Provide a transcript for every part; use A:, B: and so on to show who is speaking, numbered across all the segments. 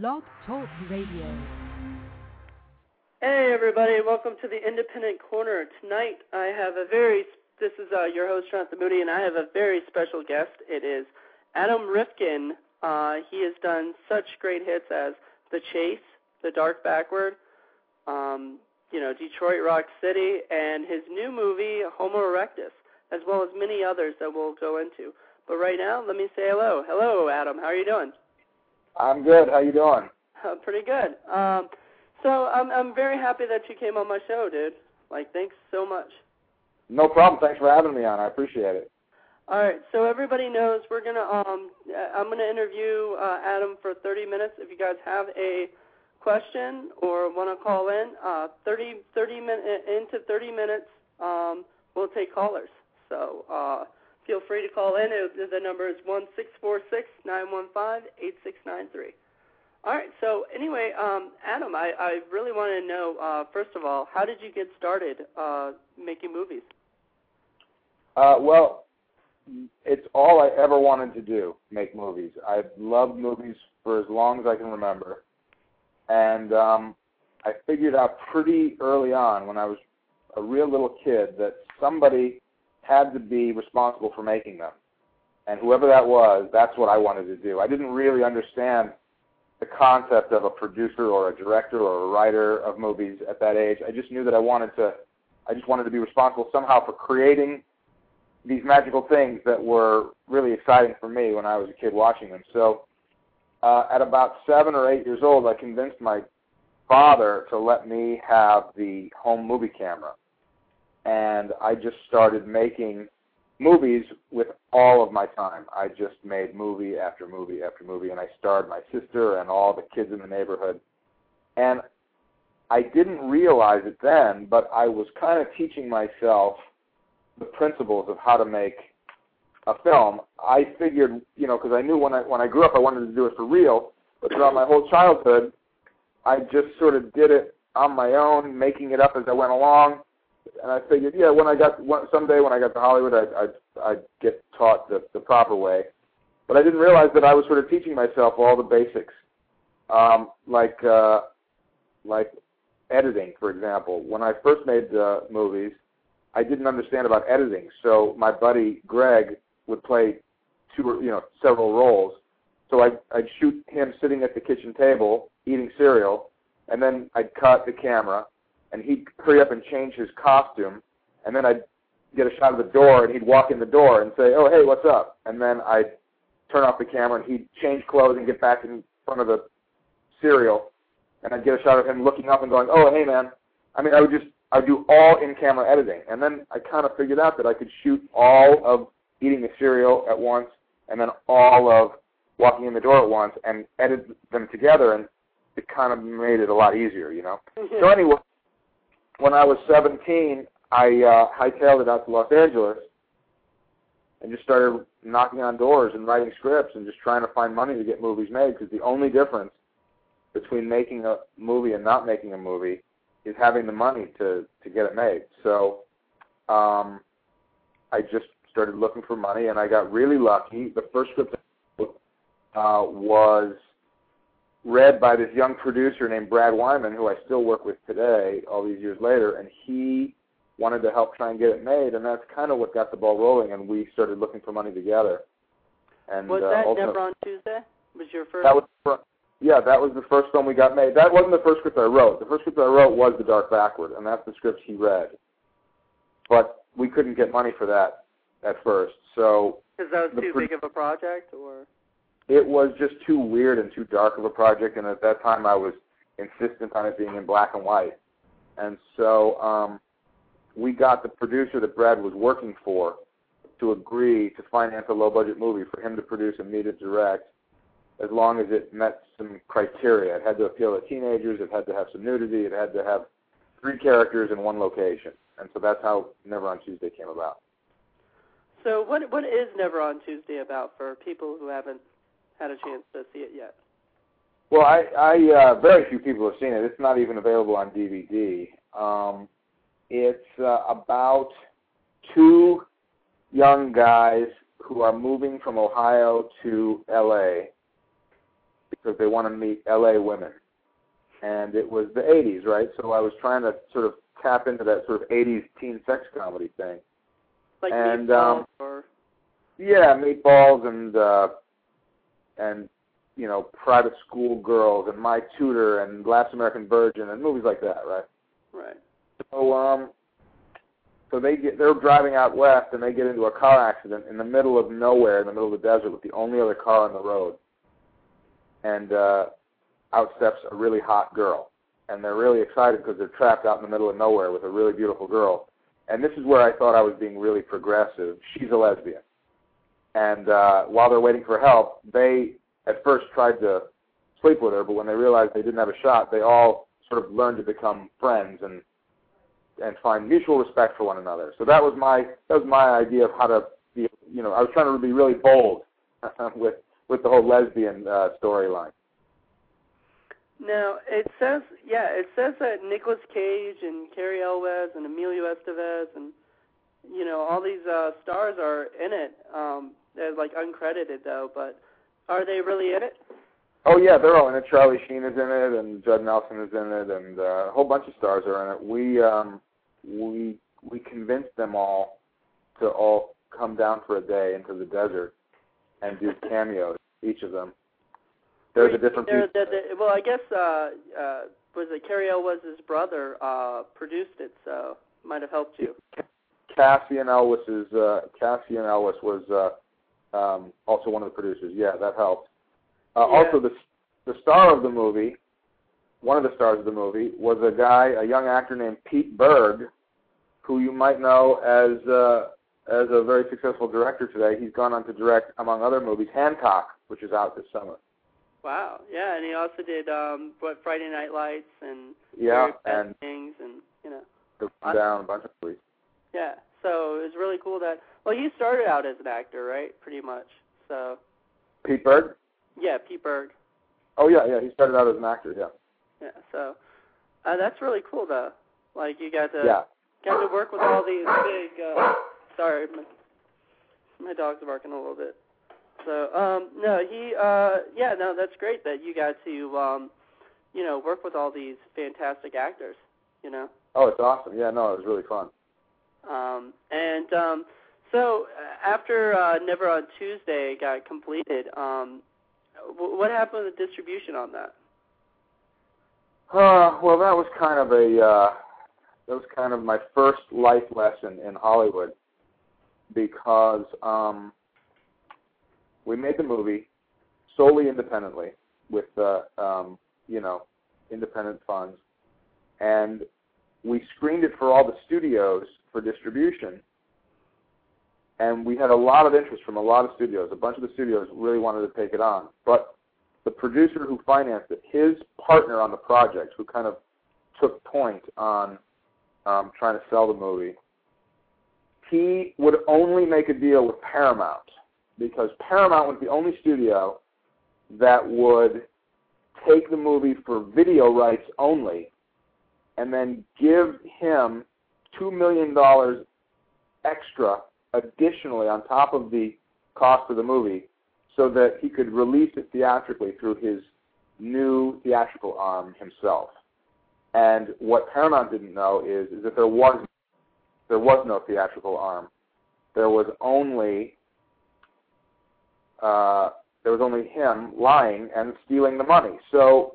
A: Blog Talk Radio.
B: Hey everybody, welcome to the Independent Corner. Tonight I have a very this is uh, your host Jonathan Moody, and I have a very special guest. It is Adam Rifkin. Uh, he has done such great hits as The Chase, The Dark Backward, um, you know, Detroit Rock City, and his new movie Homo Erectus, as well as many others that we'll go into. But right now, let me say hello. Hello, Adam. How are you doing?
C: I'm good. How you doing?
B: Uh, pretty good. Um, so I'm I'm very happy that you came on my show, dude. Like, thanks so much.
C: No problem. Thanks for having me on. I appreciate it.
B: All right. So everybody knows we're gonna um I'm gonna interview uh, Adam for 30 minutes. If you guys have a question or want to call in, uh, 30 30 minutes into 30 minutes, um, we'll take callers. So. uh feel free to call in. The number is one six four six nine one five eight six nine three. All right. So anyway, um, Adam, I, I really want to know uh, first of all, how did you get started uh, making movies?
C: Uh, well, it's all I ever wanted to do, make movies. I've loved movies for as long as I can remember, and um, I figured out pretty early on when I was a real little kid that somebody had to be responsible for making them. And whoever that was, that's what I wanted to do. I didn't really understand the concept of a producer or a director or a writer of movies at that age. I just knew that I wanted to I just wanted to be responsible somehow for creating these magical things that were really exciting for me when I was a kid watching them. So uh, at about seven or eight years old, I convinced my father to let me have the home movie camera and I just started making movies with all of my time. I just made movie after movie after movie, and I starred my sister and all the kids in the neighborhood. And I didn't realize it then, but I was kind of teaching myself the principles of how to make a film. I figured, you know, because I knew when I when I grew up, I wanted to do it for real. But throughout my whole childhood, I just sort of did it on my own, making it up as I went along and I figured, yeah, when I got someday when I got to Hollywood, I'd I'd, I'd get taught the the proper way. But I didn't realize that I was sort of teaching myself all the basics, um, like uh, like editing, for example. When I first made uh, movies, I didn't understand about editing, so my buddy Greg would play two, you know, several roles. So I'd, I'd shoot him sitting at the kitchen table eating cereal, and then I'd cut the camera, and he'd hurry up and change his costume, and then I'd get a shot of the door, and he'd walk in the door and say, "Oh, hey, what's up?" And then I'd turn off the camera, and he'd change clothes and get back in front of the cereal, and I'd get a shot of him looking up and going, "Oh, hey, man." I mean, I would just I would do all in-camera editing, and then I kind of figured out that I could shoot all of eating the cereal at once, and then all of walking in the door at once, and edit them together, and it kind of made it a lot easier, you know. Mm-hmm. so anyway, when I was 17, I uh, hightailed it out to Los Angeles and just started knocking on doors and writing scripts and just trying to find money to get movies made because the only difference between making a movie and not making a movie is having the money to to get it made. So um, I just started looking for money and I got really lucky. The first script I uh, was read by this young producer named Brad Wyman, who I still work with today, all these years later, and he wanted to help try and get it made, and that's kind of what got the ball rolling, and we started looking for money together. And
B: was
C: uh,
B: that Never on Tuesday? Was your first?
C: That was yeah, that was the first film we got made. That wasn't the first script I wrote. The first script I wrote was The Dark Backward, and that's the script he read. But we couldn't get money for that at first, so.
B: Because that was too
C: pro-
B: big of a project, or?
C: It was just too weird and too dark of a project, and at that time I was insistent on it being in black and white. And so um, we got the producer that Brad was working for to agree to finance a low-budget movie for him to produce and me to direct, as long as it met some criteria. It had to appeal to teenagers. It had to have some nudity. It had to have three characters in one location. And so that's how Never on Tuesday came about.
B: So what what is Never on Tuesday about for people who haven't had a chance to see it yet?
C: Well, I, I uh, very few people have seen it. It's not even available on DVD. Um, it's uh, about two young guys who are moving from Ohio to LA because they want to meet LA women. And it was the 80s, right? So I was trying to sort of tap into that sort of 80s teen sex comedy thing.
B: Like
C: And,
B: meatballs
C: um,
B: or
C: Yeah, meatballs and uh and you know, private school girls and my tutor and Last American Virgin and movies like that, right?
B: right.
C: So um so they get they're driving out west and they get into a car accident in the middle of nowhere in the middle of the desert with the only other car on the road. And uh out steps a really hot girl. And they're really excited because they're trapped out in the middle of nowhere with a really beautiful girl. And this is where I thought I was being really progressive. She's a lesbian. And uh while they're waiting for help, they at first tried to sleep with her, but when they realized they didn't have a shot, they all sort of learned to become friends and and find mutual respect for one another. So that was my that was my idea of how to be. You know, I was trying to be really bold with with the whole lesbian uh, storyline.
B: Now it says, yeah, it says that Nicolas Cage and Cary Elwes and Emilio Estevez and you know all these uh, stars are in it. Um, they're like uncredited though, but are they really in it?
C: Oh yeah, they're all in it. Charlie Sheen is in it, and Judd Nelson is in it, and uh, a whole bunch of stars are in it. We um, we we convinced them all to all come down for a day into the desert and do cameos, each of them. There's a different people.
B: they're- they're- well, I guess uh, uh, was it Cary Elwes' his brother uh, produced it, so might have helped you.
C: Cassian Elwes is uh, Cassian Elwes was uh, um, also one of the producers. Yeah, that helped. Uh,
B: Yeah.
C: Also, the the star of the movie, one of the stars of the movie, was a guy, a young actor named Pete Berg, who you might know as uh, as a very successful director today. He's gone on to direct, among other movies, Hancock, which is out this summer.
B: Wow, yeah, and he also did um, what Friday Night Lights and
C: Yeah, and
B: Things, and you know,
C: The Down, a bunch of movies.
B: yeah. So it was really cool that. Well, he started out as an actor, right? Pretty much. So
C: Pete Berg.
B: yeah, Pete Berg.
C: Oh yeah, yeah. He started out as an actor. Yeah.
B: Yeah. So uh, that's really cool, though. Like you got to
C: Yeah.
B: got to work with all these big. Uh, sorry, my, my dog's barking a little bit. So um, no, he. Uh, yeah, no, that's great that you got to um, you know work with all these fantastic actors. You know.
C: Oh, it's awesome. Yeah, no, it was really fun.
B: Um, and um, so uh, after uh, Never on Tuesday got completed, um, w- what happened with the distribution on that?
C: Uh, well, that was kind of a uh, that was kind of my first life lesson in Hollywood because um, we made the movie solely independently with uh, um, you know independent funds, and we screened it for all the studios for distribution. And we had a lot of interest from a lot of studios. A bunch of the studios really wanted to take it on, but the producer who financed it, his partner on the project, who kind of took point on um, trying to sell the movie, he would only make a deal with Paramount because Paramount was the only studio that would take the movie for video rights only and then give him $2 million extra additionally on top of the cost of the movie so that he could release it theatrically through his new theatrical arm himself. And what Paramount didn't know is, is that there was there was no theatrical arm. There was only uh, there was only him lying and stealing the money. So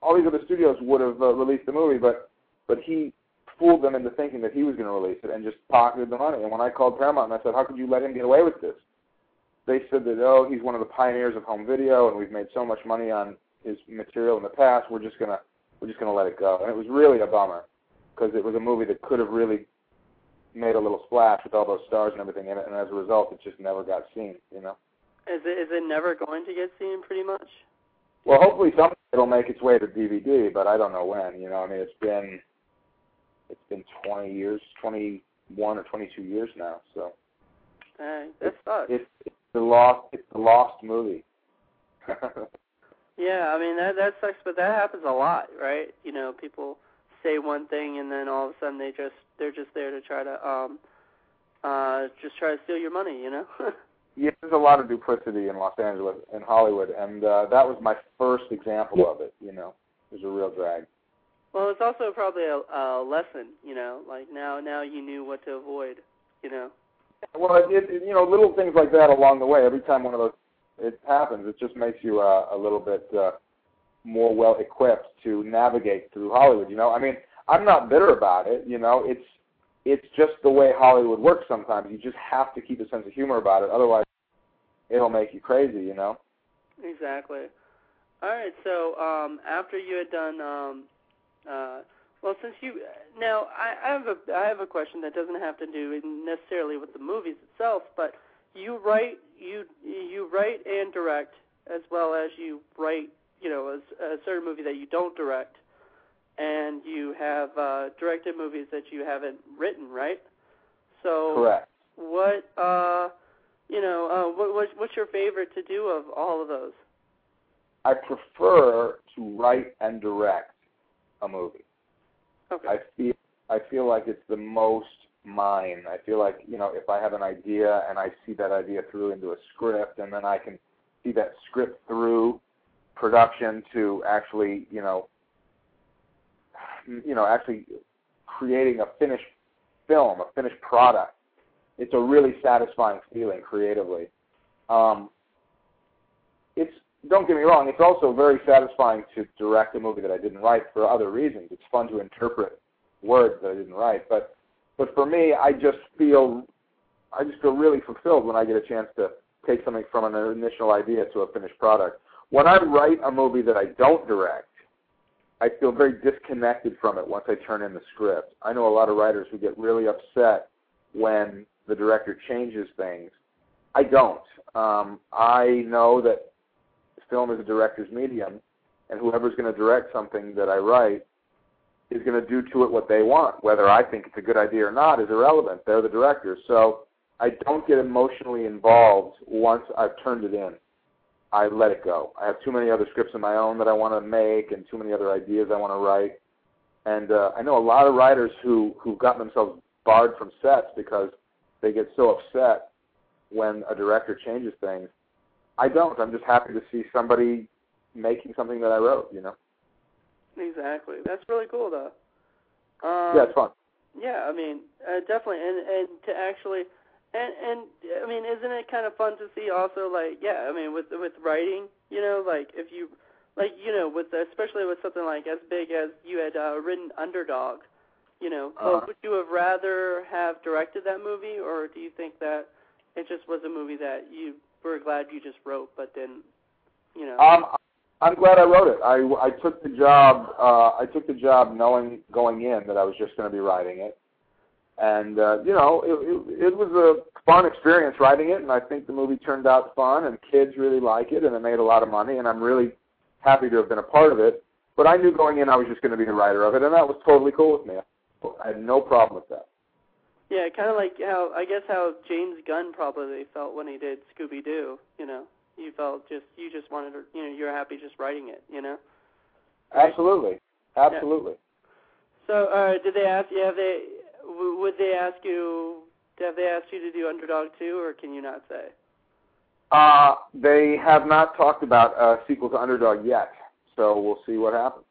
C: all these other studios would have uh, released the movie, but but he fooled them into thinking that he was going to release it and just pocketed the money. And when I called Paramount and I said, "How could you let him get away with this?" They said that oh, he's one of the pioneers of home video, and we've made so much money on his material in the past. We're just gonna we're just gonna let it go. And it was really a bummer because it was a movie that could have really made a little splash with all those stars and everything in it, and as a result, it just never got seen. You know.
B: Is it is it never going to get seen? Pretty much.
C: Well, hopefully someday it'll make its way to DVD, but I don't know when. You know, I mean, it's been it's been 20 years, 21 or 22 years now. So
B: Hey, that sucks.
C: it's, it's the lost it's the lost movie.
B: Yeah, I mean that that sucks, but that happens a lot, right? You know, people say one thing and then all of a sudden they just they're just there to try to um uh just try to steal your money, you know?
C: yeah, there's a lot of duplicity in Los Angeles in Hollywood, and uh, that was my first example of it. You know, it was a real drag.
B: Well, it's also probably a, a lesson, you know. Like now, now you knew what to avoid, you know.
C: Well, it, it, you know, little things like that along the way. Every time one of those it happens, it just makes you uh, a little bit uh, more well equipped to navigate through Hollywood. You know, I mean, I'm not bitter about it. You know, it's it's just the way Hollywood works. Sometimes you just have to keep a sense of humor about it, otherwise it'll make you crazy. You know.
B: Exactly. All right. So um, after you had done, um, uh, well, since you now, I, I have a I have a question that doesn't have to do necessarily with the movies itself, but you write you you write and direct as well as you write you know a, a certain movie that you don't direct and you have uh, directed movies that you haven't written, right? So
C: correct.
B: What uh, you know, uh, what, what what's your favorite to do of all of those?
C: I prefer to write and direct a movie.
B: Okay.
C: I feel I feel like it's the most mine. I feel like you know if I have an idea and I see that idea through into a script, and then I can see that script through production to actually you know you know, actually creating a finished film, a finished product. It's a really satisfying feeling creatively. Um, it's don't get me wrong, it's also very satisfying to direct a movie that I didn't write for other reasons. It's fun to interpret words that I didn't write, but but for me, I just feel I just feel really fulfilled when I get a chance to take something from an initial idea to a finished product. When I write a movie that I don't direct, I feel very disconnected from it once I turn in the script. I know a lot of writers who get really upset when the director changes things. I don't. Um, I know that film is a director's medium, and whoever's going to direct something that I write is going to do to it what they want. Whether I think it's a good idea or not is irrelevant. They're the director. So I don't get emotionally involved once I've turned it in. I let it go. I have too many other scripts of my own that I want to make, and too many other ideas I want to write. And uh, I know a lot of writers who who've gotten themselves barred from sets because they get so upset when a director changes things. I don't. I'm just happy to see somebody making something that I wrote. You know.
B: Exactly. That's really cool, though. Um,
C: yeah, it's fun.
B: Yeah, I mean, uh, definitely, and and to actually and and I mean, isn't it kind of fun to see also like yeah, I mean with with writing, you know, like if you like you know with especially with something like as big as you had uh, written Underdog, you know,
C: uh-huh.
B: would you have rather have directed that movie or do you think that it just was a movie that you were glad you just wrote but then you know
C: um I'm glad I wrote it. I I took the job uh I took the job knowing going in that I was just going to be writing it and uh, you know, it, it, it was a fun experience writing it, and I think the movie turned out fun, and kids really like it, and it made a lot of money, and I'm really happy to have been a part of it. But I knew going in I was just going to be the writer of it, and that was totally cool with me. I had no problem with that.
B: Yeah, kind of like how I guess how James Gunn probably felt when he did Scooby Doo. You know, you felt just you just wanted to, you know, you're happy just writing it. You know.
C: Absolutely, absolutely.
B: Yeah. So, uh, did they ask? Yeah, they would they ask you? Have they asked you to do Underdog too, or can you not say?
C: Uh, they have not talked about a sequel to Underdog yet, so we'll see what happens.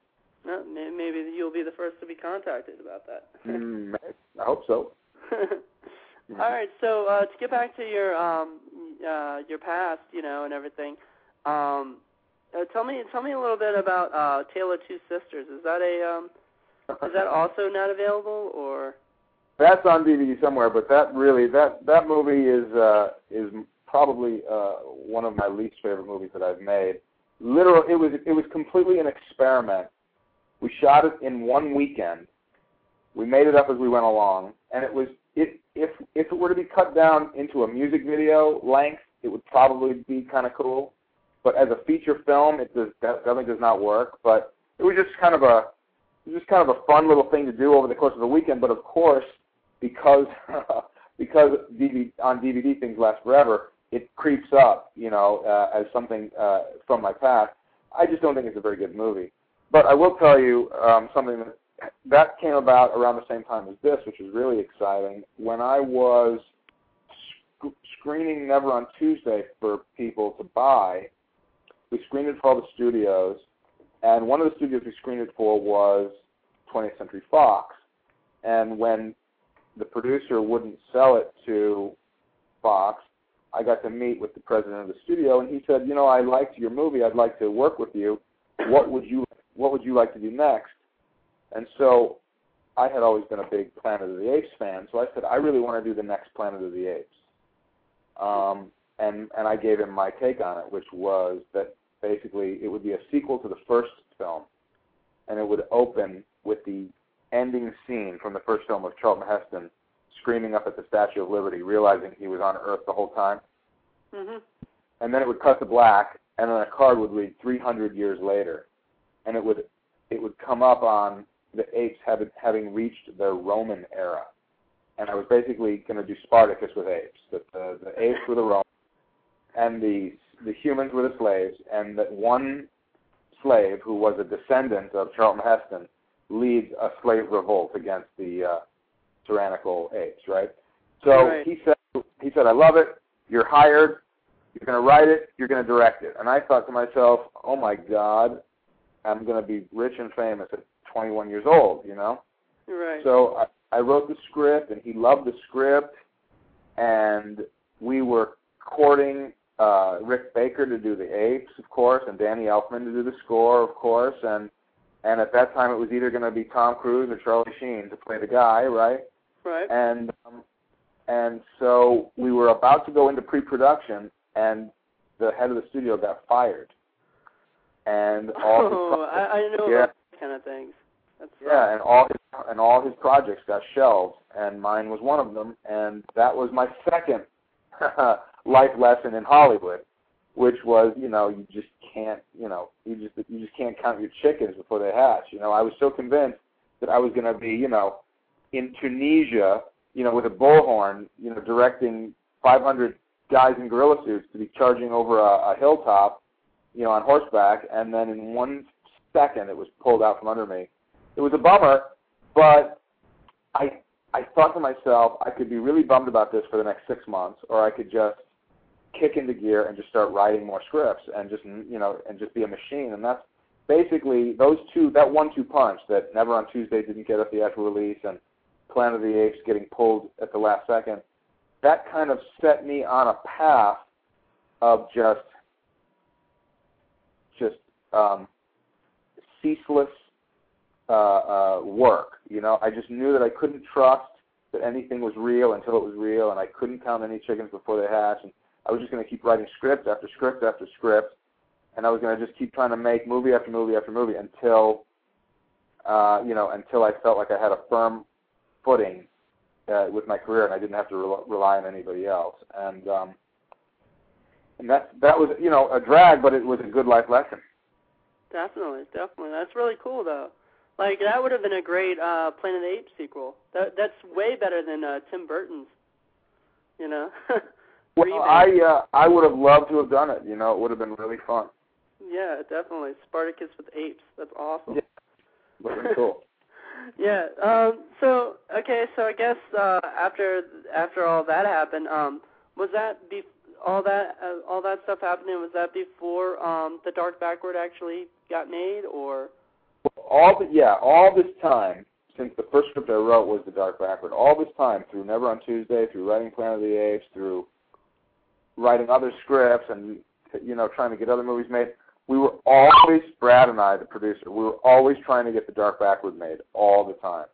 B: No, maybe you'll be the first to be contacted about that.
C: mm, I hope so.
B: All right, so uh, to get back to your um, uh, your past, you know, and everything, um, uh, tell me tell me a little bit about uh, Tale of Two Sisters. Is that a um, is that also not available, or?
C: That's on DVD somewhere, but that really that that movie is uh, is probably uh, one of my least favorite movies that I've made. Literally, it was it was completely an experiment. We shot it in one weekend. We made it up as we went along, and it was if if it were to be cut down into a music video length, it would probably be kind of cool. But as a feature film, it does that definitely does not work. But it was just kind of a it was just kind of a fun little thing to do over the course of the weekend. But of course, because because DVD, on DVD things last forever, it creeps up, you know, uh, as something uh, from my past. I just don't think it's a very good movie. But I will tell you um, something that that came about around the same time as this, which is really exciting. When I was sc- screening Never on Tuesday for people to buy. We screened it for all the studios, and one of the studios we screened it for was 20th Century Fox. And when the producer wouldn't sell it to Fox, I got to meet with the president of the studio, and he said, "You know, I liked your movie. I'd like to work with you. What would you What would you like to do next?" And so, I had always been a big Planet of the Apes fan, so I said, "I really want to do the next Planet of the Apes." Um, and and I gave him my take on it, which was that basically it would be a sequel to the first film, and it would open with the ending scene from the first film of Charlton Heston screaming up at the Statue of Liberty, realizing he was on Earth the whole time.
B: hmm
C: And then it would cut to black, and then a card would read 300 years later, and it would it would come up on the apes having having reached their Roman era. And I was basically going to do Spartacus with apes. That the, the apes were the Romans, and the the humans were the slaves, and that one slave who was a descendant of Charlton Heston leads a slave revolt against the uh, tyrannical apes, right? So
B: Right.
C: he said, he said, I love it. You're hired. You're going to write it. You're going to direct it. And I thought to myself, oh my God, I'm going to be rich and famous at 21 years old, you know?
B: Right.
C: So I, I wrote the script, and he loved the script, and we were courting uh, Rick Baker to do the apes, of course, and Danny Elfman to do the score, of course, and and at that time it was either going to be Tom Cruise or Charlie Sheen to play the guy, right?
B: right.
C: And um, and so we were about to go into pre-production, and the head of the studio got fired, and all
B: oh, I, I know
C: Yeah.
B: that kind of things. That's
C: yeah, and all his and all his projects got shelved, and mine was one of them, and that was my second life lesson in Hollywood, which was you know you just can't you know you just you just can't count your chickens before they hatch. You know, I was so convinced that I was going to be you know in Tunisia, you know, with a bullhorn, you know, directing 500 guys in gorilla suits to be charging over a, a hilltop, you know, on horseback, and then in one second it was pulled out from under me. It was a bummer, but I I thought to myself I could be really bummed about this for the next six months, or I could just kick into gear and just start writing more scripts and just you know and just be a machine. And that's basically those two that one-two punch that Never on Tuesday didn't get a theatrical release and Planet of the Apes getting pulled at the last second. That kind of set me on a path of just just um, ceaseless uh, uh, work. You know, I just knew that I couldn't trust that anything was real until it was real, and I couldn't count any chickens before they hatched. And I was just going to keep writing script after script after script, and I was going to just keep trying to make movie after movie after movie until, uh, you know, until I felt like I had a firm footing uh, with my career, and I didn't have to rel- rely on anybody else. And um, and that that was you know a drag, but it was a good life lesson.
B: Definitely, definitely. That's really cool though. Like that would have been a great uh Planet of the Apes sequel. That that's way better than uh Tim Burton's. You know.
C: Well. I uh, I would have loved to have done it. You know, it would have been really fun.
B: yeah, definitely. Spartacus with apes. That's awesome.
C: Yeah. Would been cool.
B: yeah. Um so okay, so I guess uh after after all that happened, um was that be all that uh, all that stuff happening was that before um the Dark Backward actually got made or
C: all the, yeah, all this time since the first script I wrote was The Dark Backward. All this time through Never on Tuesday, through writing Planet of the Apes, through writing other scripts, and you know trying to get other movies made. We were always Brad and I, the producer. We were always trying to get The Dark Backward made all the time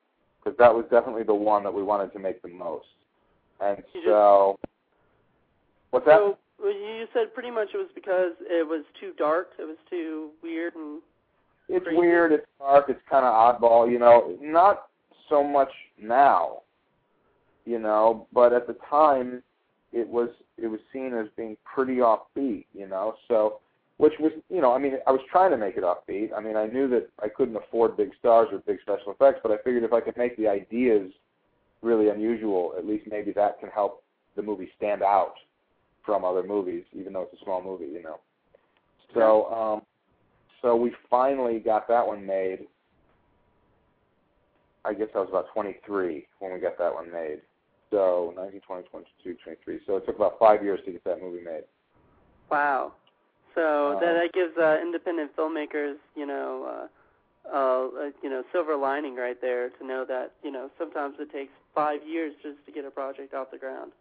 C: because that was definitely the one that we wanted to make the most. And
B: You just-
C: so, what's that?
B: So you said pretty much it was because it was too dark. It was too weird and
C: It's
B: crazy.
C: weird. It's dark. It's kind of oddball. You know, not so much now. You know, but at the time, it was it was seen as being pretty offbeat. You know, so which was you know I mean I was trying to make it offbeat. I mean I knew that I couldn't afford big stars or big special effects, but I figured if I could make the ideas really unusual, at least maybe that can help the movie stand out from other movies, even though it's a small movie. You know, so. um so we finally got that one made. I guess I was about 23 when we got that one made, So 19, 20, 22, 23. So it took about five years to get that movie made.
B: Wow. So
C: Um,
B: that that gives uh, independent filmmakers, you know, uh, uh, uh, you know, silver lining right there to know that you know sometimes it takes five years just to get a project off the ground.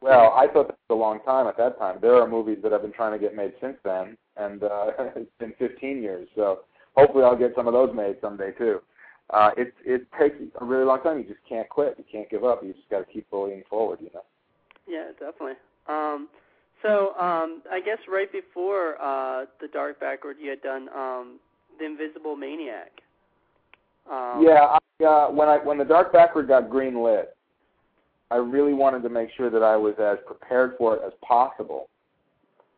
C: Well, I thought that was a long time at that time. There are movies that I've been trying to get made since then, and uh, it's been 15 years. So hopefully I'll get some of those made someday too. Uh, it it takes a really long time. You just can't quit. You can't give up. You just got to keep bullying forward. You know.
B: Yeah, definitely. Um, so um, I guess right before uh, the Dark Backward, you had done um, the Invisible Maniac. Um,
C: Yeah, I, uh, when I when the Dark Backward got green lit, I really wanted to make sure that I was as prepared for it as possible,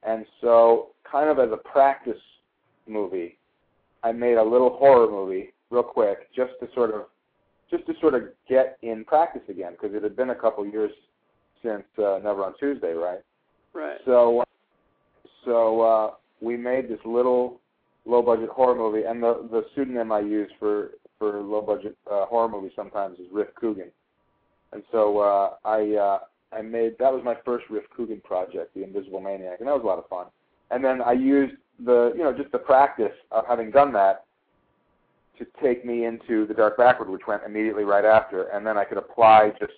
C: and so kind of as a practice movie, I made a little horror movie real quick just to sort of just to sort of get in practice again because it had been a couple years since uh, Never on Tuesday, right?
B: Right.
C: So, so uh, we made this little low budget horror movie, and the the pseudonym I use for for low budget uh, horror movies sometimes is Rif Coogan, and so uh, I uh, I made that was my first Rif Coogan project, The Invisible Maniac, and that was a lot of fun. And then I used the you know just the practice of having done that to take me into The Dark Backward, which went immediately right after, and then I could apply just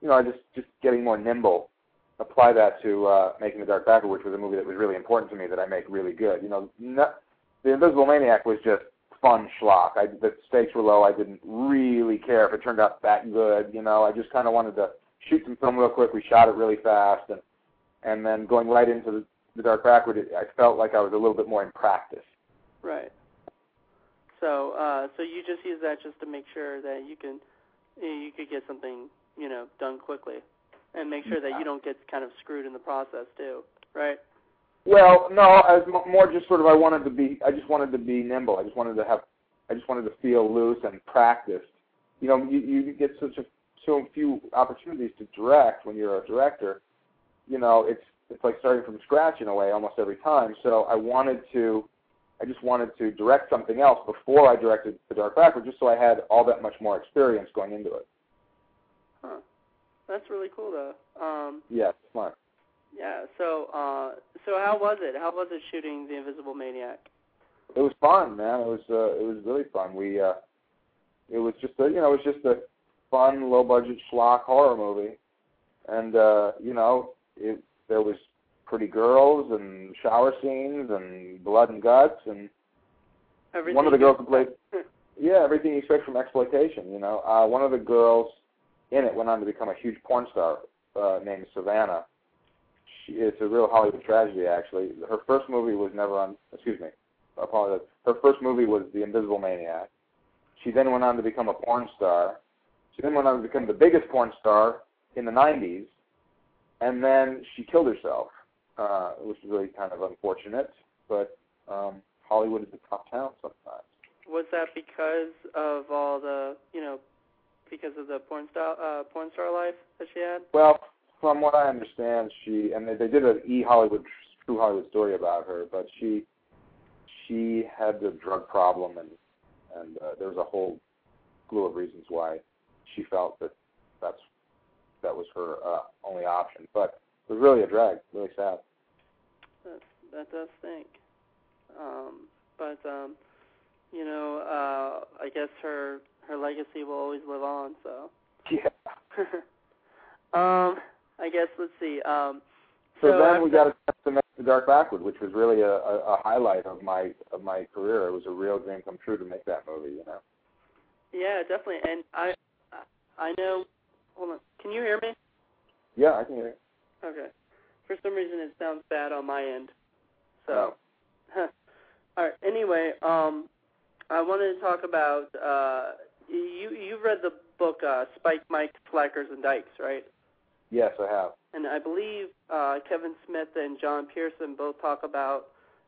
C: you know just just getting more nimble apply that to uh, making the Dark Backward, which was a movie that was really important to me that I make really good. You know, no, the Invisible Maniac was just fun schlock. I, the stakes were low. I didn't really care if it turned out that good. You know, I just kind of wanted to shoot some film real quick. We shot it really fast, and and then going right into the, the Dark Backward, it, I felt like I was a little bit more in practice.
B: Right. So, uh, so you just use that just to make sure that you can, you could get something, you know, done quickly, and make sure that you don't get kind of screwed in the process too, right?
C: Well, no, as m- more just sort of I wanted to be. I just wanted to be nimble. I just wanted to have. I just wanted to feel loose and practiced. You know, you you get such a so few opportunities to direct when you're a director. You know, it's it's like starting from scratch in a way almost every time. So I wanted to. I just wanted to direct something else before I directed The Dark Backward, just so I had all that much more experience going into it.
B: Huh. That's really cool though. Um,
C: Yeah, smart.
B: Yeah. So, uh, so how was it? How was it shooting The Invisible Maniac?
C: It was fun, man. It was uh, it was really fun. We uh, it was just a you know it was just a fun low budget schlock horror movie, and uh, you know it there was pretty girls and shower scenes and blood and guts and
B: Everything
C: one of the girls who played yeah everything you expect from exploitation. You know, uh, one of the girls in it went on to become a huge porn star uh, named Savannah. She, it's a real Hollywood tragedy, actually. Her first movie was never on. Excuse me, I apologize. Her first movie was The Invisible Maniac. She then went on to become a porn star. She then went on to become the biggest porn star in the '90s, and then she killed herself, uh, which is really kind of unfortunate. But um, Hollywood is a tough town sometimes.
B: Was that because of all the, you know, because of the porn star, uh, porn star life that she had?
C: Well, from what I understand, she and they, they did an E Hollywood True Hollywood story about her, but she she had the drug problem and and uh, there was a whole slew of reasons why she felt that that's that was her uh, only option. But it was really a drag, really sad.
B: That, that does stink. Um, but um, you know, uh, I guess her her legacy will always live on. So,
C: Yeah.
B: um, I guess let's see. Um,
C: So,
B: so
C: then we got a chance to make the Dark Backward, which was really a, a, a highlight of my of my career. It was a real dream come true to make that movie. You know.
B: Yeah, definitely. And I I know. Hold on. Can you hear me?
C: Yeah, I can hear. You.
B: Okay. For some reason, it sounds bad on my end. So.
C: Oh.
B: All right. Anyway, um, I wanted to talk about uh, you. You've read the book uh, Spike, Mike, Slackers, and Dykes, right?
C: Yes, I have.
B: And I believe uh, Kevin Smith and John Pierson both talk about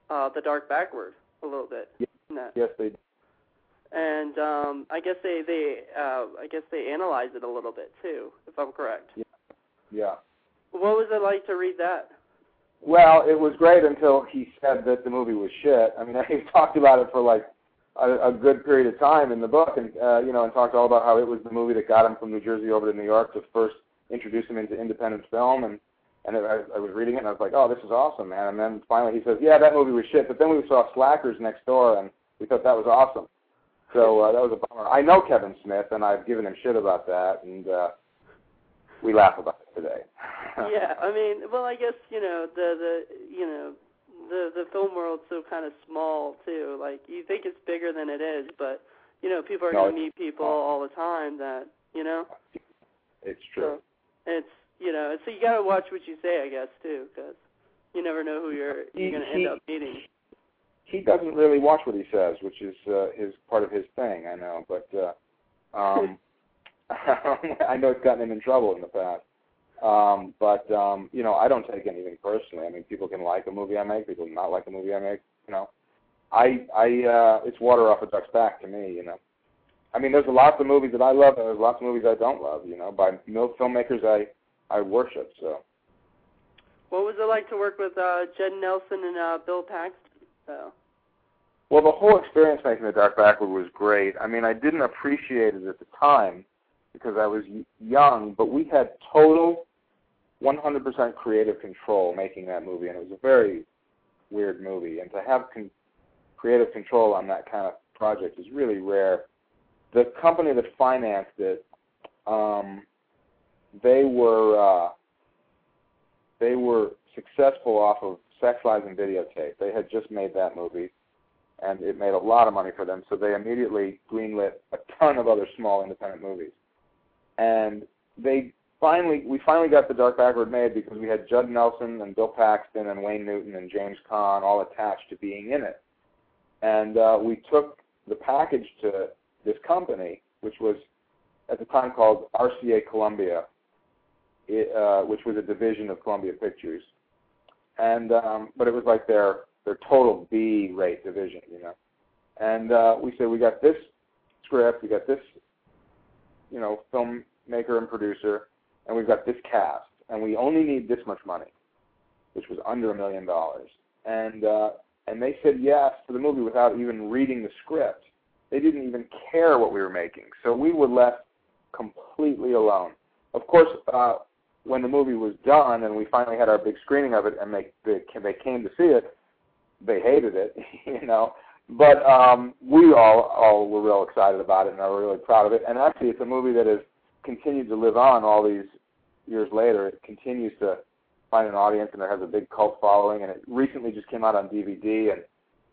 B: uh, the Dark Backward a little bit.
C: Yeah. Yes, they Do.
B: And um, I guess they they uh, I guess they analyze it a little bit too, if I'm correct.
C: Yeah.
B: What was it like to read that?
C: Well, it was great until he said that the movie was shit. I mean, he talked about it for like a, a good period of time in the book, and uh, you know, and talked all about how it was the movie that got him from New Jersey over to New York to first introduce him into independent film, and and I, I was reading it, and I was like, oh, this is awesome, man. And then finally he says, yeah, that movie was shit, but then we saw Slackers next door, and we thought that was awesome. So uh, that was a bummer. I know Kevin Smith, and I've given him shit about that, and uh, we laugh about it today.
B: yeah, I mean, well, I guess you know the the you know the the film world's so kind of small too. Like you think it's bigger than it is, but you know people are
C: No,
B: going to meet people all the time that you know.
C: It's true.
B: So it's you know, so you got to watch what you say, I guess, too, because you never know who you're you're going to end up meeting.
C: he doesn't really watch what he says, which is uh, is part of his thing. I know, but uh, um, I know it's gotten him in trouble in the past. Um, but um, you know, I don't take anything personally. I mean, people can like a movie I make, people not like a movie I make. You know, I I uh, it's water off a duck's back to me. You know, I mean, there's lots of movies that I love, and there's lots of movies I don't love. You know, by mil- filmmakers I I worship. So.
B: What was it like to work with uh, Judd Nelson and uh, Bill Paxton? So,
C: Well, the whole experience making The Dark Backward was great. I mean, I didn't appreciate it at the time because I was young, but we had total 100% creative control making that movie, and it was a very weird movie. And to have con- creative control on that kind of project is really rare. The company that financed it, um, they were uh, they were successful off of Sex Lies and Videotape. They had just made that movie and it made a lot of money for them. So they immediately greenlit a ton of other small independent movies, and they finally we finally got the Dark Backward made because we had Judd Nelson and Bill Paxton and Wayne Newton and James Caan all attached to being in it, and uh, we took the package to this company, which was at the time called RCA Columbia, it, uh, which was a division of Columbia Pictures, and um, but it was like their their total B rate division, you know. And uh, we said we got this script, we got this, you know, filmmaker and producer, and we've got this cast, and we only need this much money, which was under a million dollars. And uh, and they said yes to the movie without even reading the script. They didn't even care what we were making, so we were left completely alone. Of course, uh, when the movie was done and we finally had our big screening of it, and they they, they came to see it, they hated it, you know. But um, we all all were real excited about it and are really proud of it. And actually, it's a movie that has continued to live on all these years later. It continues to find an audience, and it has a big cult following. And it recently just came out on DVD, and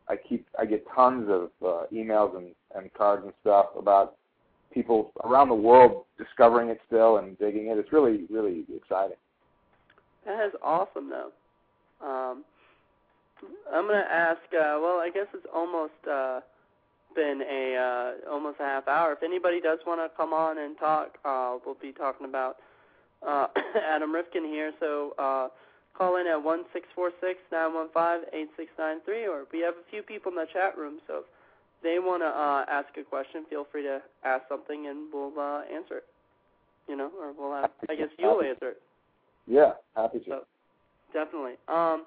C: I keep I get tons of uh, emails and and cards and stuff about people around the world discovering it still and digging it. It's really really exciting.
B: that is awesome, though. Um, I'm gonna ask. Uh, well, I guess it's almost uh, been a uh, almost a half hour. If anybody does want to come on and talk, uh, we'll be talking about uh, Adam Rifkin here. So uh, call in at one six four six nine one five eight six nine three, or we have a few people in the chat room. So if they want to uh, ask a question, feel free to ask something, and we'll uh, answer it. You know, or we'll ask. I guess you'll answer it.
C: Yeah, happy to.
B: So, definitely. Um,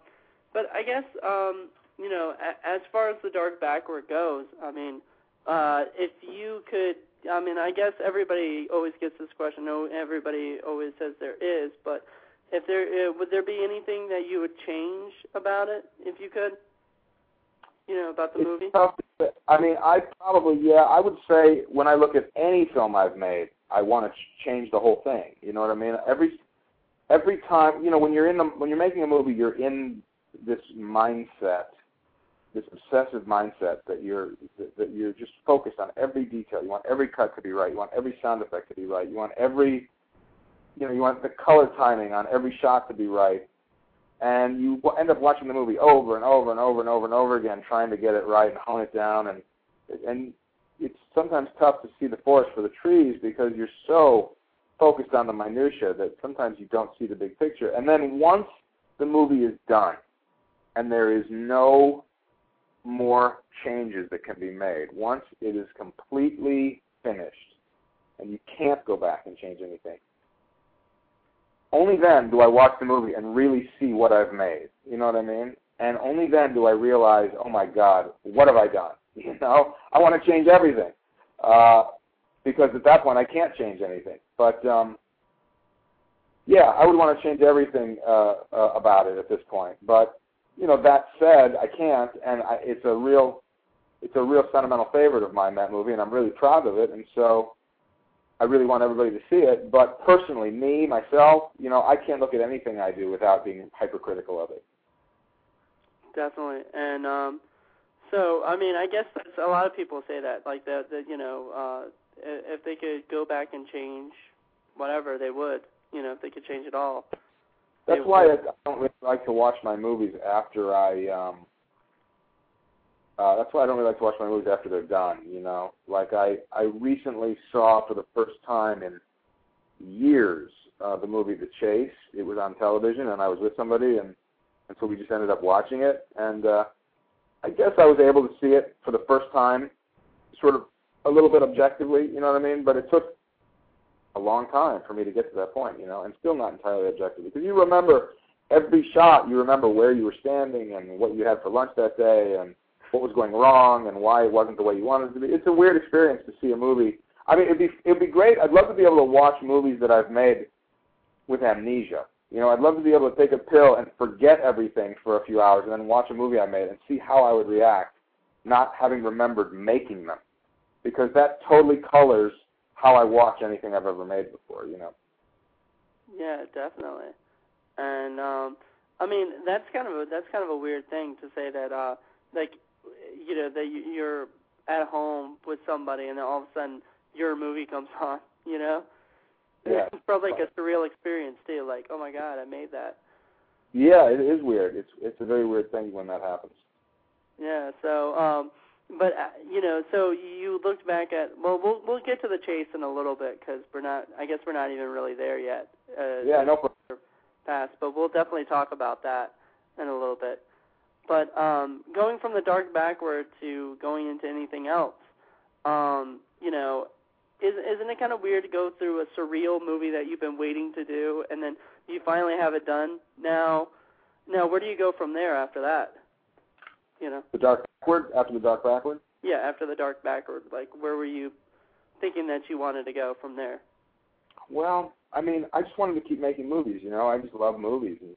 B: but I guess um, you know, a, as far as the dark backward goes, I mean, uh, if you could, I mean, I guess everybody always gets this question. No, everybody always says there is, but if there uh, would there be anything that you would change about it if you could? You know, about the
C: It's
B: movie.
C: tough to. I mean, I probably yeah. I would say when I look at any film I've made, I want to ch- change the whole thing. You know what I mean? Every every time, you know, when you're in the when you're making a movie, you're in this mindset, this obsessive mindset that you're that, that you're just focused on every detail. You want every cut to be right. You want every sound effect to be right. You want every you know, you want the color timing on every shot to be right and you end up watching the movie over and over and over and over and over again, trying to get it right and hone it down. And and it's sometimes tough to see the forest for the trees because you're so focused on the minutia that sometimes you don't see the big picture. And then once the movie is done, and there is no more changes that can be made, once it is completely finished, and you can't go back and change anything, only then do I watch the movie and really see what I've made. You know what I mean? And only then do I realize, oh my God, what have I done? You know, I want to change everything uh, because at that point I can't change anything. But um, yeah, I would want to change everything uh, uh, about it at this point. But you know, that said, I can't, and I, it's a real, it's a real sentimental favorite of mine that movie, and I'm really proud of it. And so, I really want everybody to see it. But personally, me myself, you know, I can't look at anything I do without being hypercritical of it.
B: Definitely, and um, so I mean, I guess that's, a lot of people say that, like that, that you know, uh, if they could go back and change whatever, they would. You know, if they could change it all.
C: That's why I don't really like to watch my movies after I. um uh, that's why I don't really like to watch my movies after they're done. You know, like I I recently saw for the first time in years uh, the movie The Chase. It was on television, and I was with somebody, and and so we just ended up watching it. And uh, I guess I was able to see it for the first time, sort of a little bit objectively. You know what I mean? But it took a long time for me to get to that point, you know, and still not entirely objective because you remember every shot, you remember where you were standing and what you had for lunch that day and what was going wrong and why it wasn't the way you wanted it to be. It's a weird experience to see a movie. I mean, it'd be it'd be great. I'd love to be able to watch movies that I've made with amnesia. You know, I'd love to be able to take a pill and forget everything for a few hours and then watch a movie I made and see how I would react, not having remembered making them, because that totally colors how I watch anything I've ever made before. You know.
B: Yeah, definitely. And um I mean, that's kind of a that's kind of a weird thing to say that uh like you know that you're at home with somebody and then all of a sudden your movie comes on, you know?
C: Yeah.
B: It's probably like a surreal experience too, like, oh my god, I made that.
C: Yeah, it is weird. It's it's a very weird thing when that happens.
B: Yeah, so um but uh, you know, so you looked back at well, we'll we'll get to the chase in a little bit because we're not. I guess we're not even really there yet. Uh,
C: yeah, no problem.
B: Past, but we'll definitely talk about that in a little bit. But um, going from the dark backward to going into anything else, um, you know, is, isn't it kind of weird to go through a surreal movie that you've been waiting to do, and then you finally have it done? Now, now where do you go from there after that? You know,
C: the dark backward after the dark backward.
B: Yeah, after the dark backward. Like, where were you thinking that you wanted to go from there?
C: Well, I mean, I just wanted to keep making movies. You know, I just love movies, and,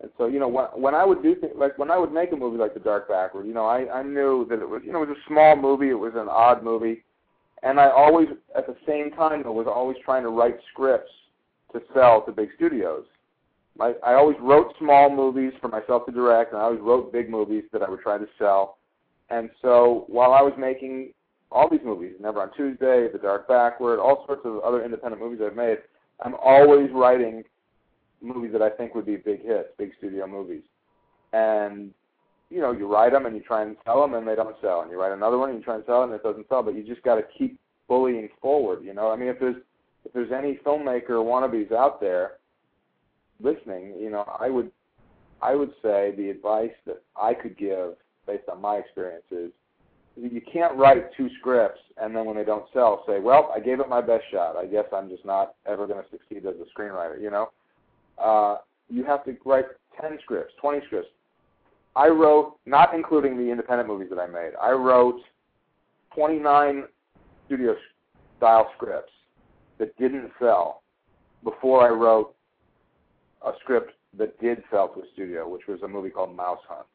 C: and so you know, when when I would do things like when I would make a movie like The Dark Backward, you know, I I knew that it was you know it was a small movie, it was an odd movie, and I always at the same time though was always trying to write scripts to sell to big studios. I, I always wrote small movies for myself to direct, and I always wrote big movies that I would try to sell. And so while I was making all these movies, Never on Tuesday, The Dark Backward, all sorts of other independent movies I've made, I'm always writing movies that I think would be big hits, big studio movies. And you know, you write them and you try and sell them, and they don't sell. And you write another one and you try and sell it, and it doesn't sell. But you just got to keep bullying forward. You know, I mean, if there's if there's any filmmaker wannabes out there listening, you know, I would I would say the advice that I could give based on my experiences is you can't write two scripts and then when they don't sell say, Well, I gave it my best shot. I guess I'm just not ever gonna succeed as a screenwriter, you know? Uh you have to write ten scripts, twenty scripts. I wrote not including the independent movies that I made, I wrote twenty nine studio style scripts that didn't sell before I wrote a script that did sell to a studio, which was a movie called Mouse Hunt.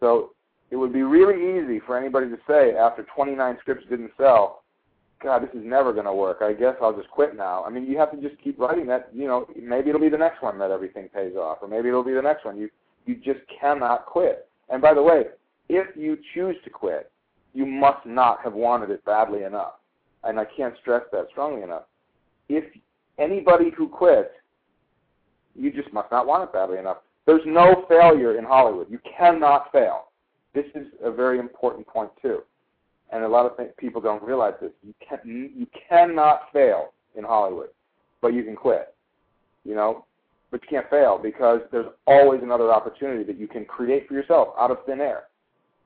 C: So it would be really easy for anybody to say after 29 scripts didn't sell, God, this is never going to work. I guess I'll just quit now. I mean, you have to just keep writing that. You know, maybe it'll be the next one that everything pays off, or maybe it'll be the next one. You you just cannot quit. And by the way, if you choose to quit, you must not have wanted it badly enough. And I can't stress that strongly enough. If anybody who quits you just must not want it badly enough. There's no failure in Hollywood. You cannot fail. This is a very important point too, and a lot of th- people don't realize this. You can you cannot fail in Hollywood, but you can quit. You know, but you can't fail because there's always another opportunity that you can create for yourself out of thin air.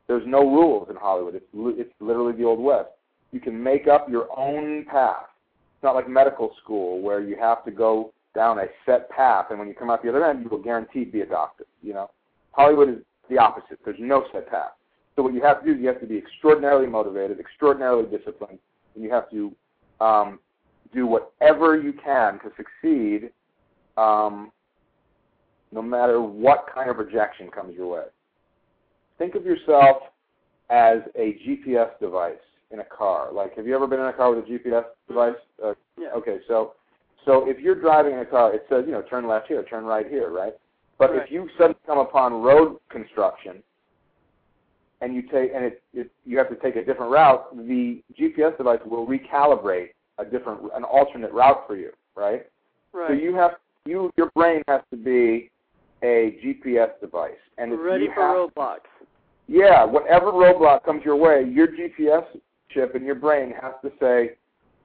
C: There's no rules in Hollywood. It's it's literally the old west. You can make up your own path. It's not like medical school where you have to go down a set path, and when you come out the other end, you will guaranteed be a doctor. You know, Hollywood is the opposite. There's no set path. So what you have to do is you have to be extraordinarily motivated, extraordinarily disciplined, and you have to um, do whatever you can to succeed um, no matter what kind of rejection comes your way. Think of yourself as a GPS device in a car. Like, have you ever been in a car with a GPS device? Uh,
B: Yeah.
C: Okay, so so if you're driving in a car, it says you know turn left here, turn right here, right? But
B: Right.
C: if you suddenly come upon road construction, and you take and it, it you have to take a different route, the GPS device will recalibrate a different an alternate route for you, right?
B: Right.
C: So you have you your brain has to be a GPS device, and
B: Ready for
C: have,
B: roadblocks.
C: yeah, whatever roadblock comes your way, your GPS chip in your brain has to say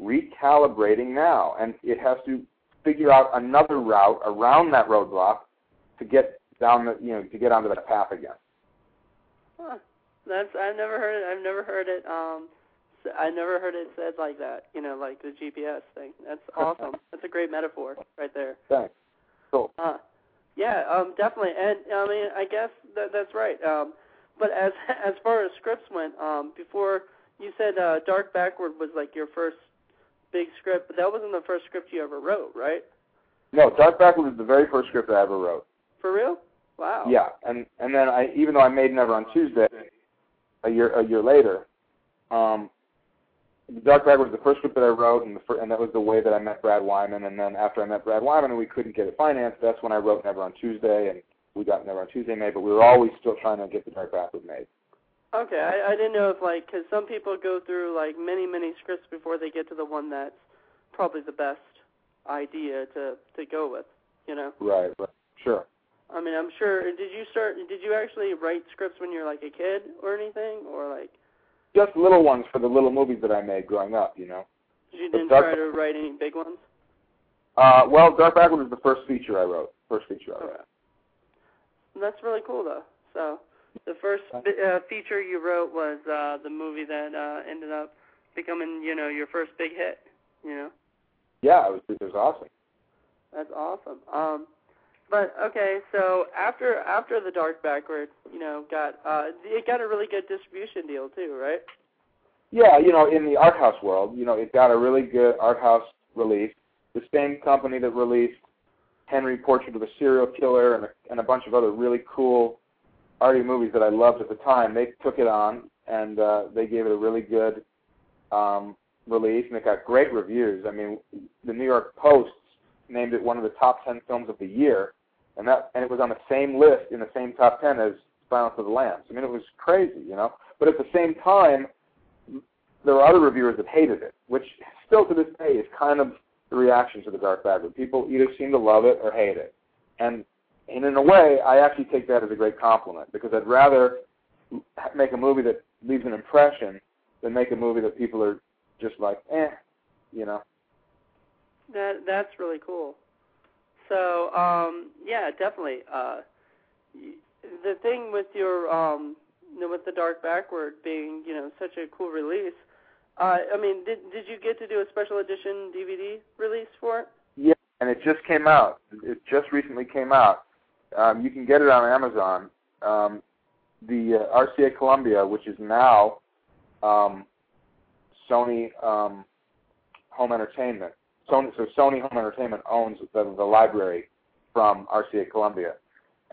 C: recalibrating now, and it has to figure out another route around that roadblock to get down the you know to get onto that path again.
B: Huh. That's I've never heard it. I've never heard it. Um, I never heard it said like that. You know, like the GPS thing. That's awesome. That's a great metaphor right there.
C: Thanks. Cool.
B: Uh, yeah, um, definitely. And I mean, I guess that that's right. Um, but as as far as scripts went, um, before you said uh, Dark Backward was like your first big script, but that wasn't the first script you ever wrote, right?
C: No, Dark Backward was the very first script I ever wrote.
B: For real? Wow.
C: Yeah, and and then I even though I made Never on Tuesday, a year a year later, um, Dark Backward was the first script that I wrote, and the fir- and that was the way that I met Brad Wyman. And then after I met Brad Wyman and we couldn't get it financed, that's when I wrote Never on Tuesday, and we got Never on Tuesday made. But we were always still trying to get the Dark Backward made.
B: Okay, I, I didn't know if like because some people go through like many many scripts before they get to the one that's probably the best idea to to go with. You know,
C: Right. Right. Sure.
B: I mean, I'm sure. Did you start? Did you actually write scripts when you were like a kid or anything, or like
C: Just little ones for the little movies that I made growing up, you know.
B: you didn't
C: Dark-
B: try to write any big ones?
C: Uh, well, Dark Backward was the first feature I wrote. First feature I wrote.
B: Okay. That's really cool though. So the first uh, feature you wrote was uh, the movie that uh, ended up becoming, you know, your first big hit. You know.
C: Yeah, it was it was awesome.
B: That's awesome. Um, but okay, so after after the Dark Backward, you know, got uh, it got a really good distribution deal too, right?
C: Yeah, you know, in the art house world, you know, it got a really good art house release. The same company that released Henry Portrait of a Serial Killer and a, and a bunch of other really cool arty movies that I loved at the time, they took it on and uh, they gave it a really good um, release, and it got great reviews. I mean, the New York Post named it one of the top ten films of the year, and that and it was on the same list in the same top ten as Silence of the Lambs. I mean, it was crazy, you know. But at the same time, there were other reviewers that hated it, which still to this day is kind of the reaction to the Dark Backward. People either seem to love it or hate it, and and in a way, I actually take that as a great compliment because I'd rather make a movie that leaves an impression than make a movie that people are just like, eh, you know.
B: That that's really cool. So um, yeah, definitely. Uh, the thing with your um, with the Dark Backward being you know such a cool release. Uh, I mean, did did you get to do a special edition DVD release for it?
C: Yeah, and it just came out. It just recently came out. Um, you can get it on Amazon. Um, the uh, RCA Columbia, which is now um, Sony um, Home Entertainment. Sony, so Sony Home Entertainment owns the, the library from RCA Columbia,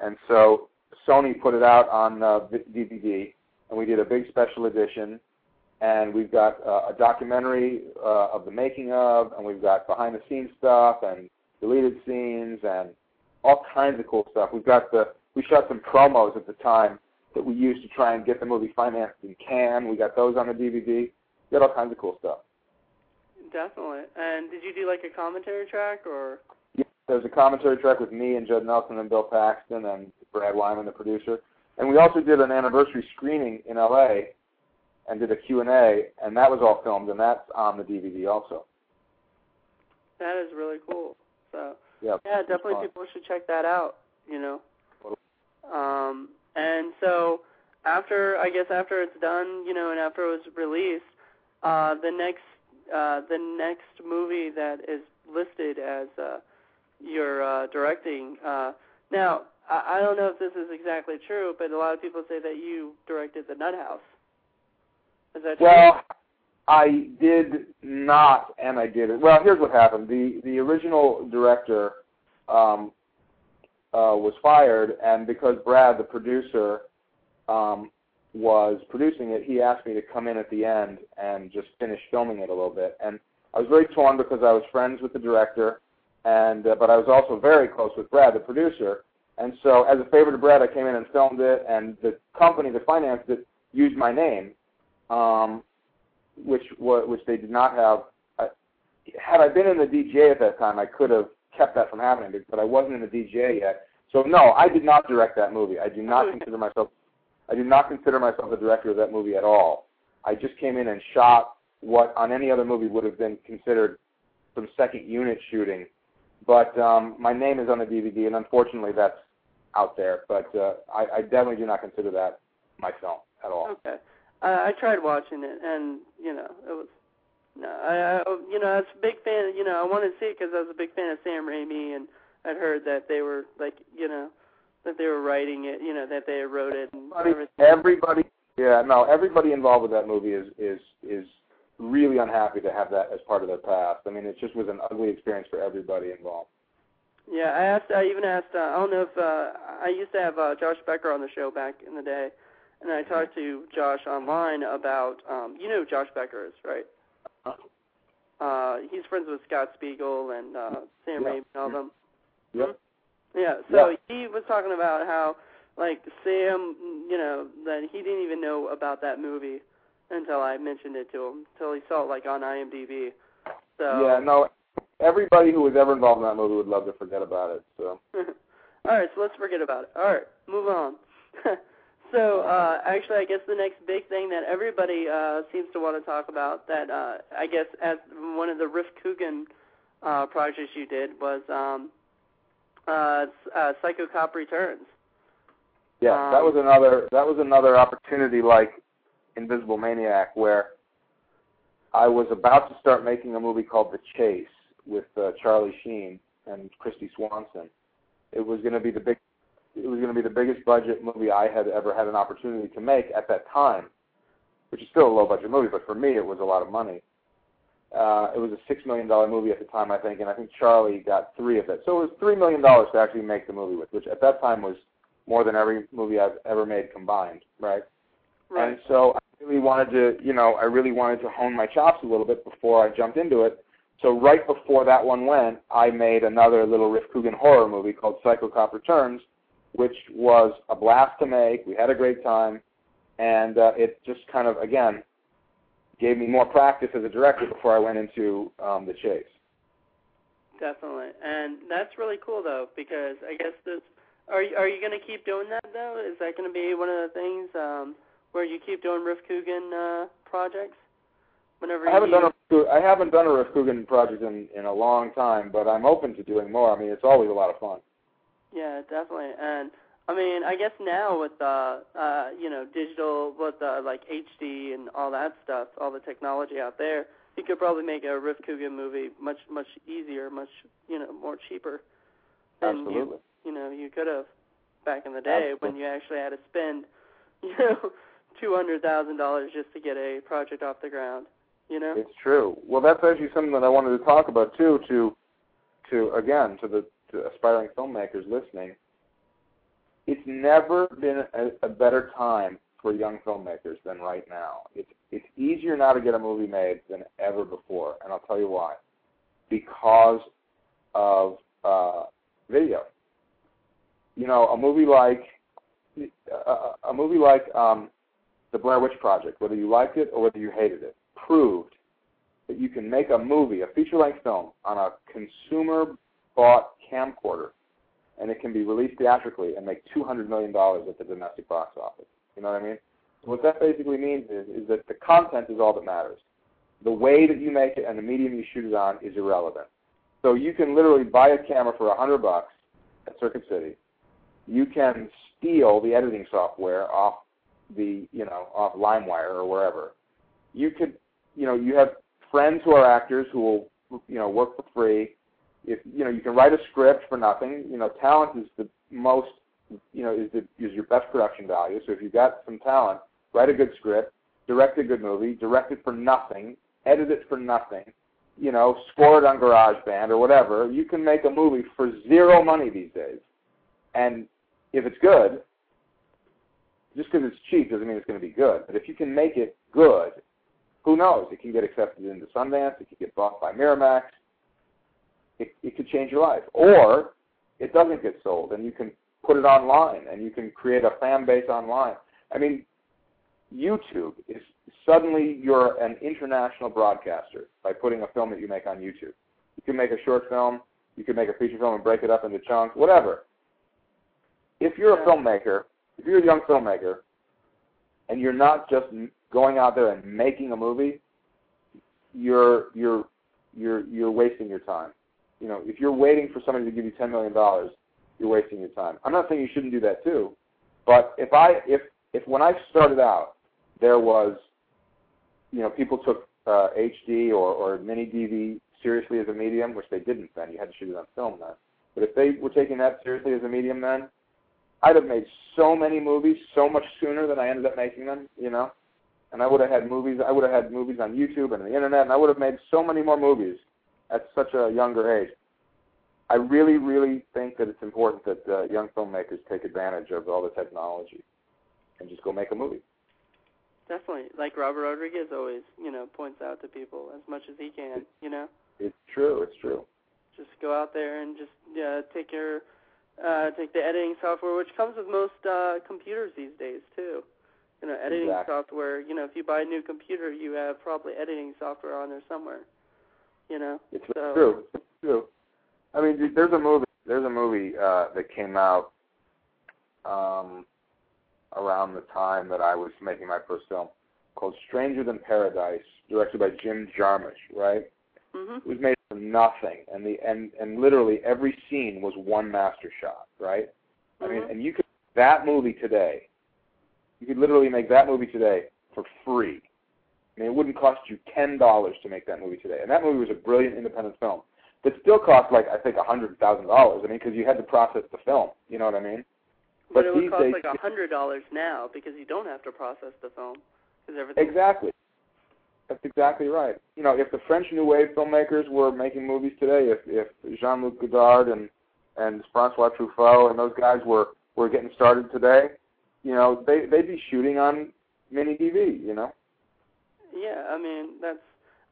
C: and so Sony put it out on uh, DVD, and we did a big special edition. And we've got uh, a documentary uh, of the making of, and we've got behind the scenes stuff and deleted scenes and all kinds of cool stuff. We've got the we shot some promos at the time that we used to try and get the movie financed in Cannes. We got those on the DVD. We got all kinds of cool stuff.
B: Definitely. And did you do like a commentary track or?
C: Yeah, there's a commentary track with me and Judd Nelson and Bill Paxton and Brad Wyman, the producer. And we also did an anniversary screening in LA and did a Q&A, and that was all filmed, and that's on the DVD also.
B: That is really cool. So
C: Yeah,
B: yeah, definitely
C: fun.
B: people should check that out. You know. Um, and so after I guess after it's done, you know, and after it was released, uh, the next uh, the next movie that is listed as uh, your uh, directing. Uh, now I, I don't know if this is exactly true, but a lot of people say that you directed the Nutt House. Is that true?
C: Well, I did not, and I did it. Well, here's what happened. The the original director um, uh, was fired, and because Brad, the producer, um, was producing it, he asked me to come in at the end and just finish filming it a little bit. And I was very torn because I was friends with the director, and uh, but I was also very close with Brad, the producer. And so, as a favor to Brad, I came in and filmed it, and the company that financed it used my name, um, which which they did not have. I, had I been in the DGA at that time, I could have kept that from happening, but I wasn't in the DGA yet. So no, I did not direct that movie. I do not consider myself I do not consider myself the director of that movie at all. I just came in and shot what on any other movie would have been considered some second unit shooting. But um, my name is on the DVD, and unfortunately, that's out there. But uh, I, I definitely do not consider that my film at all.
B: Okay, uh, I tried watching it, and you know, it was no, I, I you know, I was a big fan. You know, I wanted to see it because I was a big fan of Sam Raimi, and I'd heard that they were like, you know, that they were writing it, you know, that they wrote it. And
C: everybody, everybody, yeah, no, everybody involved with that movie is is is really unhappy to have that as part of their past. I mean, it just was an ugly experience for everybody involved.
B: Yeah, I asked. I even asked. Uh, I don't know if uh, I used to have uh, Josh Becker on the show back in the day, and I talked to Josh online about. Um, you know who Josh Becker is, right? Uh, he's friends with Scott Spiegel and uh, Sam
C: Yeah.
B: Raimi and all them.
C: Yep.
B: Yeah, so
C: Yeah.
B: he was talking about how, like, Sam, you know, that he didn't even know about that movie until I mentioned it to him, until he saw it, like, on IMDb. So,
C: Yeah, no, everybody who was ever involved in that movie would love to forget about it. So
B: All right, so let's forget about it. All right, move on. so, uh, actually, I guess the next big thing that everybody uh, seems to want to talk about, that uh, I guess as one of the Rif Coogan uh, projects you did was um, uh, uh, Psycho Cop Returns.
C: yeah, that
B: Um,
C: was another that was another opportunity like Invisible Maniac where I was about to start making a movie called The Chase with uh, Charlie Sheen and Christy Swanson. It was going to be the big it was going to be the biggest budget movie I had ever had an opportunity to make at that time, which is still a low budget movie, but for me it was a lot of money. Uh, it was a six million dollar movie at the time, I think, and I think Charlie got three of it. So it was three million dollars to actually make the movie with, which at that time was more than every movie I've ever made combined, right?
B: Right.
C: And so I really wanted to, you know, I really wanted to hone my chops a little bit before I jumped into it. So right before that one went, I made another little Rif Coogan horror movie called Psycho Cop Returns, which was a blast to make. We had a great time, and uh, it just kind of again gave me more practice as a director before I went into um, the chase.
B: Definitely, and that's really cool though because I guess this. Are you, are you going to keep doing that though? Is that going to be one of the things um, where you keep doing Rif Coogan uh, projects? Whenever
C: I haven't
B: you,
C: done a I haven't done a Rif Coogan project in in a long time, but I'm open to doing more. I mean, it's always a lot of fun.
B: Yeah, definitely. And I mean, I guess now with uh uh you know, digital with uh like HD and all that stuff, all the technology out there, you could probably make a Rif Coogan movie much much easier, much, you know, more cheaper than
C: Absolutely.
B: you you know, you could have back in the day when you actually had to spend, you know, two hundred thousand dollars just to get a project off the ground. You know?
C: It's true. Well, that's actually something that I wanted to talk about too. To, to again, to the to aspiring filmmakers listening, it's never been a, a better time for young filmmakers than right now. It's it's easier now to get a movie made than ever before, and I'll tell you why. Because of uh, video. You know, a movie like a, a movie like um, the Blair Witch Project, whether you liked it or whether you hated it, proved that you can make a movie, a feature-length film, on a consumer-bought camcorder, and it can be released theatrically and make $200 million at the domestic box office. You know what I mean? So what that basically means is, is that the content is all that matters. The way that you make it and the medium you shoot it on is irrelevant. So you can literally buy a camera for a hundred bucks at Circuit City. You can steal the editing software off the, you know, off LimeWire or wherever. You could, you know, you have friends who are actors who will, you know, work for free. If you know, you can write a script for nothing. You know, talent is the most, you know, is the is your best production value. So if you've got some talent, write a good script, direct a good movie, direct it for nothing, edit it for nothing, you know, score it on GarageBand or whatever. You can make a movie for zero money these days, and if it's good, just because it's cheap doesn't mean it's going to be good. But if you can make it good, who knows? It can get accepted into Sundance. It could get bought by Miramax. It, it could change your life. Or it doesn't get sold, and you can put it online, and you can create a fan base online. I mean, YouTube is suddenly you're an international broadcaster by putting a film that you make on YouTube. You can make a short film, you can make a feature film and break it up into chunks, whatever. If you're a filmmaker, if you're a young filmmaker, and you're not just going out there and making a movie, you're you're you're you're wasting your time. You know, if you're waiting for somebody to give you ten million dollars, you're wasting your time. I'm not saying you shouldn't do that too, but if I if if when I started out there was, you know, people took uh, HD or, or mini DV seriously as a medium, which they didn't then. You had to shoot it on film then. But if they were taking that seriously as a medium then, I'd have made so many movies so much sooner than I ended up making them, you know. And I would have had movies. I would have had movies on YouTube and the internet, and I would have made so many more movies at such a younger age. I really, really think that it's important that uh, young filmmakers take advantage of all the technology and just go make a movie.
B: Definitely, like Robert Rodriguez always, you know, points out to people as much as he can. You know.
C: It's true. It's true.
B: Just go out there and just yeah, take your uh, take the editing software, which comes with most uh, computers these days too. You know, editing
C: exactly.
B: software. You know, if you buy a new computer, you have probably editing software on there somewhere. You know.
C: It's
B: so.
C: true. It's true. I mean, there's a movie. There's a movie uh, that came out um, around the time that I was making my first film called Stranger Than Paradise, directed by Jim Jarmusch. Right.
B: Mm-hmm.
C: It was made for nothing, and the and and literally every scene was one master shot. Right.
B: Mm-hmm.
C: I mean, and you could that movie today. You could literally make that movie today for free. I mean, it wouldn't cost you ten dollars to make that movie today. And that movie was a brilliant independent film that still cost like I think a hundred thousand dollars. I mean, because you had to process the film. You know what I mean?
B: But,
C: But
B: it would cost
C: days-
B: like a hundred dollars now because you don't have to process the film because everything.
C: Exactly. That's exactly right. You know, if the French New Wave filmmakers were making movies today, if if Jean-Luc Godard and and Francois Truffaut and those guys were were getting started today, you know, they they'd be shooting on mini DV. You know.
B: Yeah, I mean that's,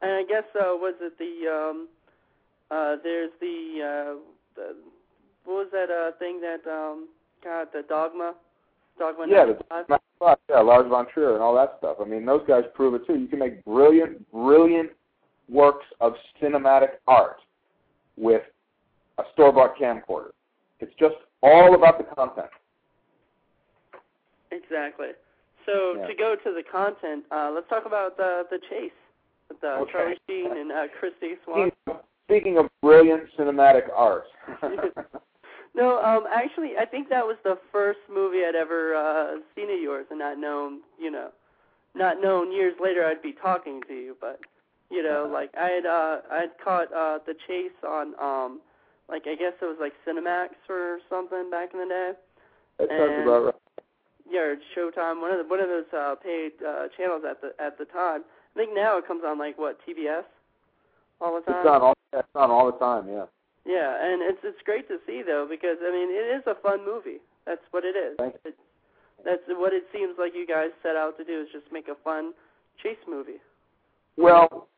B: and I guess uh, was it the um, uh, there's the, uh, the what was that uh thing that um, God the Dogma, Dogma
C: Yeah,
B: 95?
C: the Fuck, yeah, Lars von Trier and all that stuff. I mean, those guys prove it too. You can make brilliant, brilliant works of cinematic art with a store-bought camcorder. It's just all about the content.
B: Exactly. So
C: Yeah.
B: to go to the content, uh, let's talk about the the chase with uh,
C: Okay.
B: Charlie Sheen and uh, Christy Swan.
C: Speaking of, brilliant cinematic art,
B: No, um, actually, I think that was the first movie I'd ever uh, seen of yours, and not known, you know, not known years later I'd be talking to you. But you know, like I had, uh, I'd caught uh, the chase on, um, like I guess it was like Cinemax or something back in the day.
C: that sounds about right.
B: Yeah, or Showtime, one of the one of those uh, paid uh, channels at the at the time. I think now it comes on like what TBS all the time.
C: It's on all. It's on all the time. Yeah.
B: Yeah, and it's it's great to see though because I mean it is a fun movie. That's what it is.
C: Thank
B: It's, that's what it seems like you guys set out to do is just make a fun chase movie.
C: Well,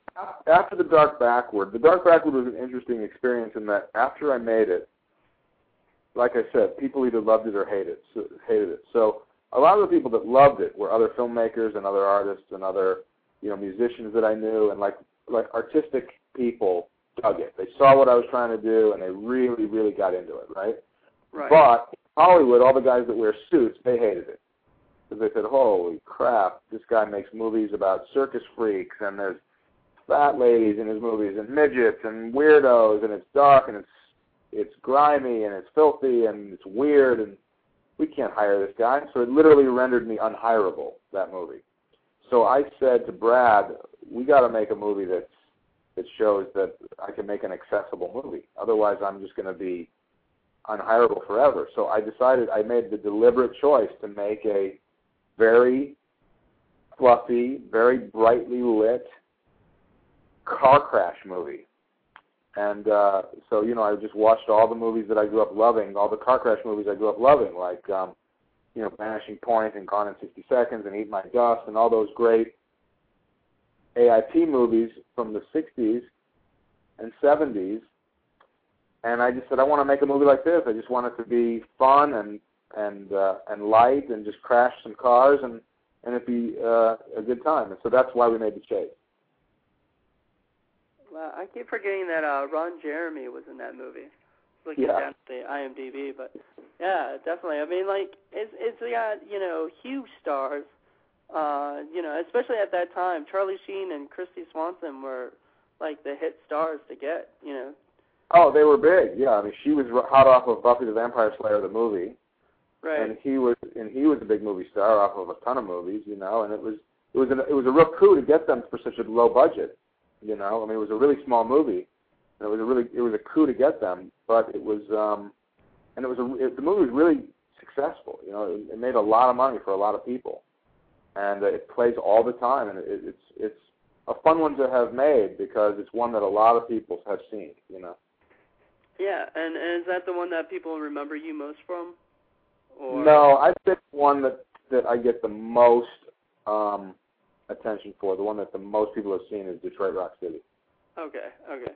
C: after the Dark Backward, the Dark Backward was an interesting experience in that after I made it, like I said, people either loved it or hated it. So, hated it. So a lot of the people that loved it were other filmmakers and other artists and other you know musicians that I knew and like like artistic people dug it. They saw what I was trying to do and they really really got into it, right?
B: Right.
C: But Hollywood, all the guys that wear suits, they hated it. Because they said, holy crap, this guy makes movies about circus freaks, and there's fat ladies in his movies, and midgets, and weirdos, and it's dark, and it's it's grimy, and it's filthy, and it's weird, and we can't hire this guy. So it literally rendered me unhireable, that movie. So I said to Brad, we got to make a movie that's that shows that I can make an accessible movie. Otherwise, I'm just going to be unhireable forever. So I decided I made the deliberate choice to make a very fluffy, very brightly lit car crash movie. And uh, so, you know, I just watched all the movies that I grew up loving, all the car crash movies I grew up loving, like, um, you know, Vanishing Point and Gone in 60 Seconds and Eat My Dust and all those great AIP movies from the 60s and 70s. And I just said, I want to make a movie like this. I just want it to be fun and and uh, and light and just crash some cars and and it be uh, a good time. And so that's why we made the chase.
B: Well, I keep forgetting that uh, Ron Jeremy was in that movie. Looking
C: Yeah.
B: down at the IMDb, but yeah, definitely. I mean, like it's it's got you know huge stars. Uh, you know, especially at that time, Charlie Sheen and Christy Swanson were like the hit stars to get. You know,
C: Oh, they were big. Yeah, I mean, she was hot off of Buffy the Vampire Slayer, the movie,
B: right?
C: and he was and he was a big movie star off of a ton of movies, you know. And it was it was an, it was a real coup to get them for such a low budget, you know. I mean, it was a really small movie, and it was a really it was a coup to get them, but it was um, and it was a it, the movie was really successful, you know. It, it made a lot of money for a lot of people, and uh, it plays all the time, and it, it's it's a fun one to have made because it's one that a lot of people have seen, you know.
B: yeah, and, and is that the one that people remember you most from? Or
C: No, I think one that that I get the most um, attention for, the one that the most people have seen, is Detroit Rock City.
B: Okay, okay.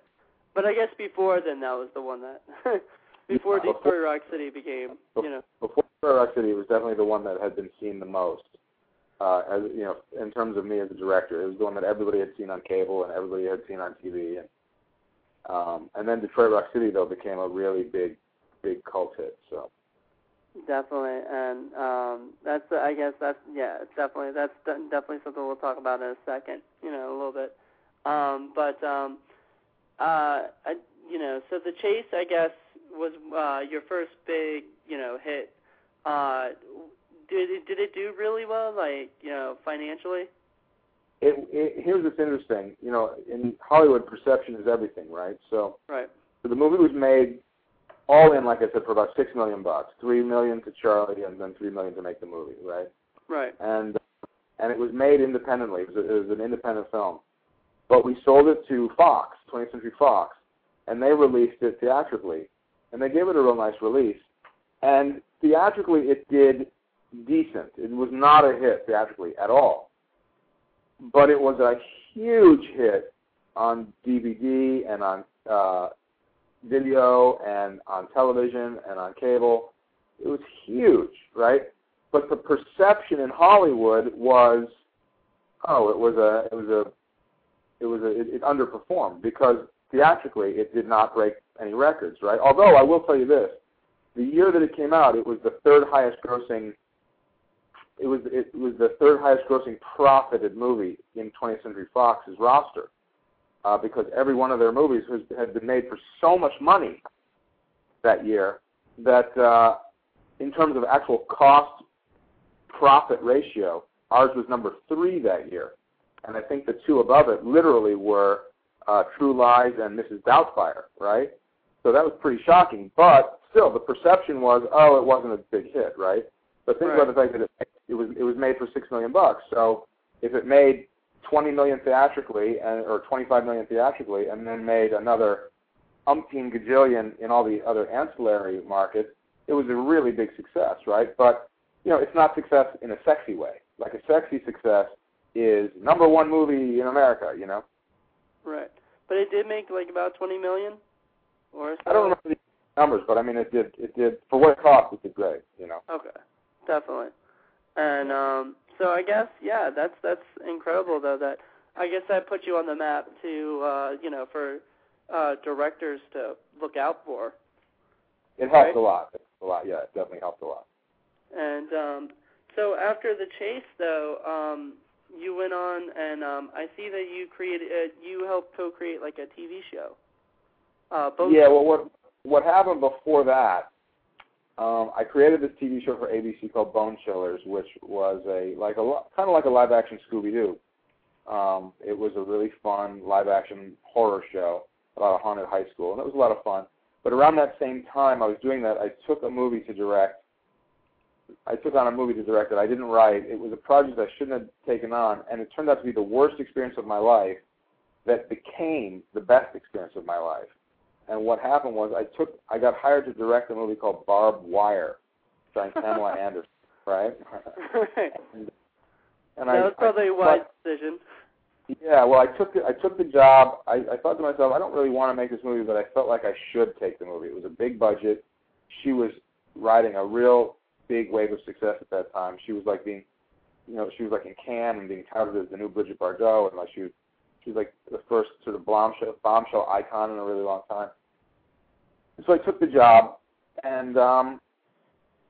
B: But I guess before then, that was the one that before
C: Yeah,
B: Detroit Rock City became, you know.
C: Before Detroit Rock City, was definitely the one that had been seen the most. Uh, as you know, in terms of me as a director, it was the one that everybody had seen on cable and everybody had seen on TV. And um, and then Detroit Rock City though became a really big, big cult hit. So
B: Definitely, and um, that's I guess that's yeah, definitely that's definitely something we'll talk about in a second, you know, a little bit. Um, but um, uh, I, you know, so the chase I guess was uh, your first big you know hit. Uh, did it, did it do really well, like you know, financially?
C: it, it here's what's interesting. You know, in Hollywood, perception is everything, right? So
B: Right.
C: So the movie was made all in, like I said, for about six million bucks. Three million to Charlie, and then three million to make the movie, right?
B: Right.
C: And and it was made independently. It was, a, it was an independent film, but we sold it to Fox, 20th Century Fox, and they released it theatrically, and they gave it a real nice release. And theatrically, it did decent. It was not a hit theatrically at all, but it was a huge hit on DVD and on uh, video and on television and on cable. It was huge, right? But the perception in Hollywood was, oh, it was a, it was a, it was a, it, it underperformed because theatrically it did not break any records, right? Although I will tell you this, the year that it came out, it was the third highest grossing. It was it was the third highest grossing profited movie in 20th Century Fox's roster uh, because every one of their movies was, had been made for so much money that year that uh, in terms of actual cost profit ratio, ours was number three that year, and I think the two above it literally were uh, True Lies and Mrs. Doubtfire, right? So that was pretty shocking, but still the perception was, oh, it wasn't a big hit, right? But think
B: Right.
C: about the fact that it, it was it was made for six million bucks. So if it made 20 million theatrically and, or 25 million theatrically and then made another umpteen gajillion in all the other ancillary markets, it was a really big success, right? But, you know, it's not success in a sexy way. Like a sexy success is number one movie in America, you know?
B: Right. But it did make like about twenty million, or so.
C: I don't remember the numbers, but I mean, it did, it did, for what it cost, it did great, you know?
B: Okay, definitely. And um, so I guess yeah, that's that's incredible though. That I guess that puts you on the map to uh, you know for uh, directors to look out for.
C: It helped
B: Right.
C: a lot. It helped a lot, yeah, it definitely helped a lot.
B: And um, so after the chase though, um, you went on and um, I see that you created uh, you helped co-create like a TV show. Uh, both
C: Yeah, well, what what happened before that? Um, I created this TV show for ABC called Bone Chillers, which was a like a kind of like a live action Scooby Doo. Um, it was a really fun live action horror show about a haunted high school, and it was a lot of fun. But around that same time I was doing that, I took a movie to direct. I took on a movie to direct that I didn't write. It was a project I shouldn't have taken on, and it turned out to be the worst experience of my life that became the best experience of my life. And what happened was I took I got hired to direct a movie called Barbed Wire, starring Pamela Anderson, right?
B: right.
C: And,
B: and that I, was probably I, a wise decision.
C: Yeah, well, I took the, I took the job. I, I thought to myself, I don't really want to make this movie, but I felt like I should take the movie. It was a big budget. She was riding a real big wave of success at that time. She was like being, you know, she was like in Cannes and being touted as the new Brigitte Bardot, and like she was, she was like the first sort of bombshell bombshell icon in a really long time. And so I took the job, and um,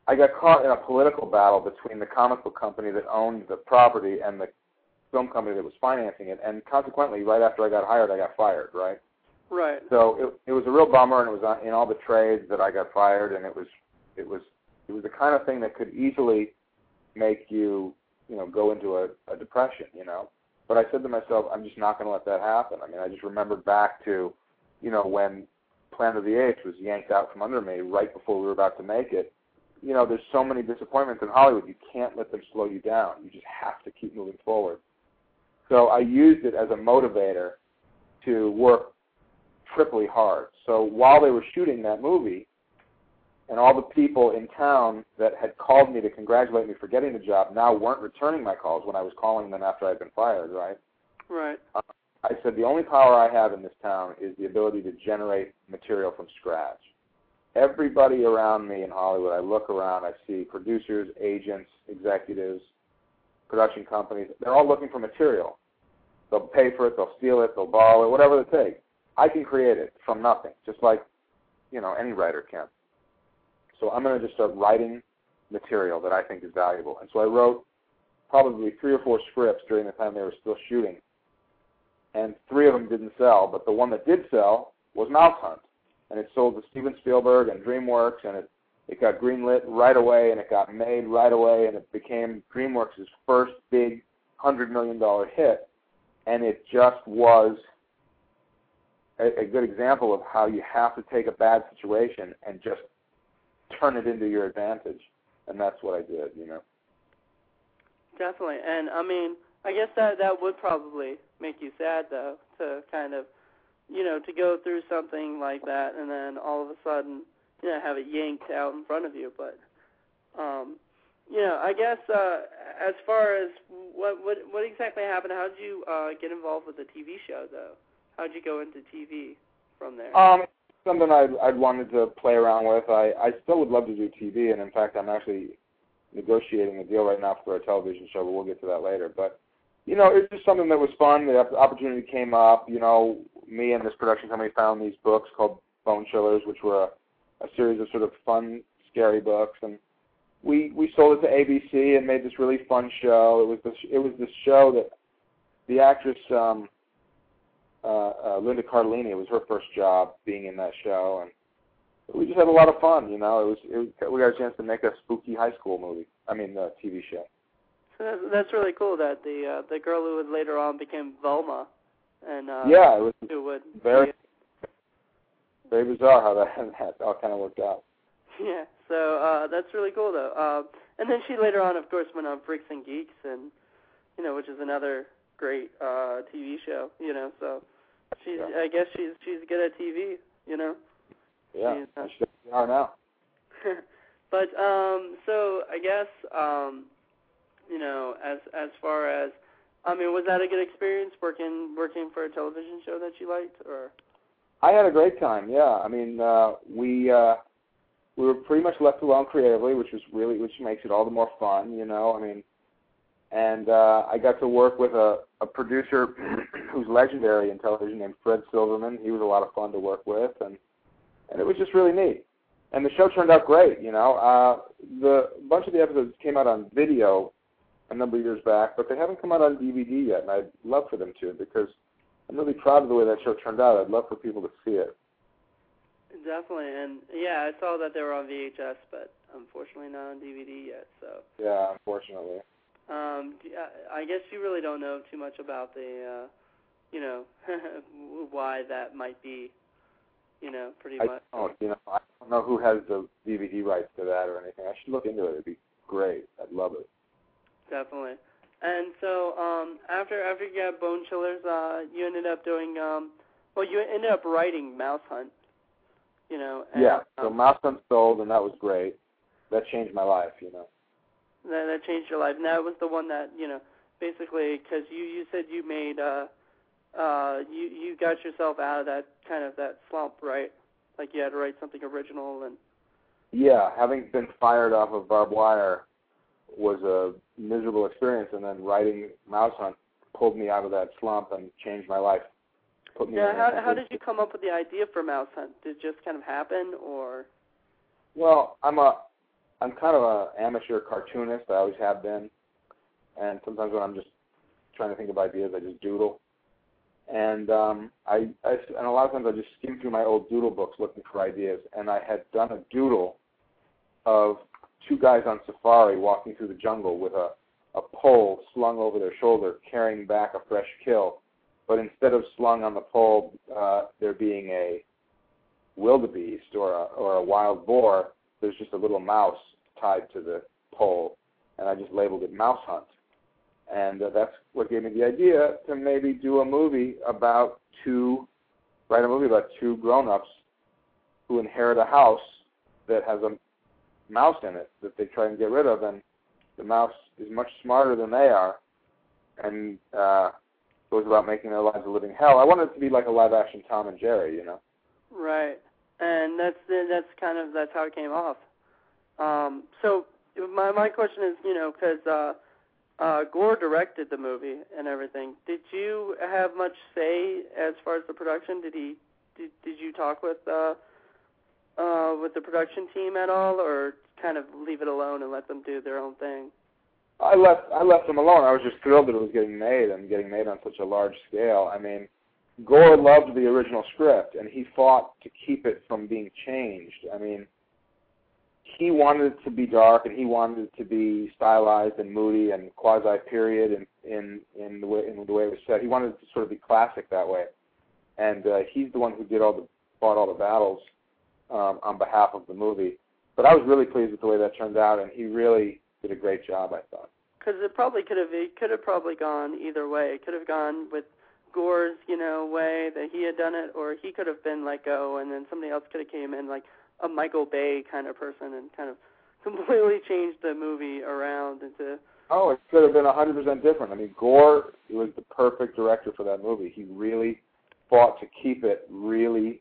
C: I got caught in a political battle between the comic book company that owned the property and the film company that was financing it, and consequently, right after I got hired, I got fired. Right.
B: Right.
C: So it it was a real bummer, and it was in all the trades that I got fired, and it was it was it was the kind of thing that could easily make you you know go into a, a depression. You know. But I said to myself, I'm just not going to let that happen. I mean, I just remembered back to, you know, when Planet of the Apes was yanked out from under me right before we were about to make it. You know, there's so many disappointments in Hollywood. You can't let them slow you down. You just have to keep moving forward. So I used it as a motivator to work triply hard. So while they were shooting that movie, and all the people in town that had called me to congratulate me for getting the job now weren't returning my calls when I was calling them after I'd been fired, right?
B: Right.
C: Uh, I said the only power I have in this town is the ability to generate material from scratch. Everybody around me in Hollywood, I look around, I see producers, agents, executives, production companies, they're all looking for material. They'll pay for it, they'll steal it, they'll borrow it, whatever it takes. I can create it from nothing, just like, you know, any writer can. So I'm going to just start writing material that I think is valuable. And so I wrote probably three or four scripts during the time they were still shooting. And three of them didn't sell, but the one that did sell was Mouse Hunt. And it sold to Steven Spielberg and DreamWorks, and it it got greenlit right away, and it got made right away, and it became DreamWorks' first big hundred million dollar hit. And it just was a, a good example of how you have to take a bad situation and just turn it into your advantage. And that's what I did, you know.
B: Definitely, and I mean, I guess that that would probably make you sad though to kind of, you know, to go through something like that and then all of a sudden you know, have it yanked out in front of you. But, um, you know, I guess uh, as far as what what what exactly happened, how did you uh, get involved with the TV show though? How did you go into TV from there?
C: Um, something I'd, I'd wanted to play around with. I I still would love to do TV, and in fact, I'm actually negotiating a deal right now for a television show, but we'll get to that later. But you know, it's just something that was fun. The opportunity came up. You know, me and this production company found these books called Bone Chillers, which were a a series of sort of fun, scary books, and we we sold it to ABC and made this really fun show. It was this it was this show that the actress um, uh, uh, Linda Cardellini. It was her first job being in that show, and we just had a lot of fun. You know, it was, it was we got a chance to make a spooky high school movie. I mean, uh, TV show.
B: So that's, that's really cool that the uh, the girl who would later on became Velma, and uh,
C: yeah, it was
B: who would
C: very very bizarre how that, that all kind of worked out.
B: Yeah, so uh, that's really cool though. Uh, and then she later on, of course, went on Freaks and Geeks, and you know, which is another great uh, TV show. You know, so she's yeah. I guess she's she's good at TV. You know.
C: Yeah, she's, uh, she are now.
B: but um, so I guess um, you know, as as far as I mean, was that a good experience working working for a television show that you liked, or?
C: I had a great time. Yeah, I mean, uh, we uh, we were pretty much left alone creatively, which was really which makes it all the more fun. You know, I mean, and uh, I got to work with a, a producer who's legendary in television named Fred Silverman. He was a lot of fun to work with, and and it was just really neat. And the show turned out great. You know, uh, the a bunch of the episodes came out on video a number of years back, but they haven't come out on DVD yet, and I'd love for them to because I'm really proud of the way that show turned out. I'd love for people to see it.
B: Definitely, and yeah, I saw that they were on VHS, but unfortunately not on DVD yet. So
C: yeah, unfortunately.
B: Um, I guess you really don't know too much about the, uh, you know, why that might be. You know, pretty
C: I
B: much.
C: Don't, you know, I don't know who has the DVD rights to that or anything. I should look into it. It'd be great. I'd love it.
B: Definitely. And so um, after after you got Bone Chillers, uh, you ended up doing um, well. You ended up writing Mouse Hunt. You know. And,
C: yeah. So
B: um,
C: Mouse Hunt sold, and that was great. That changed my life. You know.
B: That that changed your life. And that was the one that you know basically because you you said you made uh uh you you got yourself out of that kind of that slump, right? Like you had to write something original and
C: Yeah, having been fired off of barbed wire was a miserable experience, and then writing Mouse Hunt pulled me out of that slump and changed my life. Put me
B: yeah. How how did you come up with the idea for Mouse Hunt? Did it just kind of happen or?
C: Well, I'm a I'm kind of a amateur cartoonist. I always have been, and sometimes when I'm just trying to think of ideas, I just doodle. And um, I, I and a lot of times I just skim through my old doodle books looking for ideas. And I had done a doodle of two guys on safari walking through the jungle with a a pole slung over their shoulder, carrying back a fresh kill. But instead of slung on the pole, uh, there being a wildebeest or a, or a wild boar, there's just a little mouse tied to the pole, and I just labeled it Mouse Hunt. And uh, that's what gave me the idea to maybe do a movie about two, write a movie about two grown-ups who inherit a house that has a mouse in it that they try and get rid of, and the mouse is much smarter than they are, and uh, goes about making their lives a living hell. I wanted it to be like a live-action Tom and Jerry, you know.
B: Right, and that's that's kind of that's how it came off. Um, so my my question is, you know, because uh, uh, Gore directed the movie and everything. Did you have much say as far as the production? Did he did did you talk with uh, uh, with the production team at all, or kind of leave it alone and let them do their own thing?
C: I left I left them alone. I was just thrilled that it was getting made and getting made on such a large scale. I mean, Gore loved the original script and he fought to keep it from being changed. I mean, he wanted it to be dark and he wanted it to be stylized and moody and quasi period in in in the way in the way it was set. He wanted it to sort of be classic that way. And uh, he's the one who did all the fought all the battles um, on behalf of the movie. But I was really pleased with the way that turned out, and he really did a great job. I thought.
B: Because it probably could have it could have probably gone either way. It could have gone with Gore's you know way that he had done it, or he could have been let go, and then somebody else could have came in like a Michael Bay kind of person and kind of completely changed the movie around into.
C: Oh, it could have been a hundred percent different. I mean, Gore was the perfect director for that movie. He really fought to keep it really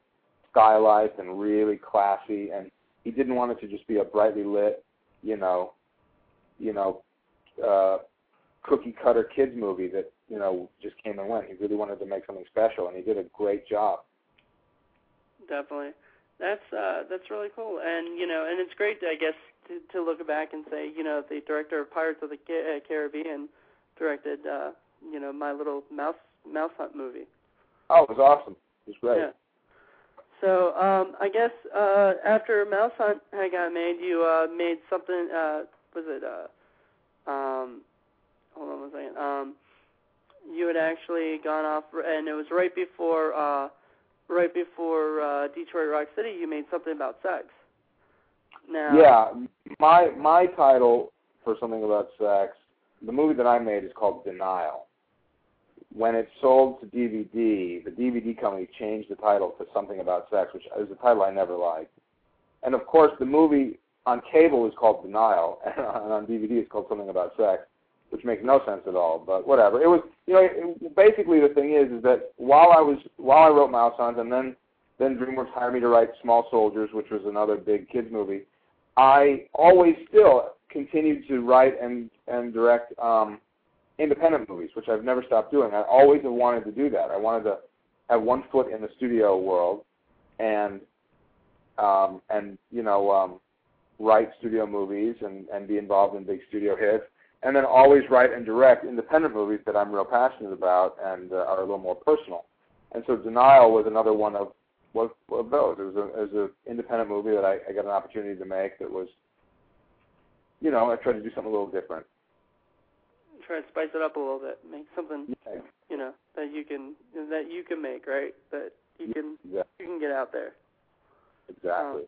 C: stylized and really classy, and he didn't want it to just be a brightly lit, you know, you know, uh, cookie cutter kids movie that you know just came and went. He really wanted to make something special, and he did a great job.
B: Definitely, that's uh, that's really cool, and you know, and it's great, I guess, to, to look back and say, you know, the director of Pirates of the uh, Caribbean directed, uh, you know, my little mouse mouse hunt movie.
C: Oh, it was awesome. It was great.
B: Yeah. So um, I guess uh, after Mouse Hunt had got made, you uh, made something. Uh, was it? Uh, um, hold on one second. Um, you had actually gone off, and it was right before, uh, right before uh, Detroit Rock City. You made something about sex. Now,
C: Yeah, my my title for something about sex, the movie that I made is called Denial. When it sold to DVD, the DVD company changed the title to something about sex, which is a title I never liked. And of course, the movie on cable is called Denial, and on DVD it's called something about sex, which makes no sense at all. But whatever. It was, you know, it, basically the thing is, is that while I was while I wrote Mouse Hunt, and then then DreamWorks hired me to write Small Soldiers, which was another big kids movie. I always still continued to write and and direct um, independent movies, which I've never stopped doing. I always have wanted to do that. I wanted to have one foot in the studio world, and um, and you know um, write studio movies and and be involved in big studio hits, and then always write and direct independent movies that I'm real passionate about and uh, are a little more personal. And so Denial was another one of was of those. It was a it was an independent movie that I, I got an opportunity to make that was, you know, I tried to do something a little different.
B: try to spice it up a little bit, make something
C: Yeah,
B: you know that you can that you can make, right? That you can
C: exactly.
B: you can get out there.
C: exactly.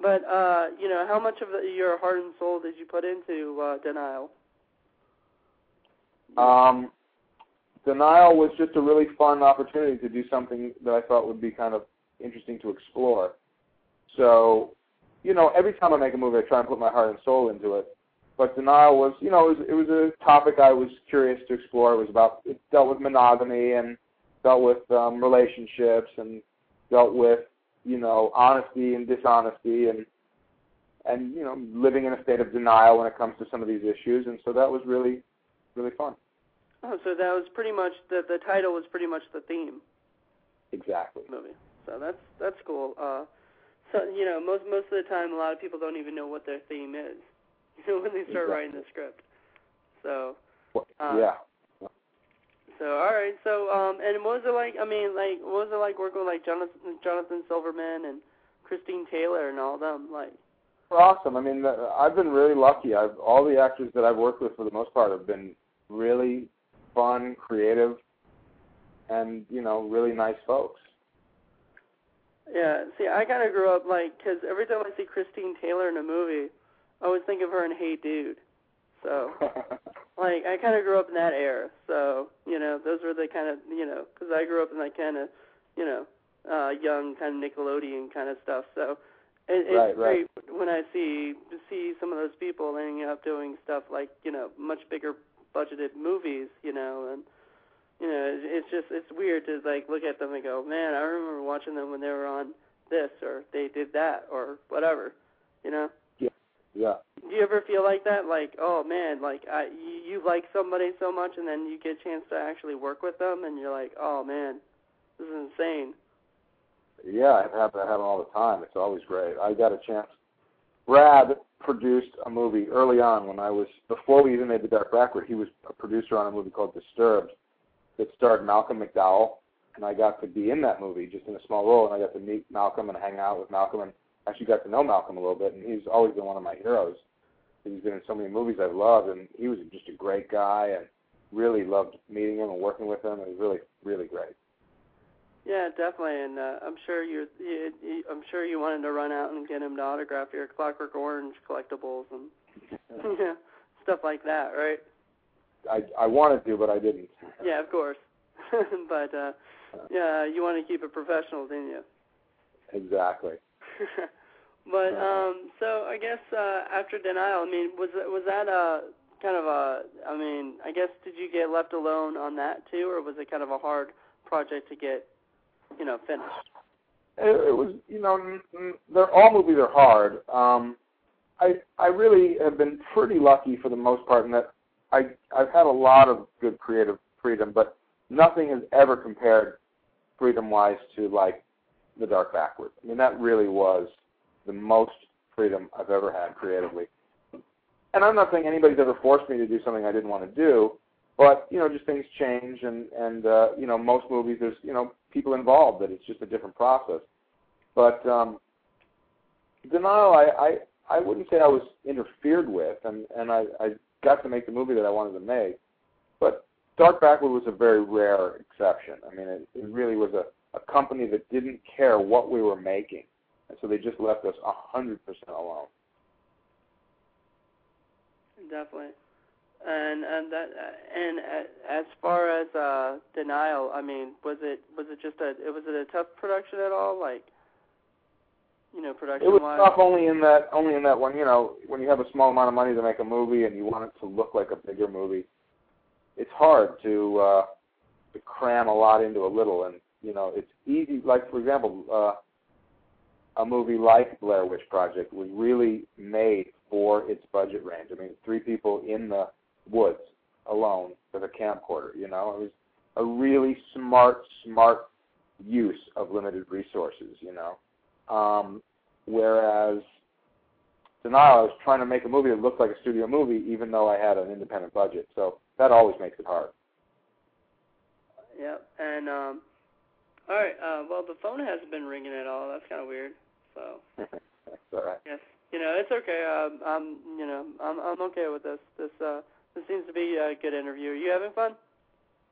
B: But uh, you know, how much of the, your heart and soul did you put into uh, denial?
C: Um, Denial was just a really fun opportunity to do something that I thought would be kind of interesting to explore. So, you know, every time I make a movie, I try and put my heart and soul into it. But Denial was, you know, it was, it was a topic I was curious to explore. It was about, it dealt with monogamy and dealt with um, relationships and dealt with, you know, honesty and dishonesty and and you know living in a state of denial when it comes to some of these issues. And so that was really, really fun.
B: Oh, so that was pretty much the the title was pretty much the theme.
C: Exactly.
B: Movie. So that's that's cool. Uh, so you know, most most of the time, a lot of people don't even know what their theme is. You know, when they start
C: exactly.
B: writing the script. So.
C: Uh, yeah.
B: So all right. So um, and what was it like? I mean, like, what was it like working with like Jonathan Jonathan Silverman and Christine Taylor and all them? Like.
C: Awesome. I mean, I've been really lucky. I've all the actors that I've worked with for the most part have been really fun, creative, and you know, really nice folks.
B: Yeah. See, I kind of grew up like because every time I see Christine Taylor in a movie, I always think of her in Hey Dude. So, like, I kind of grew up in that era. So, you know, those were the kind of, you know, because I grew up in that kind of, you know, uh, young kind of Nickelodeon kind of stuff. So, it, it's
C: right,
B: great
C: right.
B: when I see see some of those people ending up doing stuff like, you know, much bigger budgeted movies, you know, and you know, it, it's just it's weird to like look at them and go, man, I remember watching them when they were on this or they did that or whatever, you know.
C: Yeah.
B: Do you ever feel like that? Like, oh man, like I, you, you like somebody so much, and then you get a chance to actually work with them, and you're like, oh man, this is insane.
C: Yeah, it happens. That happen all the time. It's always great. I got a chance. Brad produced a movie early on when I was before we even made The Dark Backward. He was a producer on a movie called Disturbed that starred Malcolm McDowell, and I got to be in that movie just in a small role, and I got to meet Malcolm and hang out with Malcolm and actually got to know Malcolm a little bit, and he's always been one of my heroes. He's been in so many movies I've loved, and he was just a great guy, and really loved meeting him and working with him. It was really, really great.
B: Yeah, definitely, and uh, I'm sure you're. You, you, I'm sure you wanted to run out and get him to autograph your Clockwork Orange collectibles and yeah, stuff like that, right?
C: I I wanted to, but I didn't.
B: Yeah, of course. but uh, yeah, you want to keep it professional, didn't you?
C: Exactly.
B: but um, so I guess uh, after denial, I mean, was was that a kind of a? I mean, I guess did you get left alone on that too, or was it kind of a hard project to get, you know, finished?
C: It, it was, you know, they're all movies are hard. Um, I I really have been pretty lucky for the most part in that I I've had a lot of good creative freedom, but nothing has ever compared freedom wise to like the Dark Backward. I mean, that really was the most freedom I've ever had creatively. And I'm not saying anybody's ever forced me to do something I didn't want to do, but you know, just things change, and and uh, you know, most movies there's you know people involved that it's just a different process. But um, Denial, I, I I wouldn't say I was interfered with, and and I, I got to make the movie that I wanted to make. But Dark Backward was a very rare exception. I mean, it, it really was a a company that didn't care what we were making, and so they just left us a hundred percent alone.
B: Definitely, and and that and as far as uh, denial, I mean, was it was it just a was it a tough production at all? Like, you know, production.
C: It was
B: wise?
C: tough only in that only in that when you know when you have a small amount of money to make a movie and you want it to look like a bigger movie. It's hard to uh, to cram a lot into a little, and you know, it's easy. Like for example, uh, a movie like Blair Witch Project was really made for its budget range. I mean, three people in the woods alone with a camcorder. You know, it was a really smart, smart use of limited resources. You know, um, whereas Denial, I was trying to make a movie that looked like a studio movie, even though I had an independent budget. So that always makes it hard.
B: Yep, and um, all right. Uh, well, the phone hasn't been ringing at all. That's kind of weird. So.
C: That's all right.
B: Yes. You know, it's okay. Um, I'm, you know, I'm, I'm okay with this. This, uh, this seems to be a good interview. Are you having fun?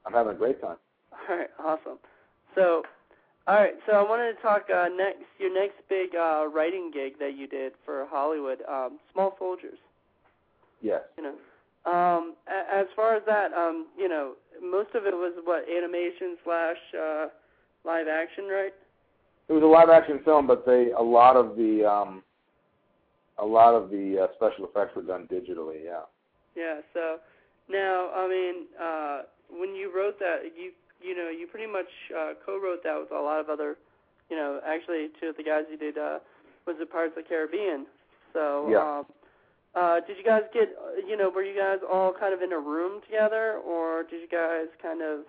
C: I'm having a great time.
B: All right. Awesome. So, all right. So I wanted to talk uh, next. Your next big uh, writing gig that you did for Hollywood, um, Small Soldiers.
C: Yes.
B: You know, Um, as far as that, um, you know, most of it was what animation slash uh, live action, right?
C: It was a live action film, but they a lot of the um, a lot of the uh, special effects were done digitally. Yeah.
B: Yeah. So now, I mean, uh, when you wrote that, you you know, you pretty much uh, co-wrote that with a lot of other, you know, actually two of the guys you did uh, was the Pirates of the Caribbean. So.
C: Yeah.
B: Um, uh, did you guys get, uh, you know, were you guys all kind of in a room together, or did you guys kind of,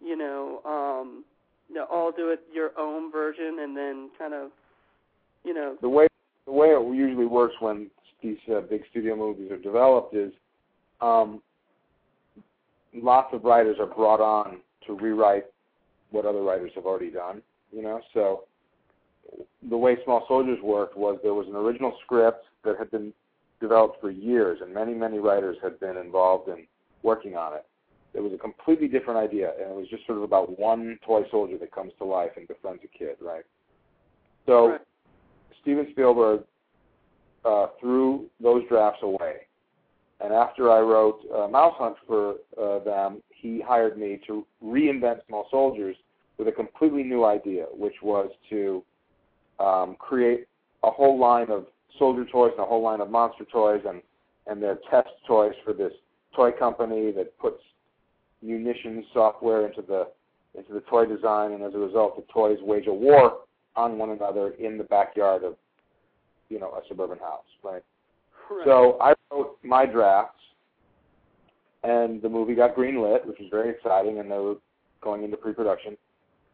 B: you know, um, you know, all do it your own version and then kind of, you know?
C: The way the way it usually works when these uh, big studio movies are developed is, um, lots of writers are brought on to rewrite what other writers have already done. You know, so the way Small Soldiers worked was there was an original script that had been developed for years, and many, many writers had been involved in working on it. It was a completely different idea, and it was just sort of about one toy soldier that comes to life and befriends a kid, right? So
B: Right.
C: Steven Spielberg uh, threw those drafts away, and after I wrote uh, Mouse Hunt for uh, them, he hired me to reinvent Small Soldiers with a completely new idea, which was to um, create a whole line of soldier toys and a whole line of monster toys and and their test toys for this toy company that puts munitions software into the into the toy design. And as a result the toys wage a war on one another in the backyard of you know a suburban house right? So I wrote my drafts and the movie got greenlit which was very exciting and they were going into pre-production.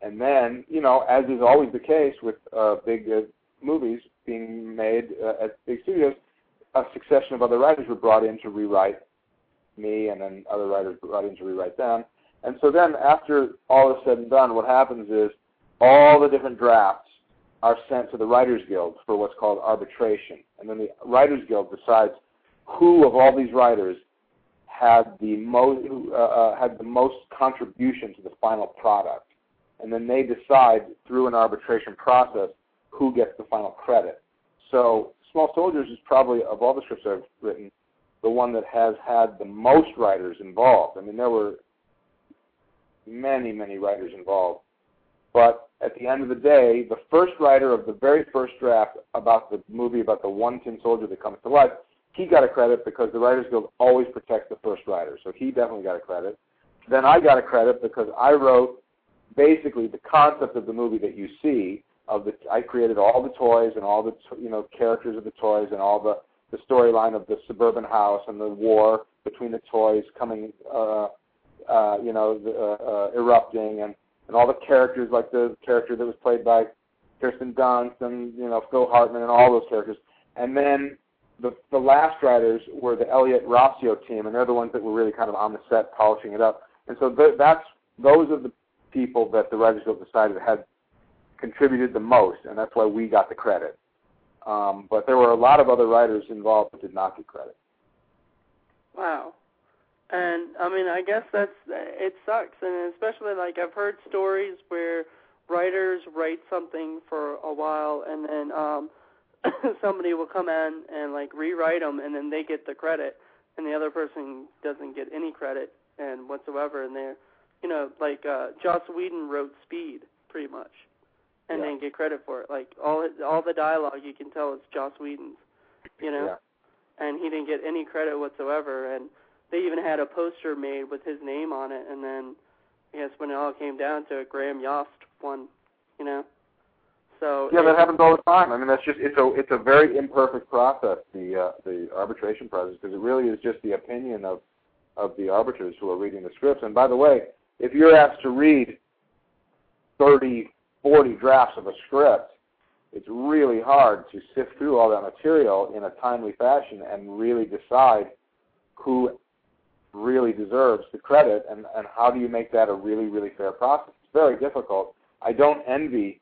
C: And then you know as is always the case with uh, big uh, movies being made uh, at big studios, a succession of other writers were brought in to rewrite me, and then other writers brought in to rewrite them. And so then, after all is said and done, what happens is all the different drafts are sent to the Writers Guild for what's called arbitration, and then the Writers Guild decides who of all these writers had the most uh, uh, had the most contribution to the final product, and then they decide through an arbitration process who gets the final credit. So Small Soldiers is probably, of all the scripts I've written, the one that has had the most writers involved. I mean, there were many, many writers involved. But at the end of the day, the first writer of the very first draft about the movie about the one tin soldier that comes to life, he got a credit because the Writers Guild always protects the first writer. So he definitely got a credit. Then I got a credit because I wrote basically the concept of the movie that you see of the I created all the toys and all the you know characters of the toys and all the the storyline of the suburban house and the war between the toys coming uh uh you know the, uh, uh erupting and and all the characters like the character that was played by Kirsten Dunst and you know Phil Hartman and all those characters and then the the last writers were the Elliott Rossio team and they're the ones that were really kind of on the set polishing it up and so th- that's those are the people that the Writers Guild decided had contributed the most, and that's why we got the credit. Um, but there were a lot of other writers involved that did not get credit.
B: Wow. And I mean, I guess that's it sucks, and especially like I've heard stories where writers write something for a while, and then um, somebody will come in and like rewrite them, and then they get the credit, and the other person doesn't get any credit and whatsoever. And they're, you know, like uh, Joss Whedon wrote Speed pretty much, and
C: Yeah.
B: then get credit for it. Like all all the dialogue you can tell is Joss Whedon's, you know
C: Yeah.
B: and he didn't get any credit whatsoever. And they even had a poster made with his name on it. And then I guess when it all came down to it, Graham Yost won. You know. So
C: Yeah,
B: it-
C: that happens all the time. I mean, that's just it's a it's a very imperfect process, the uh, the arbitration process, because it really is just the opinion of of the arbiters who are reading the scripts. And by the way, if you're asked to read 30, 40 drafts of a script, it's really hard to sift through all that material in a timely fashion and really decide who really deserves the credit and, and how do you make that a really, really fair process. It's very difficult. I don't envy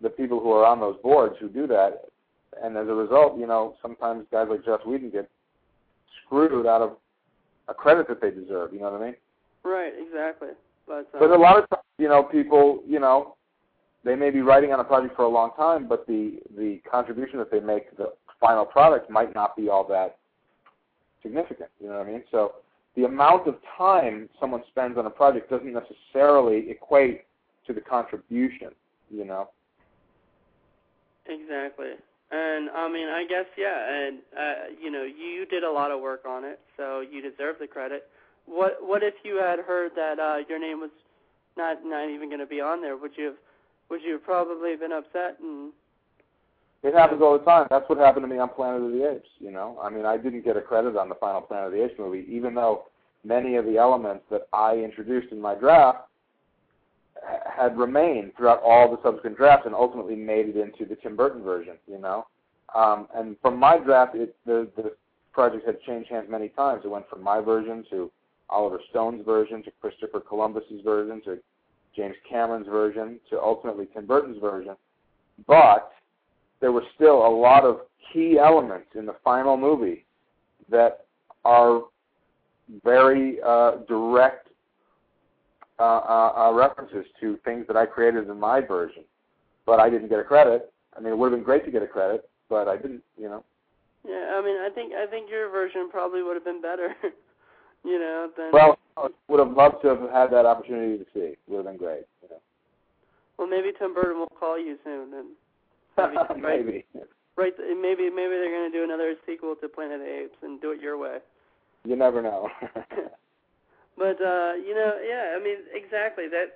C: the people who are on those boards who do that. And as a result, you know, sometimes guys like Joss Whedon get screwed out of a credit that they deserve. You know what I mean?
B: right, exactly. But uh,
C: But a lot of times, you know, people, you know, they may be writing on a project for a long time, but the the contribution that they make to the final product might not be all that significant. You know what I mean? So the amount of time someone spends on a project doesn't necessarily equate to the contribution. You know?
B: Exactly. And I mean, I guess yeah, and uh, you know, you did a lot of work on it, so you deserve the credit. What what if you had heard that uh, your name was not not even going to be on there? Would you have would you have probably been upset and
C: it happens all the time. That's what happened to me on Planet of the Apes. You know, I mean, I didn't get a credit on the final Planet of the Apes movie, even though many of the elements that I introduced in my draft had remained throughout all the subsequent drafts and ultimately made it into the Tim Burton version. You know, um, and from my draft, it, the the project had changed hands many times. It went from my version to Oliver Stone's version to Christopher Columbus's version to James Cameron's version to ultimately Tim Burton's version. But there were still a lot of key elements in the final movie that are very uh, direct uh, uh, uh, references to things that I created in my version, but I didn't get a credit. I mean, it would have been great to get a credit, but I didn't. You know.
B: Yeah, I mean, I think I think your version probably would have been better. you know, than.
C: Well, I would have loved to have had that opportunity to see. It would have been great. You know.
B: Well, maybe Tim Burton will call you soon and
C: maybe. maybe.
B: Right. Maybe maybe they're going to do another sequel to Planet of the Apes and do it your way.
C: You never know.
B: but uh, you know, yeah. I mean, exactly. That's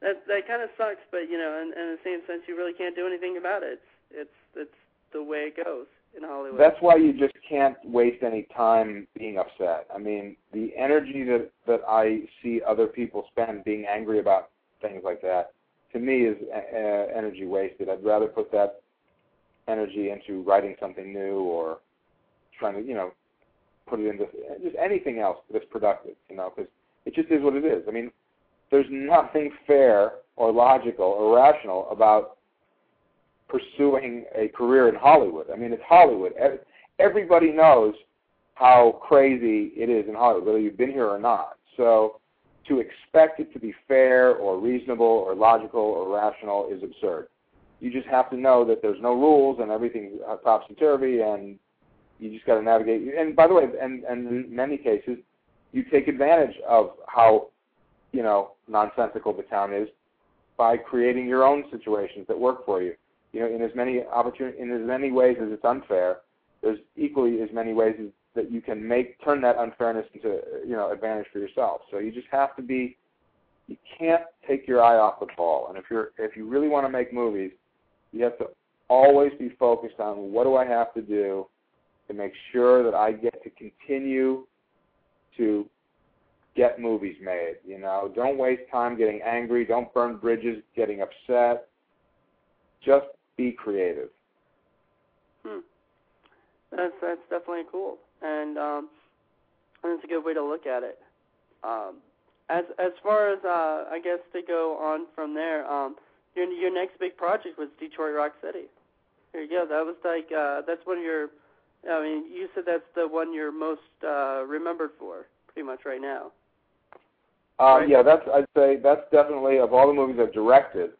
B: that that kind of sucks. But you know, in, in the same sense, you really can't do anything about it. It's it's it's the way it goes in Hollywood.
C: That's why you just can't waste any time being upset. I mean, the energy that that I see other people spend being angry about things like that, to me, is uh, energy wasted. I'd rather put that energy into writing something new or trying to, you know, put it into just anything else that's productive, you know, because it just is what it is. I mean, there's nothing fair or logical or rational about pursuing a career in Hollywood. I mean, it's Hollywood. Everybody knows how crazy it is in Hollywood, whether you've been here or not. So to expect it to be fair or reasonable or logical or rational is absurd you just have to know that there's no rules and everything's topsy uh, turvy, and you just got to navigate. And by the way, and and in many cases, you take advantage of how you know nonsensical the town is by creating your own situations that work for you. You know, in as many opportunity, in as many ways as it's unfair, there's equally as many ways as, that you can make turn that unfairness into you know advantage for yourself. So you just have to be. You can't take your eye off the ball. And if you're if you really want to make movies, you have to always be focused on what do I have to do to make sure that I get to continue to get movies made. You know, don't waste time getting angry. Don't burn bridges getting upset. Just be creative.
B: Hmm. That's that's definitely cool, and um, that's a good way to look at it. Um, as as far as uh, I guess to go on from there, um, your your next big project was Detroit Rock City. There you go. That was like uh, that's one of your. I mean, you said that's the one you're most uh, remembered for, pretty much right now.
C: Uh, right? Yeah, that's I'd say that's definitely of all the movies I've directed,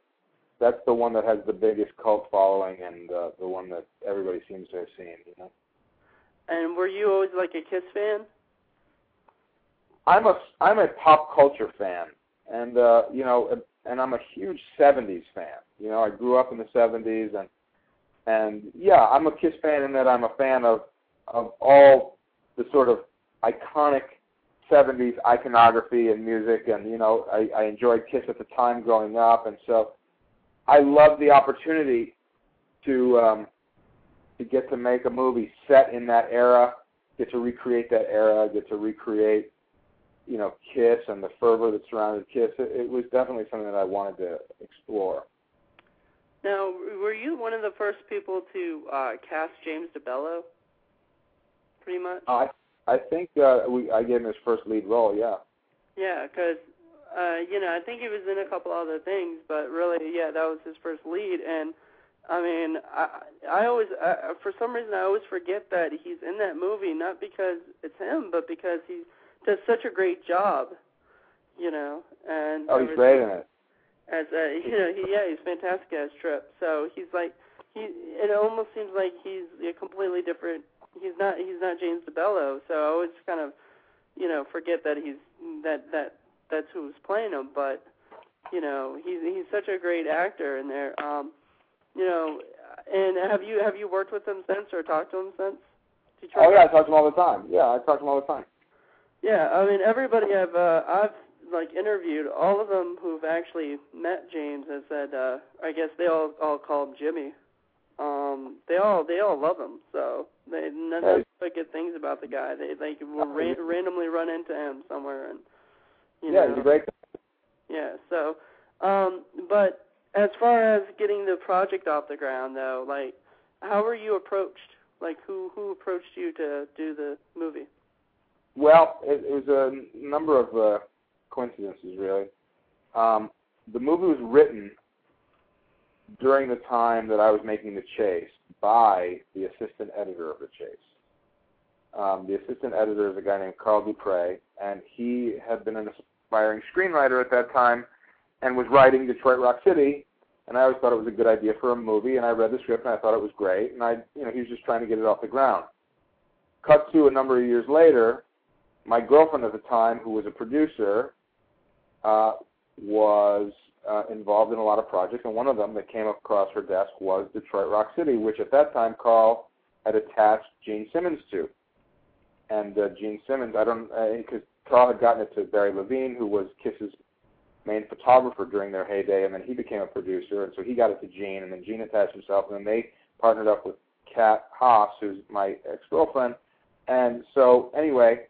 C: that's the one that has the biggest cult following and uh, the one that everybody seems to have seen. You know.
B: And were you always like a Kiss fan?
C: I'm a I'm a pop culture fan, and uh, you know and I'm a huge '70s fan. You know, I grew up in the '70s, and and yeah, I'm a Kiss fan in that I'm a fan of of all the sort of iconic '70s iconography and music, and you know, I, I enjoyed Kiss at the time growing up, and so I love the opportunity to um, to get to make a movie set in that era, get to recreate that era, get to recreate you know, Kiss and the fervor that surrounded Kiss, it, it was definitely something that I wanted to explore.
B: Now, were you one of the first people to uh, cast James DeBello? Pretty much.
C: I I think uh, we I gave him his first lead role. Yeah.
B: Yeah, because uh, you know I think he was in a couple other things, but really, yeah, that was his first lead. And I mean, I I always uh, for some reason I always forget that he's in that movie, not because it's him, but because he does such a great job, you know. And
C: oh, he's great in it.
B: As a, you know, he, yeah, he's fantastic as Trip. So he's like, he. It almost seems like he's a completely different he's not he's not James DeBello. So I always kind of you know forget that he's that that that's who's playing him. But you know he's he's such a great actor in there. Um, you know, and have you have you worked with him since or talked to him since?
C: Detroit? Oh yeah, I talk to him all the time. Yeah, I talk to him all the time.
B: Yeah, I mean everybody I've uh, I've like interviewed, all of them who've actually met James have said, uh, I guess they all all call him Jimmy. Um, they all they all love him, so they none hey. but good things about the guy. They like will ra- randomly run into him somewhere, and you
C: yeah,
B: know,
C: he's a great.
B: Yeah, so, um, but as far as getting the project off the ground, though, like, how were you approached? Like, who who approached you to do the movie?
C: Well, it, it was a number of uh, coincidences, really. Um, the movie was written during the time that I was making The Chase by the assistant editor of The Chase. Um, the assistant editor is a guy named Carl Dupre, and he had been an aspiring screenwriter at that time and was writing Detroit Rock City. And I always thought it was a good idea for a movie, and I read the script and I thought it was great, and I, you know, he was just trying to get it off the ground. Cut to a number of years later, my girlfriend at the time, who was a producer, uh, was uh, involved in a lot of projects, and one of them that came across her desk was Detroit Rock City, which at that time Carl had attached Gene Simmons to. And uh, Gene Simmons, I don't, because uh, Carl had gotten it to Barry Levine, who was Kiss's main photographer during their heyday, and then he became a producer, and so he got it to Gene, and then Gene attached himself, and then they partnered up with Kat Haas, who's my ex-girlfriend, and so anyway,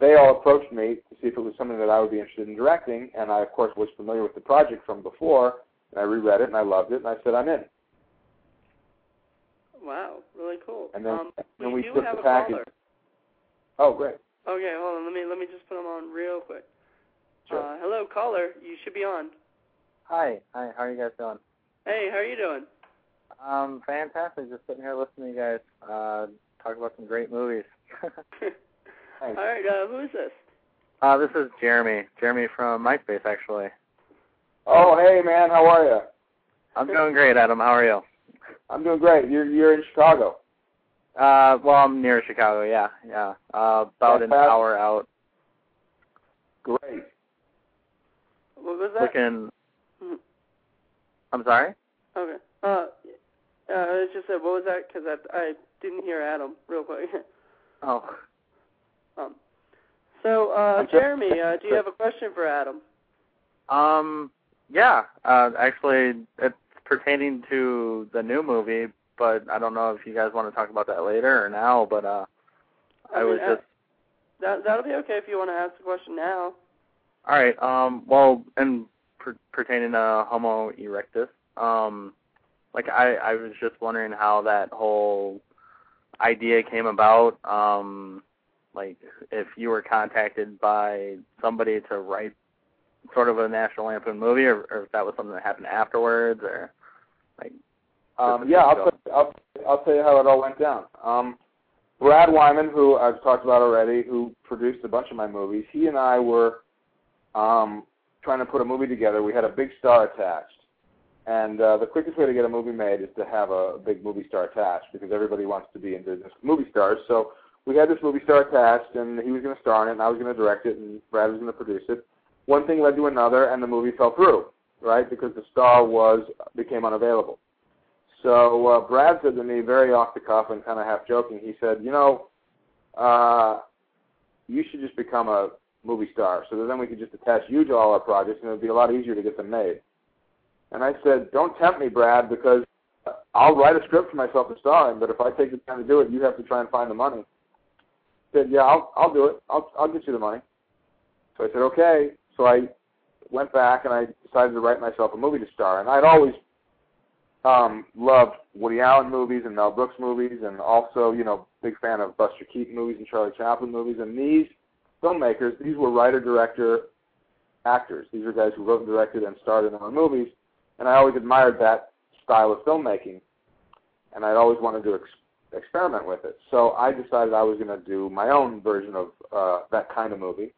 C: they all approached me to see if it was something that I would be interested in directing, and I, of course, was familiar with the project from before, and I reread it, and I loved it, and I said, I'm in.
B: Wow, really cool.
C: And then,
B: um,
C: then
B: we,
C: we
B: do have
C: the
B: a
C: package.
B: caller.
C: Oh, great.
B: Okay, hold on. Let me let me just put them on real quick.
C: Sure.
B: Uh, hello, caller. You should be on.
A: Hi. Hi. How are you guys doing?
B: Hey, how are you doing?
A: Um, fantastic. Just sitting here listening to you guys uh, talk about some great movies.
B: All right, uh, who is this?
A: Uh, this is Jeremy. Jeremy from MySpace, actually.
C: Oh, hey, man. How are you?
A: I'm doing great, Adam. How are you?
C: I'm doing great. You're you're in Chicago.
A: Uh, well, I'm near Chicago. Yeah, yeah. Uh, about an hour out.
C: Great.
B: What was that?
A: Looking.
B: Hmm.
A: I'm sorry.
B: Okay. Uh, uh, I just said, what was that? Because I I didn't hear Adam real quick.
A: oh.
B: So, uh, Jeremy, uh, do you have a question for Adam?
A: Um. Yeah. Uh, actually, it's pertaining to the new movie, but I don't know if you guys want to talk about that later or now. But uh, I,
B: I mean,
A: was just.
B: That that'll be okay if you want to ask the question now.
A: All right. Um. Well, and per- pertaining to Homo erectus, um, like I I was just wondering how that whole idea came about. Um, like if you were contacted by somebody to write sort of a National Lampoon movie, or, or if that was something that happened afterwards, or like.
C: Um, yeah, I'll, tell, I'll I'll tell you how it all went down. Um, Brad Wyman, who I've talked about already, who produced a bunch of my movies, he and I were um, trying to put a movie together. We had a big star attached. And uh, the quickest way to get a movie made is to have a big movie star attached because everybody wants to be in business with movie stars. So we had this movie star attached, and he was going to star in it, and I was going to direct it, and Brad was going to produce it. One thing led to another, and the movie fell through, right? Because the star was became unavailable. So uh, Brad said to me, very off the cuff and kind of half joking, he said, "You know, uh, you should just become a movie star, so that then we could just attach you to all our projects, and it would be a lot easier to get them made." And I said, "Don't tempt me, Brad, because I'll write a script for myself to star in, but if I take the time to do it, you have to try and find the money." Said, "Yeah, I'll I'll do it. I'll I'll get you the money." So I said, "Okay." So I went back and I decided to write myself a movie to star in. I'd always um, loved Woody Allen movies and Mel Brooks movies, and also, you know, big fan of Buster Keaton movies and Charlie Chaplin movies. And these filmmakers, these were writer-director actors. These are guys who wrote and directed and starred in their own movies. And I always admired that style of filmmaking, and I'd always wanted to ex- experiment with it. So I decided I was going to do my own version of uh, that kind of movie.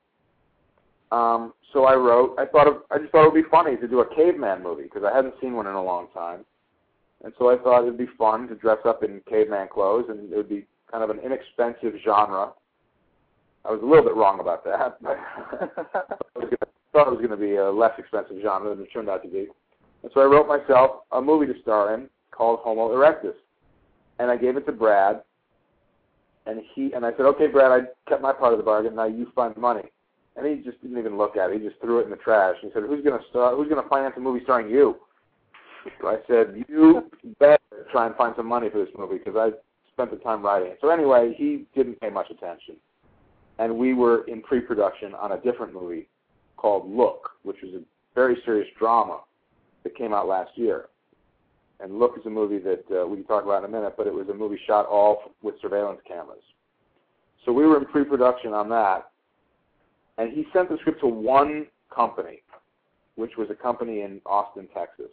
C: Um, so I wrote. I thought of. I just thought it would be funny to do a caveman movie because I hadn't seen one in a long time, and so I thought it'd be fun to dress up in caveman clothes, and it would be kind of an inexpensive genre. I was a little bit wrong about that. But I was gonna, thought it was going to be a less expensive genre than it turned out to be. And so I wrote myself a movie to star in called Homo Erectus, and I gave it to Brad. And he and I said, "Okay, Brad, I kept my part of the bargain. Now you find the money." And he just didn't even look at it. He just threw it in the trash. He said, "Who's going to star? Who's to finance a movie starring you?" So I said, "You better try and find some money for this movie because I spent the time writing it." So anyway, he didn't pay much attention, and we were in pre-production on a different movie called Look, which was a very serious drama that came out last year. And Look is a movie that uh, we can talk about in a minute, but it was a movie shot all with surveillance cameras. So we were in pre-production on that, and he sent the script to one company, which was a company in Austin, Texas.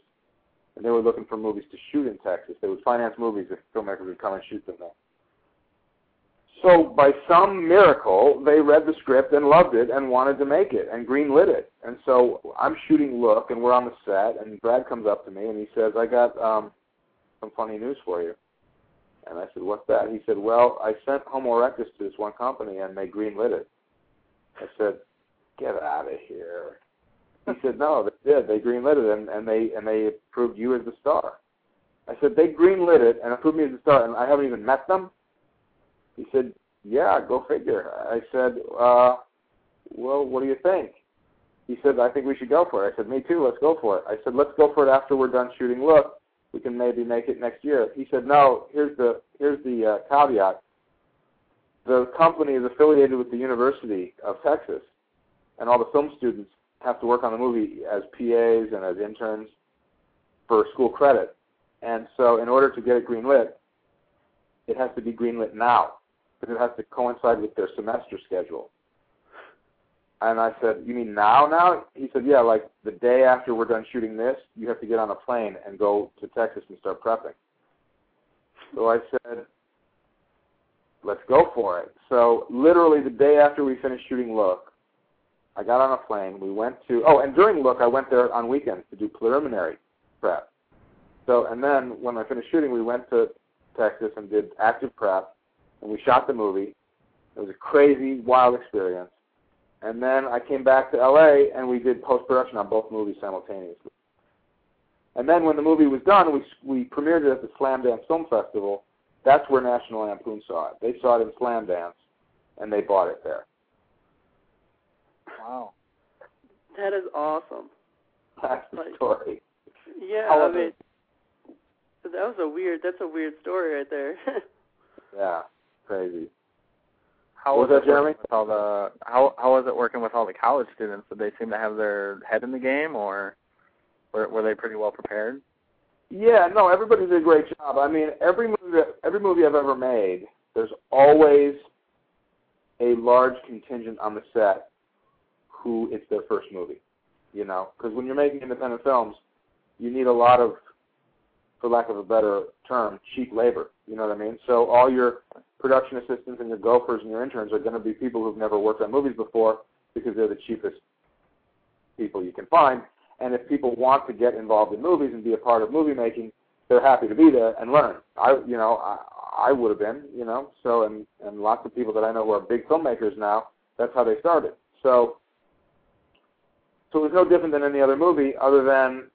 C: And they were looking for movies to shoot in Texas. They would finance movies if filmmakers would come and shoot them there. So by some miracle, they read the script and loved it and wanted to make it and greenlit it. And so I'm shooting Look, and we're on the set, and Brad comes up to me and he says, "I got um, some funny news for you." And I said, "What's that?" He said, "Well, I sent Homo erectus to this one company, and they greenlit it." I said, "Get out of here." He said, "No, they did. They greenlit it, and, and they and they approved you as the star." I said, "They greenlit it and approved me as the star, and I haven't even met them." He said, "Yeah, go figure." I said, uh, "Well, what do you think?" He said, "I think we should go for it." I said, "Me too. Let's go for it." I said, "Let's go for it after we're done shooting. Look, we can maybe make it next year." He said, "No. Here's the here's the uh, caveat. The company is affiliated with the University of Texas, and all the film students have to work on the movie as PAs and as interns for school credit. And so, in order to get it greenlit, it has to be greenlit now because it has to coincide with their semester schedule. And I said, "You mean now? Now?" He said, "Yeah, like the day after we're done shooting this, you have to get on a plane and go to Texas and start prepping." So I said, "Let's go for it." So literally the day after we finished shooting Look, I got on a plane. We went to oh, and during Look, I went there on weekends to do preliminary prep. So and then when I finished shooting, we went to Texas and did active prep, and we shot the movie. It was a crazy, wild experience. And then I came back to LA and we did post production on both movies simultaneously. And then when the movie was done, we we premiered it at the Slamdance Film Festival. That's where National Lampoon saw it. They saw it in Slamdance, and they bought it there.
A: Wow.
B: That is awesome.
C: That's the
B: Like-
C: story.
B: Yeah,
C: How
B: I mean,
C: it?
B: that was a weird. That's a weird story right there.
C: Yeah, crazy.
A: How
C: What was
A: was
C: that,
A: it
C: Jeremy?
A: With all the how how was it working with all the college students? Did they seem to have their head in the game, or were were they pretty well prepared?
C: Yeah, no, everybody did a great job. I mean, every movie, every movie I've ever made, there's always a large contingent on the set who it's their first movie. You know, because when you're making independent films, you need a lot of, for lack of a better term, cheap labor. You know what I mean? So all your production assistants and your gophers and your interns are going to be people who've never worked on movies before because they're the cheapest people you can find. And if people want to get involved in movies and be a part of movie making, they're happy to be there and learn. I, you know, I, I would have been, you know. So, and and lots of people that I know who are big filmmakers now, that's how they started. So, so it was no different than any other movie, other than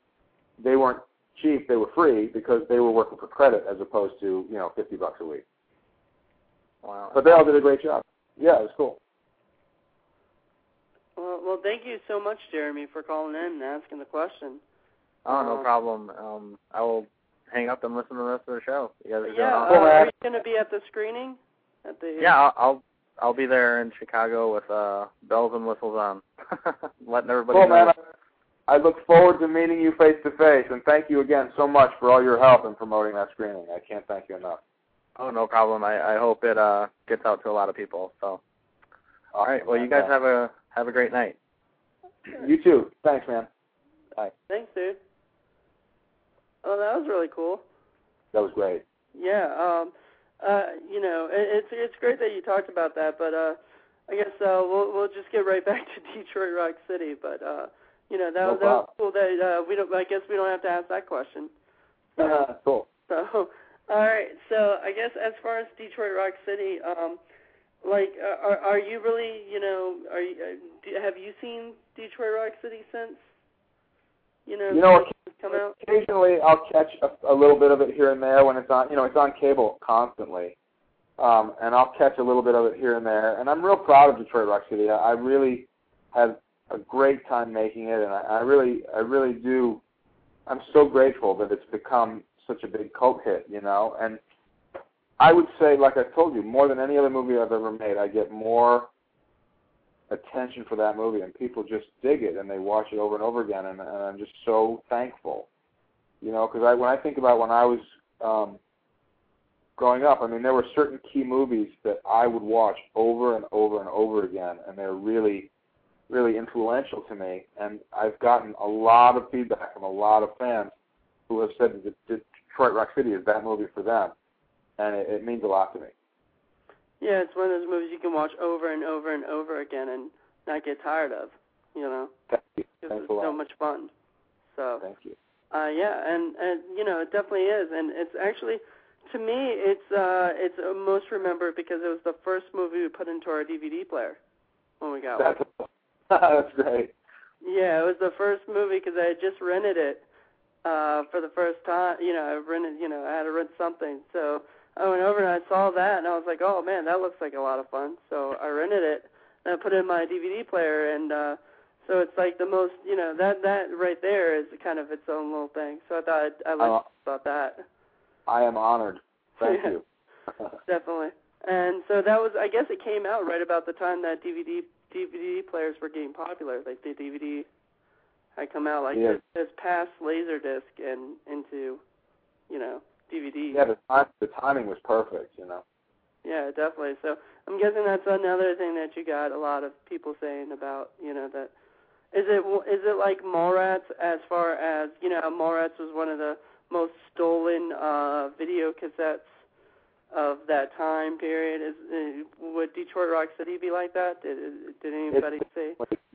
C: they weren't cheap; they were free because they were working for credit as opposed to you know fifty bucks a week.
A: Wow.
C: But they all did a great job. Yeah, it was cool.
B: well, well, thank you so much, Jeremy, for calling in and asking the question.
A: oh, no
B: uh,
A: problem. Um, I will hang up and listen to the rest of the show. You guys are doing
B: Yeah, uh,
A: awesome.
B: are you going to be at the screening? At the
A: Yeah, I'll, I'll I'll be there in Chicago with uh bells and whistles on, letting everybody
C: Cool,
A: know.
C: man. I look forward to meeting you face to face, and thank you again so much for all your help in promoting that screening. I can't thank you enough.
A: Oh, no problem. I I hope it uh gets out to a lot of people. So, all right. Well, you guys have a have a great night.
C: You too. Thanks, man. Bye.
B: Thanks, dude. Oh, that was really cool.
C: That was great.
B: Yeah, um, uh, you know, it, it's it's great that you talked about that, but uh, I guess uh, we'll we'll just get right back to Detroit Rock City. But uh, you know, that
C: No
B: was that was cool. That uh, we don't. I guess we don't have to ask that question.
C: Uh, cool.
B: So, All right. So I guess as far as Detroit Rock City, um, like, uh, are are you really, you know, are you, uh, do, have you seen Detroit Rock City since? You know,
C: You know,
B: come out.
C: occasionally I'll catch a, a little bit of it here and there when it's on. You know, it's on cable constantly, um, and I'll catch a little bit of it here and there. And I'm real proud of Detroit Rock City. I, I really had a great time making it, and I, I really, I really do. I'm so grateful that it's become such a big cult hit. You know, and I would say, like I told you, more than any other movie I've ever made, I get more attention for that movie, and people just dig it and they watch it over and over again, and, and I'm just so thankful. You know, because I when I think about when I was um, growing up, I mean, there were certain key movies that I would watch over and over and over again, and they're really, really influential to me. And I've gotten a lot of feedback from a lot of fans who have said that Detroit Rock City is that movie for them, and it, it means a lot to me.
B: Yeah, it's one of those movies you can watch over and over and over again and not get tired of. You know,
C: Thank you. Thanks
B: it's
C: a lot.
B: so much fun. So.
C: Thank you.
B: Uh, yeah, and and you know it definitely is, and it's actually to me it's uh it's most remembered because it was the first movie we put into our DVD player when we got one.
C: That's great.
B: Yeah, it was the first movie because I had just rented it uh for the first time. You know, I rented. You know, I had to rent something, so I went over and I saw that, and I was like, oh man, that looks like a lot of fun. So I rented it and I put it in my DVD player, and uh so it's like the most, you know, that that right there is kind of its own little thing. So I thought I'd, I liked
C: Oh.
B: about that.
C: I am honored. Thank
B: Yeah.
C: you.
B: Definitely. And so that was, I guess, it came out right about the time that DVD DVD players were getting popular. Like the DVD had come out, like
C: Yeah.
B: this, this past Laserdisc and into, you know, DVD.
C: yeah, the time, the timing was perfect. You know.
B: Yeah, definitely. So I'm guessing that's another thing that you got a lot of people saying about, you know, that is it is it like Mallrats as far as you know, Mallrats was one of the most stolen uh video cassettes of that time period. Is uh, would Detroit Rock City be like that? Did did anybody say?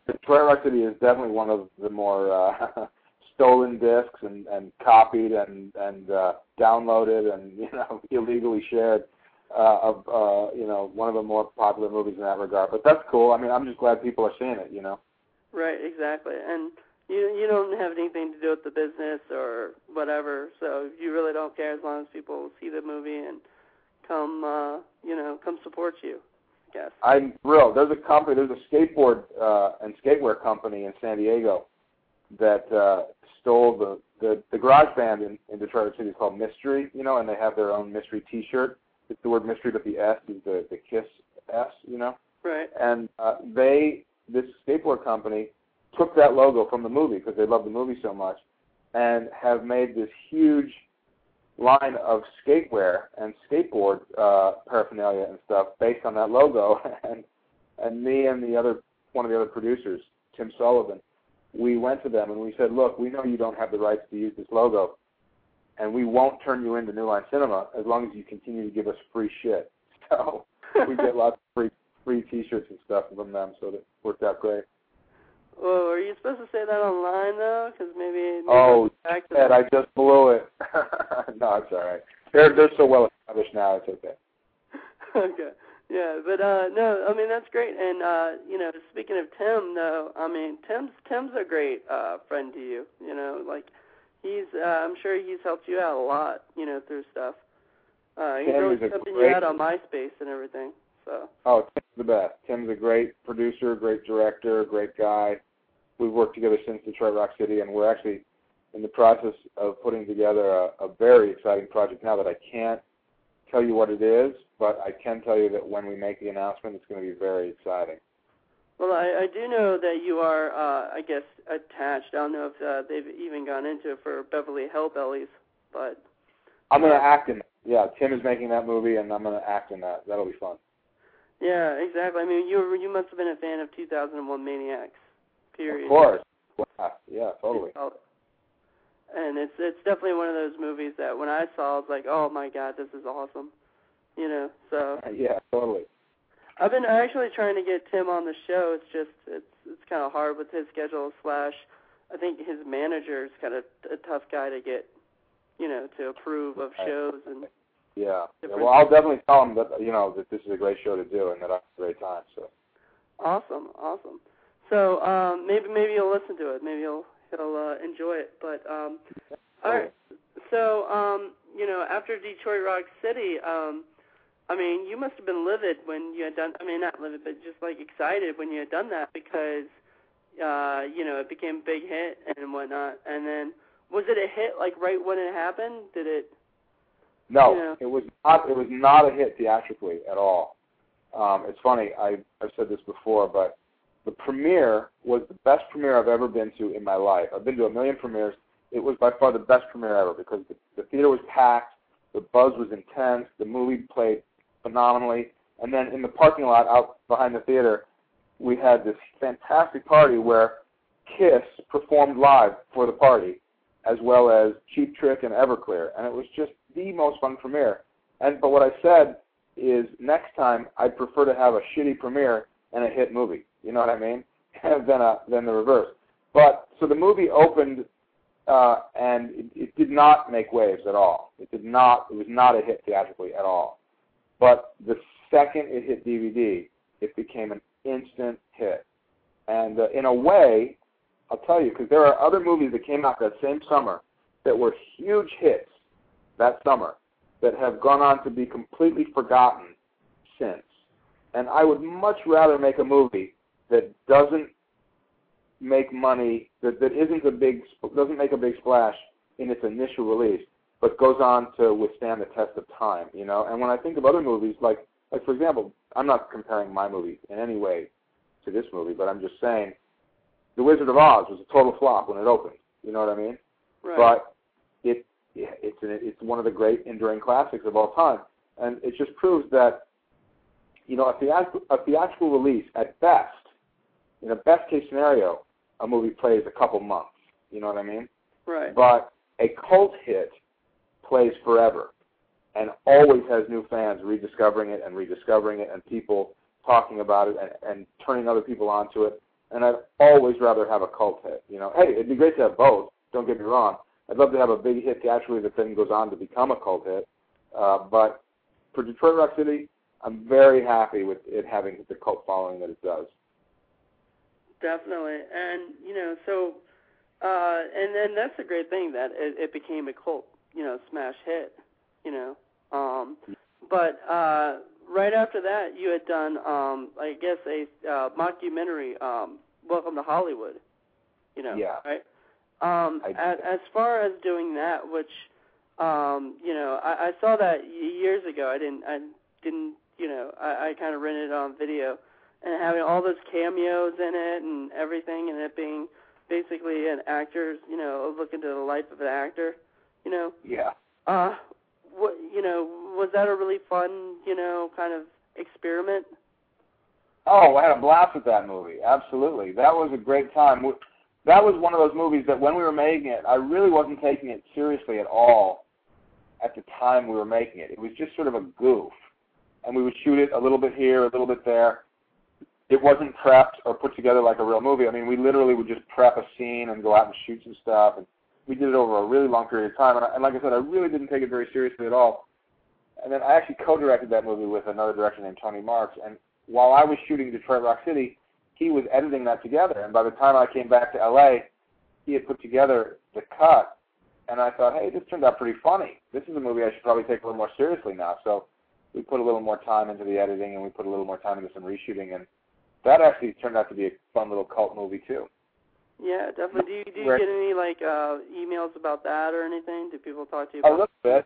C: Detroit Rock City is definitely one of the more uh, stolen discs and, and copied and and uh, downloaded and you know illegally shared uh, of uh, you know one of the more popular movies in that regard. But that's cool. I mean, I'm just glad people are seeing it. You know.
B: Right, exactly. And you you don't have anything to do with the business or whatever, so you really don't care as long as people see the movie and come uh you know, come support you, I guess.
C: I'm thrilled. There's a company, there's a skateboard uh, and skatewear company in San Diego that uh, stole the, the the garage band in, in Detroit City is called Mystery, you know, and they have their own Mystery T-shirt. It's the word Mystery, but the S is the the Kiss S, you know.
B: Right.
C: And uh, they, this skateboard company, took that logo from the movie because they love the movie so much, and have made this huge line of skatewear and skateboard uh, paraphernalia and stuff based on that logo. and and me and the other one of the other producers, Tim Sullivan, we went to them and we said, look, we know you don't have the rights to use this logo, and we won't turn you into New Line Cinema as long as you continue to give us free shit. So we get lots of free free T-shirts and stuff from them, so that worked out great.
B: Well, are you supposed to say that online though? Because maybe, maybe
C: Oh,
B: back to
C: Ed, I just blew it. no, it's all right. They're they're so well established now. It's okay.
B: okay. Yeah, but uh no, I mean that's great. And uh, you know, speaking of Tim though, I mean Tim's Tim's a great uh friend to you, you know, like he's uh I'm sure he's helped you out a lot, you know, through stuff. Uh he's
C: Tim
B: really
C: is a
B: helping
C: great-
B: you out on MySpace and everything. So
C: Oh, Tim's the best. Tim's a great producer, great director, great guy. We've worked together since Detroit Rock City, and we're actually in the process of putting together a, a very exciting project now that I can't tell you what it is, but I can tell you that when we make the announcement, it's going to be very exciting.
B: well I, I do know that you are uh I guess attached. I don't know if uh, they've even gone into it for Beverly Hellbellies, but
C: I'm going to act in. Yeah, Tim is making that movie, and I'm going to act in that. That'll be fun.
B: yeah, exactly. I mean, you you must have been a fan of 2001 Maniacs. Period.
C: Of course. Yeah, yeah, totally.
B: Oh. And it's it's definitely one of those movies that when I saw, I was like, oh my god, this is awesome. You know, so uh,
C: Yeah, totally.
B: I've been actually trying to get Tim on the show. It's just it's it's kind of hard with his schedule. Slash, I think his manager is kind of a tough guy to get, you know, to approve of shows and
C: Yeah. yeah. Well, I'll definitely tell him that you know that this is a great show to do and that I have a great time. So.
B: Awesome, awesome. So um, maybe maybe you'll listen to it. Maybe he'll he'll uh, enjoy it. But um, all right. So um, you know, after Detroit Rock City, um, I mean, you must have been livid when you had done. I mean, not livid, but just like excited when you had done that because uh, you know it became a big hit and whatnot. And then was it a hit like right when it happened? Did it?
C: No,
B: Yeah.
C: it was not. It was not a hit theatrically at all. Um, it's funny. I I've said this before, but the premiere was the best premiere I've ever been to in my life. I've been to a million premieres. It was by far the best premiere ever because the, the theater was packed, the buzz was intense, the movie played phenomenally, and then in the parking lot out behind the theater, we had this fantastic party where Kiss performed live for the party, as well as Cheap Trick and Everclear, and it was just the most fun premiere. And but what I said is next time I'd prefer to have a shitty premiere and a hit movie. You know what I mean? than a than the reverse. But so the movie opened uh, and it, it did not make waves at all. It did not. It was not a hit theatrically at all. But the second it hit DVD, it became an instant hit. And uh, in a way, I'll tell you, because there are other movies that came out that same summer that were huge hits that summer that have gone on to be completely forgotten since. And I would much rather make a movie that doesn't make money, that, that isn't a big, doesn't make a big splash in its initial release, but goes on to withstand the test of time, you know? And when I think of other movies, like, like for example, I'm not comparing my movie in any way to this movie, but I'm just saying The Wizard of Oz was a total flop when it opened. You know what I mean?
B: Right.
C: But it yeah, it's an, it's one of the great enduring classics of all time, and it just proves that you know a theatrical, a theatrical release at best, in a best case scenario, a movie plays a couple months. You know what I mean?
B: right.
C: But a cult hit plays forever, and always has new fans rediscovering it and rediscovering it, and people talking about it and, and turning other people onto it. And I'd always rather have a cult hit. You know, hey, it'd be great to have both. Don't get me wrong. I'd love to have a big hit theatrically that then goes on to become a cult hit. Uh, but for Detroit Rock City, I'm very happy with it having the cult following that it does.
B: Definitely, and you know, so uh, and then that's a great thing that it, it became a cult, you know, smash hit, you know. Um, but uh, right after that, you had done, um, I guess, a uh, mockumentary, um, "Welcome to Hollywood," you know,
C: Yeah.
B: right? Um,
C: I-
B: as, as far as doing that, which, um, you know, I, I saw that years ago. I didn't, I didn't, you know, I, I kind of rented it on video and having all those cameos in it and everything, and it being basically an actor's, you know, look into the life of an actor, you know.
C: Yeah.
B: Uh, what, you know, was that a really fun, you know, kind of experiment?
C: Oh, I had a blast with that movie. Absolutely, that was a great time. That was one of those movies that when we were making it, I really wasn't taking it seriously at all. At the time we were making it, it was just sort of a goof, and we would shoot it a little bit here, a little bit there. It wasn't prepped or put together like a real movie. I mean, we literally would just prep a scene and go out and shoot some stuff, and we did it over a really long period of time. And, I, and like I said, I really didn't take it very seriously at all. And then I actually co-directed that movie with another director named Tony Marks. And while I was shooting Detroit Rock City, he was editing that together. And by the time I came back to LA, he had put together the cut. And I thought, hey, this turned out pretty funny. This is a movie I should probably take a little more seriously now. So we put a little more time into the editing, and we put a little more time into some reshooting, and that actually turned out to be a fun little cult movie too.
B: Yeah, definitely. Do you do you get any like uh emails about that or anything? Do people talk to you About A
C: little bit.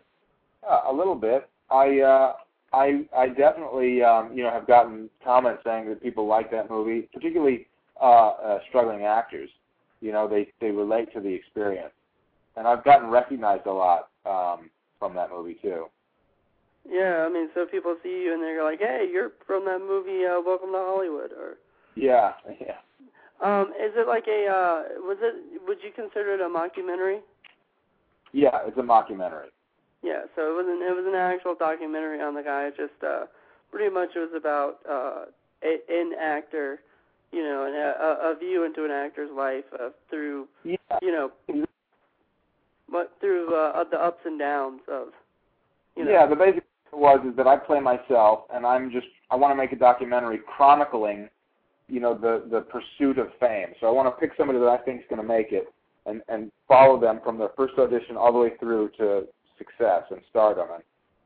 C: Yeah, a little bit. I uh I I definitely um you know have gotten comments saying that people like that movie, particularly uh, uh struggling actors. You know, they they relate to the experience. And I've gotten recognized a lot um from that movie too.
B: Yeah, I mean, so people see you and they're like, "Hey, you're from that movie uh, Welcome to Hollywood," or
C: Yeah, yeah.
B: um, is it like a uh, was it? Would you consider it a mockumentary?
C: Yeah, it's a mockumentary.
B: Yeah, so it wasn't. It was an actual documentary on the guy. It just uh, pretty much it was about uh, a, an actor, you know, and a, a view into an actor's life uh, through,
C: Yeah.
B: you know, what through uh, the ups and downs of, You know?
C: Yeah, the basic was is that I play myself, and I'm just I want to make a documentary chronicling, you know, the the pursuit of fame. So I want to pick somebody that I think is going to make it, and and follow them from their first audition all the way through to success and stardom. And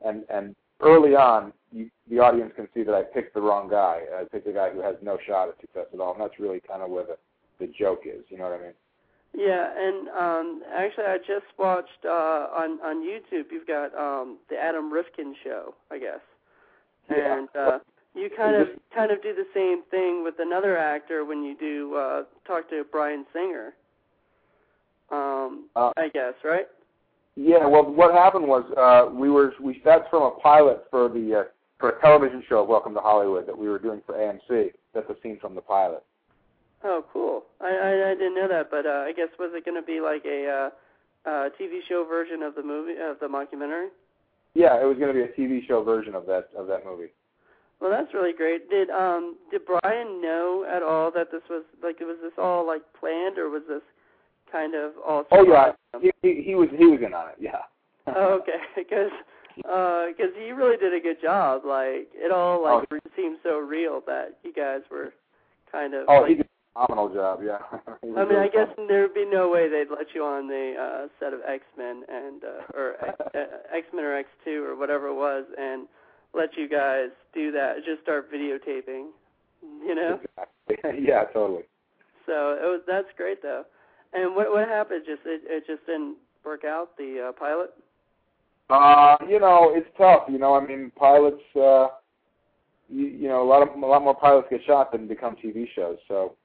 C: and and early on, you, the audience can see that I picked the wrong guy. I picked a guy who has no shot at success at all, and that's really kind of where the the joke is. You know what I mean?
B: Yeah, and um actually I just watched uh on on YouTube you've got um the Adam Rifkin show, I guess.
C: Yeah.
B: And uh you kind of kind of do the same thing with another actor when you do uh talk to Bryan Singer. Um
C: Uh,
B: I guess, right?
C: Yeah, well, what happened was uh, we were we that's from a pilot for the uh, for a television show, Welcome to Hollywood, that we were doing for AMC. That's a scene from the pilot.
B: Oh, cool. I I, I didn't know that, but uh I guess was it going to be like a uh uh TV show version of the movie of the mockumentary?
C: Yeah, it was going to be a TV show version of that of that movie.
B: Well, that's really great. Did um did Bryan know at all that this was like was this all like planned or was this kind of all?
C: Oh yeah, he, he he was he was in on it. Yeah.
B: Oh, okay, because because he really did a good job. Like it all like
C: Oh.
B: seemed so real that you guys were kind of.
C: Oh,
B: like,
C: he did phenomenal job. Yeah.
B: I mean, I guess there'd be no way they'd let you on the uh, set of X Men and uh, or X Men or X Two or whatever it was, and let you guys do that. Just start videotaping, you know.
C: Exactly. yeah, totally.
B: So it was that's great though. And what what happened? Just it, it just didn't work out the uh, pilot.
C: Uh, you know, it's tough. You know, I mean, pilots. Uh, you, you know, a lot of a lot more pilots get shot than become TV shows. So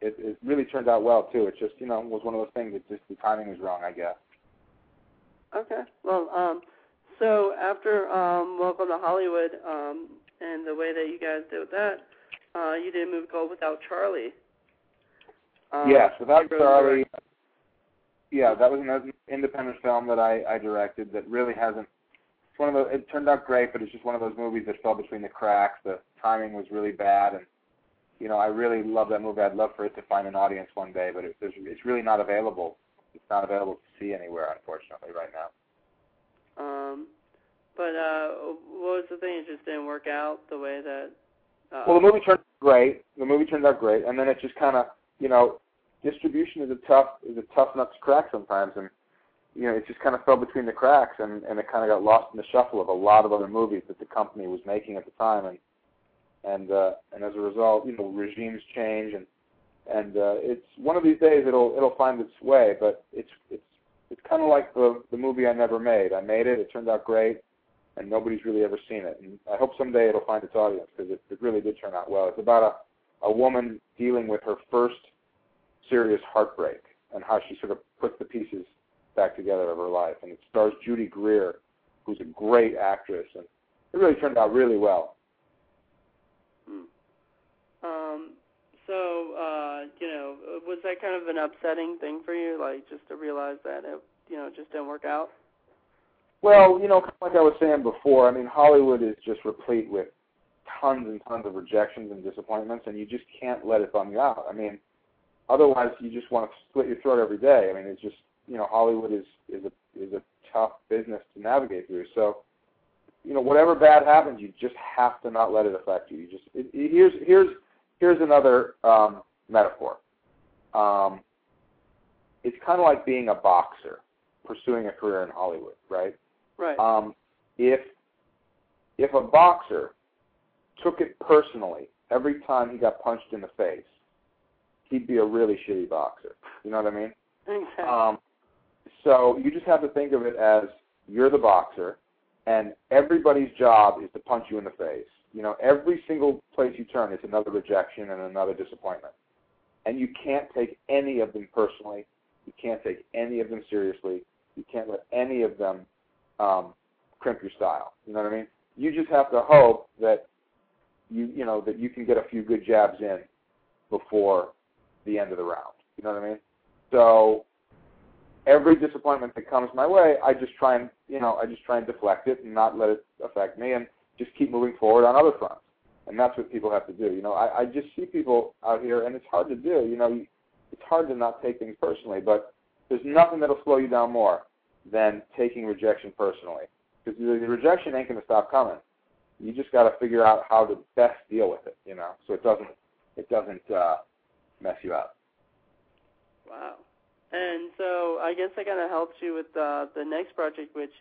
C: it it really turned out well too. It just you know was one of those things that just the timing was wrong, I guess.
B: Okay. Well, um, so after um, Welcome to Hollywood um, and the way that you guys did with that, uh, you did a movie called Without Charlie. Um,
C: yes, without
B: you wrote and
C: Charlie.
B: directed.
C: Yeah, that was an independent film that I, I directed that really hasn't. It's one of the. It turned out great, but it's just one of those movies that fell between the cracks. The timing was really bad, and you know I really love that movie. I'd love for it to find an audience one day, but it, there's, it's really not available. It's not available to see anywhere, unfortunately, right now.
B: Um, but uh, what was the thing? It just didn't work out the way that. Uh,
C: Well, the movie turned great. The movie turned out great, and then it just kind of, you know, distribution is a tough is a tough nut to crack sometimes, and you know, it just kind of fell between the cracks, and and it kind of got lost in the shuffle of a lot of other movies that the company was making at the time, and and uh, and as a result, you know, regimes change, and and uh, it's one of these days it'll it'll find its way, but it's it's it's kind of like the the movie I never made. I made it, it turned out great, and nobody's really ever seen it. And I hope someday it'll find its audience because it, it really did turn out well. It's about a a woman dealing with her first serious heartbreak and how she sort of puts the pieces back together of her life. And it stars Judy Greer, who's a great actress, and it really turned out really well.
B: Um. So, uh, you know, was that kind of an upsetting thing for you, like just to realize that it, you know, just didn't work out?
C: Well, you know, kind of like I was saying before, I mean, Hollywood is just replete with tons and tons of rejections and disappointments, and you just can't let it bum you out. I mean, otherwise you just want to split your throat every day. I mean, it's just you know, Hollywood is is a is a tough business to navigate through. So, you know, whatever bad happens, you just have to not let it affect you. You just it, it, here's here's here's another um, metaphor. Um, it's kind of like being a boxer pursuing a career in Hollywood, right?
B: Right.
C: Um, if if a boxer took it personally every time he got punched in the face, he'd be a really shitty boxer. You know what I mean?
B: exactly.
C: Um, so you just have to think of it as you're the boxer, and everybody's job is to punch you in the face. You know, every single place you turn, it's another rejection and another disappointment, and you can't take any of them personally. You can't take any of them seriously. You can't let any of them um, crimp your style. You know what I mean? You just have to hope that you you know that you can get a few good jabs in before the end of the round. You know what I mean? So every disappointment that comes my way, I just try and you know I just try and deflect it and not let it affect me, and just keep moving forward on other fronts. And that's what people have to do. You know, I, I just see people out here, and it's hard to do. You know, it's hard to not take things personally, but there's nothing that'll slow you down more than taking rejection personally. because the, rejection ain't going to stop coming. You just got to figure out how to best deal with it, you know, so it doesn't it doesn't uh, mess you up.
B: Wow. And so I guess that kind of helps you with uh, the next project, which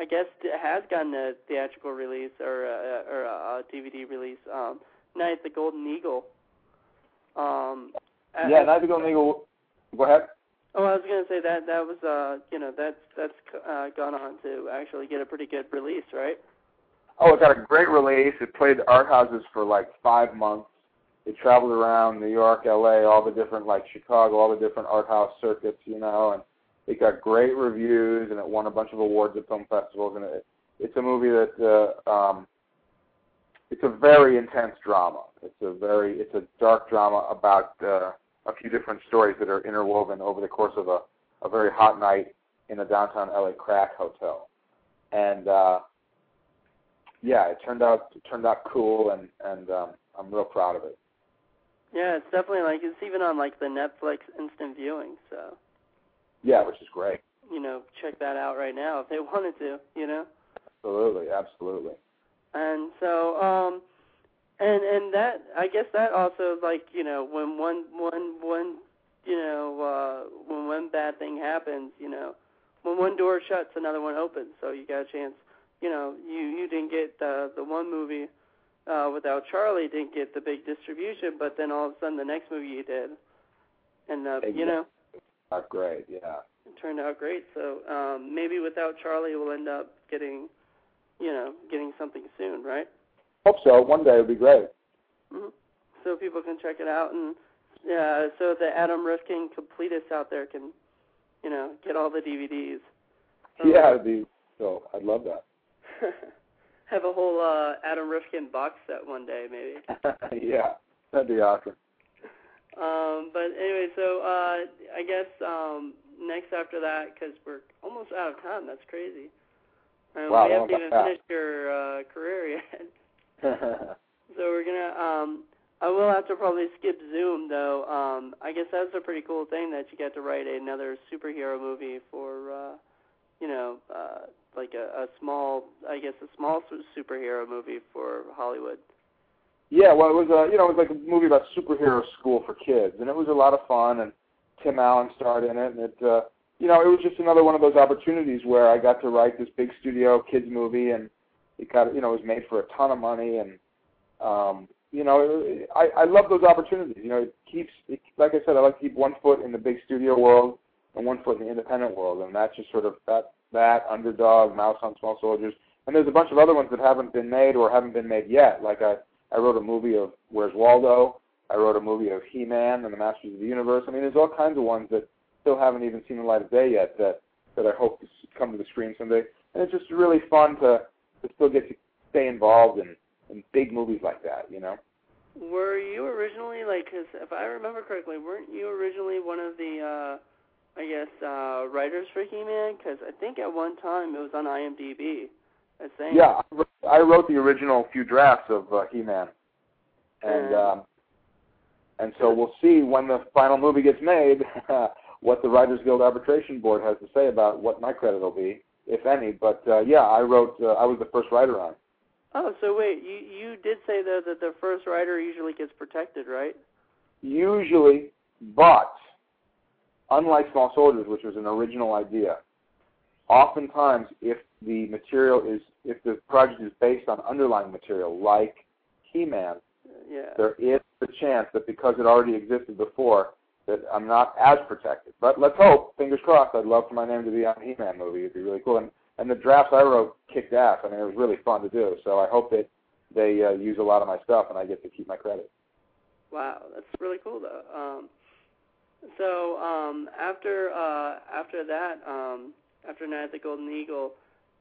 B: I guess it has gotten a theatrical release or a, or a DVD release. Um, Night at the Golden Eagle. Um,
C: yeah, Night at the Golden Eagle. Go ahead.
B: Oh, I was going to say that that was uh, you know that's that's uh, gone on to actually get a pretty good release, right?
C: Oh, it got a great release. It played art houses for like five months. It traveled around New York, L.A., all the different like Chicago, all the different art house circuits, you know, and it got great reviews and it won a bunch of awards at film festivals. And it, it's a movie that uh, um, it's a very intense drama. It's a very it's a dark drama about uh, a few different stories that are interwoven over the course of a a very hot night in a downtown LA crack hotel. And uh yeah, it turned out it turned out cool and and um I'm real proud of it.
B: Yeah, it's definitely like it's even on like the Netflix instant viewing, so
C: Yeah, which is great.
B: You know, check that out right now if they wanted to, you know?
C: Absolutely, absolutely.
B: And so, um and and that I guess that also like, you know, when one one one you know, uh when one bad thing happens, you know, when one door shuts another one opens. So you got a chance you know, you you didn't get the the one movie uh without Charlie didn't get the big distribution, but then all of a sudden the next movie you did and uh
C: exactly.
B: you know
C: not great, yeah.
B: It turned out great. So um maybe without Charlie we'll end up getting you know, getting something soon, right?
C: Hope so. One day it would be great.
B: Mm-hmm. So people can check it out and yeah, so the Adam Rifkin completists out there can, you know, get all the DVDs.
C: Um, yeah, it'd be so I'd love that.
B: Have a whole uh, Adam Rifkin box set one day, maybe.
C: yeah, that'd be awesome.
B: Um, but anyway, so uh, I guess um, next after that, because we're almost out of time. That's crazy. And
C: wow,
B: we haven't even
C: that.
B: finished your uh, career yet. so we're gonna. Um, I will have to probably skip Zoom though. Um, I guess that's a pretty cool thing that you get to write another superhero movie for, uh, you know, uh, like a, a small, I guess, a small superhero movie for Hollywood.
C: Yeah, well, it was a you know it was like a movie about superhero school for kids, and it was a lot of fun. And Tim Allen starred in it, and it uh, you know it was just another one of those opportunities where I got to write this big studio kids movie, and it got you know it was made for a ton of money, and um, you know it, I I love those opportunities. You know it keeps it, like I said I like to keep one foot in the big studio world and one foot in the independent world, and that's just sort of that that, Underdog, MouseHunt Small Soldiers, and there's a bunch of other ones that haven't been made or haven't been made yet. Like I, I wrote a movie of Where's Waldo. I wrote a movie of He-Man and the Masters of the Universe. I mean, there's all kinds of ones that still haven't even seen the light of day yet that that I hope to come to the screen someday. And it's just really fun to to still get to stay involved in in big movies like that. You know.
B: Were you originally like? Because if I remember correctly, weren't you originally one of the? uh I guess uh writers for He-Man because I think at one time it was on IMDb. I think.
C: Yeah, I wrote the original few drafts of uh, He-Man, and um, and so we'll see when the final movie gets made what the Writers Guild Arbitration Board has to say about what my credit will be, if any. But uh, yeah, I wrote. Uh, I was the first writer on.
B: Oh, so wait, you you did say though that the first writer usually gets protected, right?
C: Usually, but unlike Small Soldiers, which was an original idea, oftentimes if the material is, if the project is based on underlying material like He-Man,
B: yeah.
C: there is the chance that because it already existed before, that I'm not as protected. But let's hope, fingers crossed, I'd love for my name to be on a He-Man movie. It'd be really cool. And, and the drafts I wrote kicked ass. I mean, it was really fun to do. So I hope that they uh, use a lot of my stuff and I get to keep my credit.
B: Wow, that's really cool though. Um, so um, after uh, after that, um, after Night at the Golden Eagle,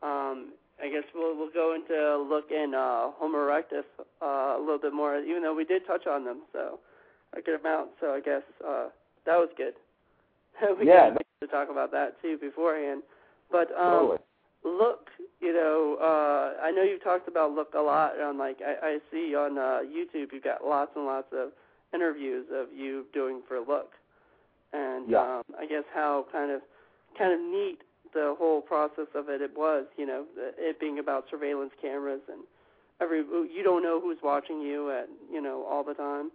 B: um, I guess we'll we'll go into look in uh, Homo erectus uh, a little bit more, even though we did touch on them so a good amount. So I guess uh, that was good. we
C: yeah,
B: got to talk about that too beforehand. But um,
C: totally.
B: look, you know, uh, I know you've talked about look a lot on like I, I see on uh, YouTube. You've got lots and lots of interviews of you doing for look and
C: yeah.
B: um, I guess how kind of kind of neat the whole process of it, it was, you know, it being about surveillance cameras and every you don't know who's watching you at, you know, all the time.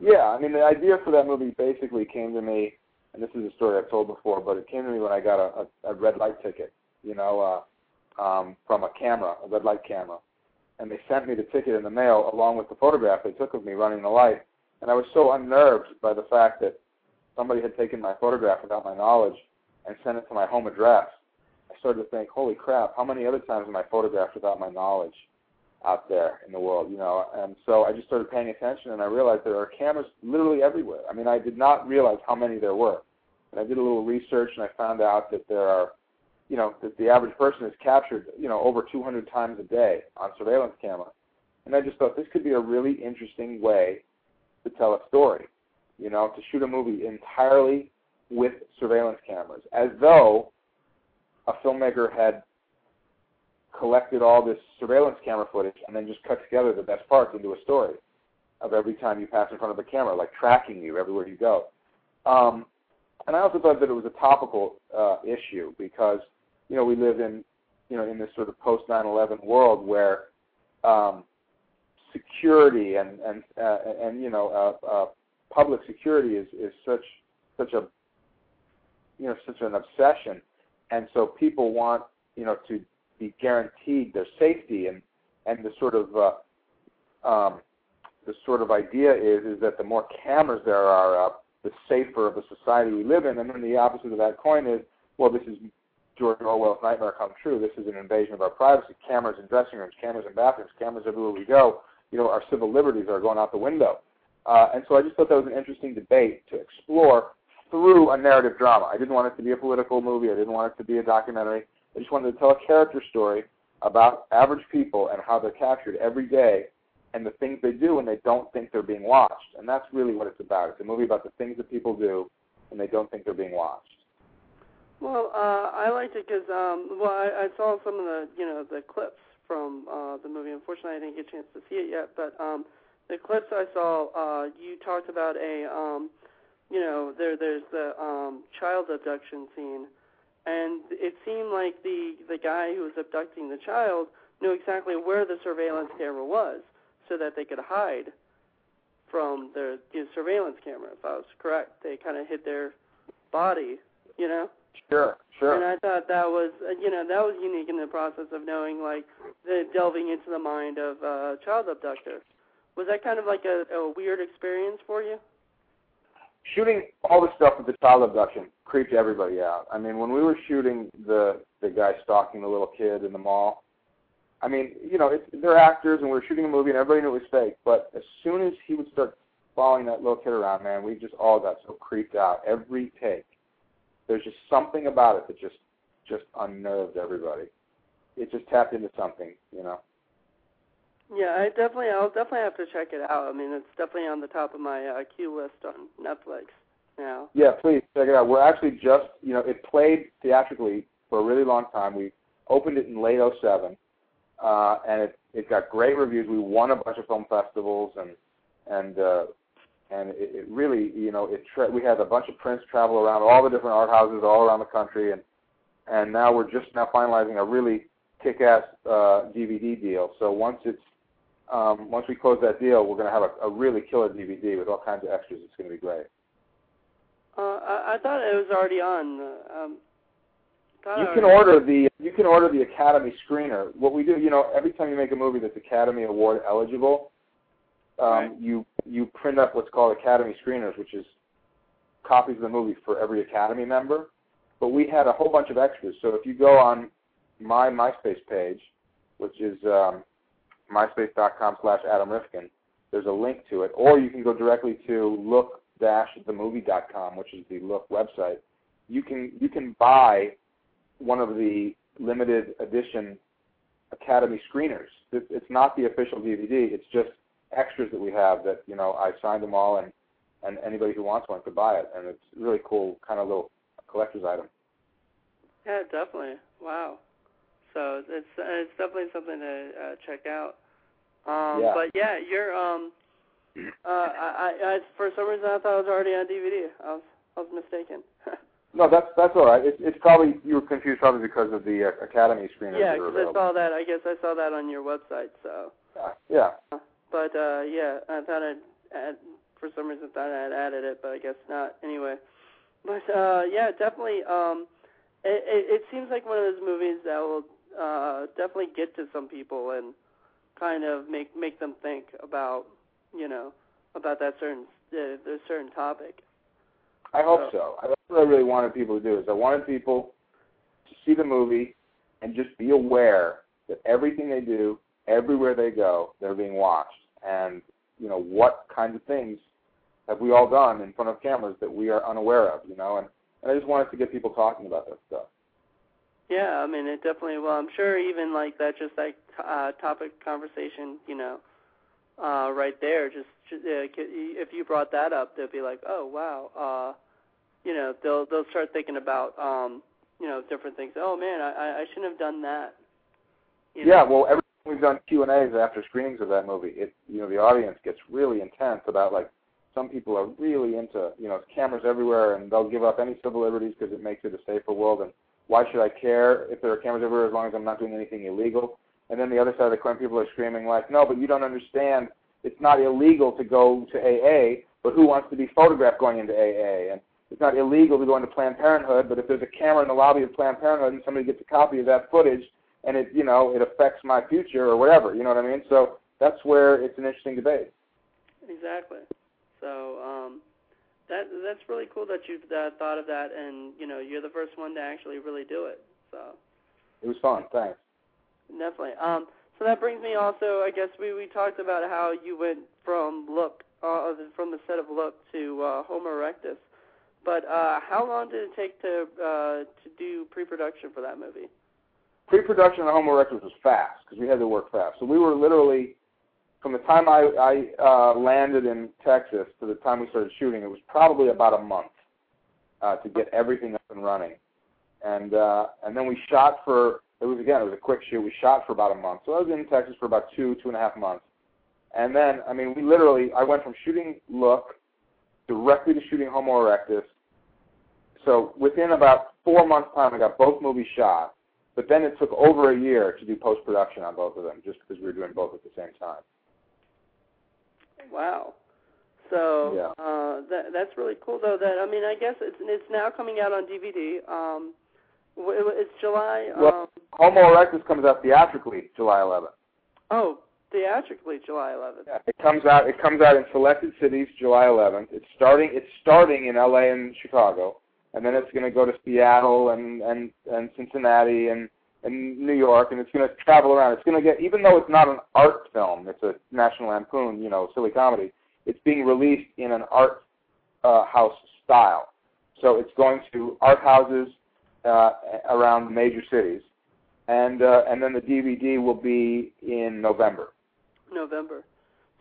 C: Yeah, I mean the idea for that movie basically came to me, and this is a story I've told before, but it came to me when I got a, a, a red light ticket, you know, uh, um, from a camera, a red light camera, and they sent me the ticket in the mail along with the photograph they took of me running the light, and I was so unnerved by the fact that somebody had taken my photograph without my knowledge and sent it to my home address. I started to think, holy crap, how many other times am I photographed without my knowledge out there in the world, you know? And so I just started paying attention, and I realized there are cameras literally everywhere. I mean, I did not realize how many there were. And I did a little research, and I found out that there are, you know, that the average person is captured, you know, over 200 times a day on surveillance camera. And I just thought this could be a really interesting way to tell a story, you know, to shoot a movie entirely with surveillance cameras, as though a filmmaker had collected all this surveillance camera footage and then just cut together the best parts into a story of every time you pass in front of a camera, like tracking you everywhere you go. Um, and I also thought that it was a topical uh, issue because you know we live in you know in this sort of post 9/11 world where um, security and and uh, and you know uh, uh, public security is is such such a you know such an obsession, and so people want you know to be guaranteed their safety and and the sort of uh, um, the sort of idea is is that the more cameras there are up, the safer of the society we live in, and then the opposite of that coin is well, this is George Orwell's nightmare come true. This is an invasion of our privacy. Cameras in dressing rooms, cameras in bathrooms, cameras everywhere we go. You know, our civil liberties are going out the window. Uh, and so I just thought that was an interesting debate to explore through a narrative drama. I didn't want it to be a political movie. I didn't want it to be a documentary. I just wanted to tell a character story about average people and how they're captured every day and the things they do when they don't think they're being watched. And that's really what it's about. It's a movie about the things that people do when they don't think they're being watched.
B: Well, uh, I liked it because, um, well, I, I saw some of the, you know, the clips from uh, the movie. Unfortunately, I didn't get a chance to see it yet, but um, the clips I saw, uh, you talked about a, um, you know, there there's the um, child abduction scene, and it seemed like the the guy who was abducting the child knew exactly where the surveillance camera was, so that they could hide from their you know, surveillance camera. If I was correct, they kind of hid their body, you know.
C: Sure, sure.
B: And I thought that was, uh, you know, that was unique in the process of knowing, like, the delving into the mind of a uh, child abductor. Was that kind of like a, a weird experience for you?
C: Shooting all the stuff with the child abduction creeped everybody out. I mean, when we were shooting the the guy stalking the little kid in the mall, I mean, you know, they're actors and we were shooting a movie and everybody knew it was fake. But as soon as he would start following that little kid around, man, we just all got so creeped out every take. There's just something about it that just just unnerved everybody. It just tapped into something, you know.
B: Yeah, I definitely, I'll definitely have to check it out. I mean, it's definitely on the top of my uh, queue list on Netflix now.
C: Yeah, please check it out. We're actually just, you know, it played theatrically for a really long time. We opened it in late '07, uh, and it it got great reviews. We won a bunch of film festivals, and and uh, and it, it really, you know, it tra- we had a bunch of prints travel around all the different art houses all around the country, and and now we're just now finalizing a really kick-ass uh, DVD deal. So once it's um, once we close that deal, we're going to have a, a really killer DVD with all kinds of extras. It's going to be great.
B: Uh, I, I thought it was already on. Uh, um,
C: you can order the you can order the Academy screener. What we do, you know, every time you make a movie that's Academy Award eligible, um,
B: right.
C: you you print up what's called Academy screeners, which is copies of the movie for every Academy member. But we had a whole bunch of extras. So if you go on my MySpace page, which is um, myspace.com slash Adam Rifkin. There's a link to it. Or you can go directly to look-themovie.com, which is the Look website. You can you can buy one of the limited edition Academy screeners. It's not the official DVD. It's just extras that we have that you know I signed them all, and and anybody who wants one could buy it. And it's really cool, kind of little collector's item.
B: Yeah, definitely. Wow. So it's it's definitely something to uh, check out. Um,
C: yeah.
B: But yeah, you're um. Uh, I, I, I for some reason I thought it was already on DVD. I was I was mistaken.
C: No, that's that's all right. It's it's probably you were confused probably because of the uh, Academy screeners.
B: Yeah, because I saw that. I guess I saw that on your website. So,
C: Yeah.
B: but uh yeah, I thought I'd add, for some reason thought I'd added it, but I guess not. Anyway, but uh yeah, definitely. Um, it it, it seems like one of those movies that will uh definitely get to some people and kind of make make them think about you know about that certain uh, the certain topic.
C: I hope so. I- That's what I really wanted people to do. Is I wanted people to see the movie and just be aware that everything they do, everywhere they go, they're being watched. And you know what kinds of things have we all done in front of cameras that we are unaware of? You know, and, and I just wanted to get people talking about that stuff.
B: Yeah, I mean, it definitely. Well, I'm sure even like that, just like uh, topic conversation, you know, uh, right there. Just uh, if you brought that up, they'll be like, oh wow, uh, you know, they'll they'll start thinking about, um, you know, different things. Oh man, I I shouldn't have done that. You
C: Yeah,
B: know?
C: well, every time we've done Q and A's after screenings of that movie, it you know the audience gets really intense about like some people are really into you know cameras everywhere and they'll give up any civil liberties because it makes it a safer world and why should I care if there are cameras everywhere as long as I'm not doing anything illegal? And then the other side of the coin, people are screaming like, no, but you don't understand. It's not illegal to go to AA, but who wants to be photographed going into AA? And it's not illegal to go into Planned Parenthood, but if there's a camera in the lobby of Planned Parenthood and somebody gets a copy of that footage and it, you know, it affects my future or whatever, you know what I mean? So that's where it's an interesting debate.
B: Exactly. So um, that that's really cool that you've uh, thought of that, and you know, you're the first one to actually really do it. So.
C: It was fun. Thanks.
B: Definitely. Um, so that brings me also, I guess we we talked about how you went from look uh, from the set of look to uh, Homo erectus, but uh, how long did it take to uh, to do pre-production for that movie?
C: Pre-production on Homo erectus was fast because we had to work fast. So we were literally, from the time I, I uh, landed in Texas to the time we started shooting, it was probably about a month uh, to get everything up and running. And uh, and then we shot for it was again it was a quick shoot. We shot for about a month. So I was in Texas for about two two and a half months. And then I mean we literally I went from shooting Look directly to shooting Homo erectus. So within about four months time I got both movies shot. But then it took over a year to do post production on both of them, just because we were doing both at the same time.
B: Wow. So
C: Yeah.
B: uh, that that's really cool, though. That I mean, I guess it's it's now coming out on DVD. Um, it's July.
C: Well-
B: Um,
C: Homo erectus comes out theatrically July 11th.
B: oh, theatrically July 11th.
C: Yeah, it comes out. It comes out in selected cities July 11th. It's starting. It's starting in L.A. and Chicago, and then it's going to go to Seattle and and and Cincinnati and and New York, and it's going to travel around. It's going to get. Even though it's not an art film, it's a National Lampoon, you know, silly comedy. It's being released in an art uh, house style. So it's going to art houses uh, around major cities, and uh, and then the DVD will be in November.
B: November.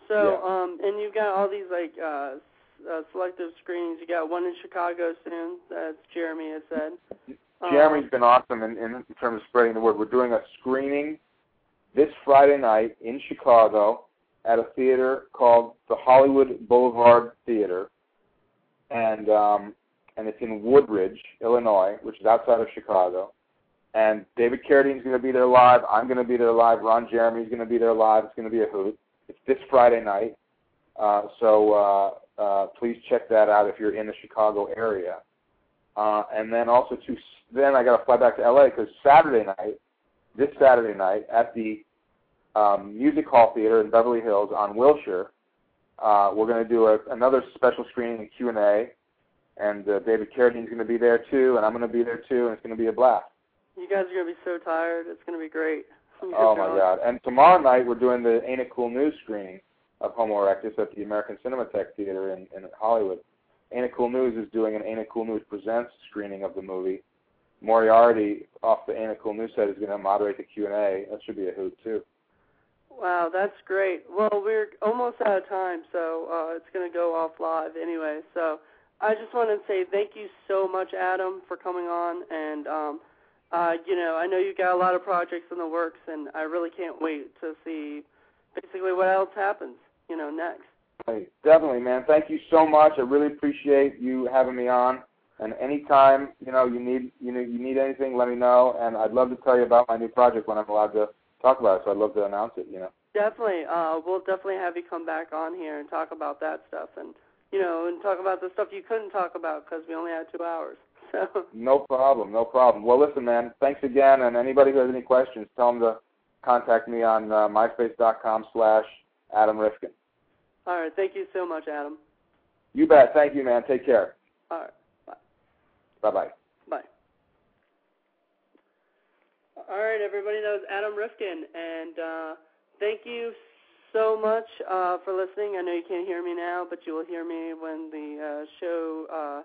B: So, um, and you've got all these like uh, uh, selective screenings. You got one in Chicago soon. That's Jeremy has said.
C: Jeremy's been awesome in, in, in terms of spreading the word. We're doing a screening this Friday night in Chicago at a theater called the Hollywood Boulevard Theater, and um, and it's in Woodridge, Illinois, which is outside of Chicago. And David Carradine's going to be there live. I'm going to be there live. Ron Jeremy's going to be there live. It's going to be a hoot. It's this Friday night, uh, so uh, uh, please check that out if you're in the Chicago area. Uh, and then also to then I got to fly back to LA because Saturday night, this Saturday night at the um, Music Hall Theater in Beverly Hills on Wilshire, uh, we're going to do a, another special screening and Q and A, and uh, David Carradine's going to be there too, and I'm going to be there too, and it's going to be a blast.
B: You guys are gonna be so tired. It's gonna be great.
C: Oh my God! And tomorrow night we're doing the Ain't It Cool News screening of Homo erectus at the American Cinematheque Theater in, in Hollywood. It Cool News is doing an It Cool News presents screening of the movie. Moriarty off the It Cool News set is going to moderate the Q and A. That should be a hoot too.
B: Wow, that's great. Well, we're almost out of time, so uh, it's gonna go off live anyway. So I just want to say thank you so much, Adam, for coming on. And um, uh, you know, I know you've got a lot of projects in the works, and I really can't wait to see basically what else happens. You know, next.
C: Hey, definitely, man. Thank you so much. I really appreciate you having me on, And anytime you know you need you know you need anything, let me know. And I'd love to tell you about my new project when I'm allowed to talk about it. So I'd love to announce it. You know.
B: Definitely. Uh, we'll definitely have you come back on here and talk about that stuff, and you know, and talk about the stuff you couldn't talk about because we only had two hours. So.
C: No problem. No problem. Well, listen, man. Thanks again. And anybody who has any questions, tell them to contact me on uh, myspace.com slash Adam Rifkin.
B: All right. Thank you so much, Adam.
C: You bet. Thank you, man. Take care.
B: All right. Bye.
C: Bye-bye.
B: Bye. All right, everybody. That was Adam Rifkin, and uh, thank you so much uh, for listening. I know you can't hear me now, but you will hear me when the uh, show uh,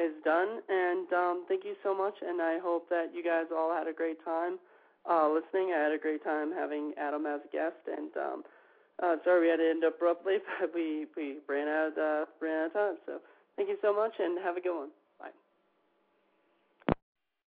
B: is done. And um, thank you so much, and I hope that you guys all had a great time uh, listening. I had a great time having Adam as a guest, and um, uh, sorry we had to end abruptly, but we we ran out uh, ran out of time. So thank you so much, and have a good one.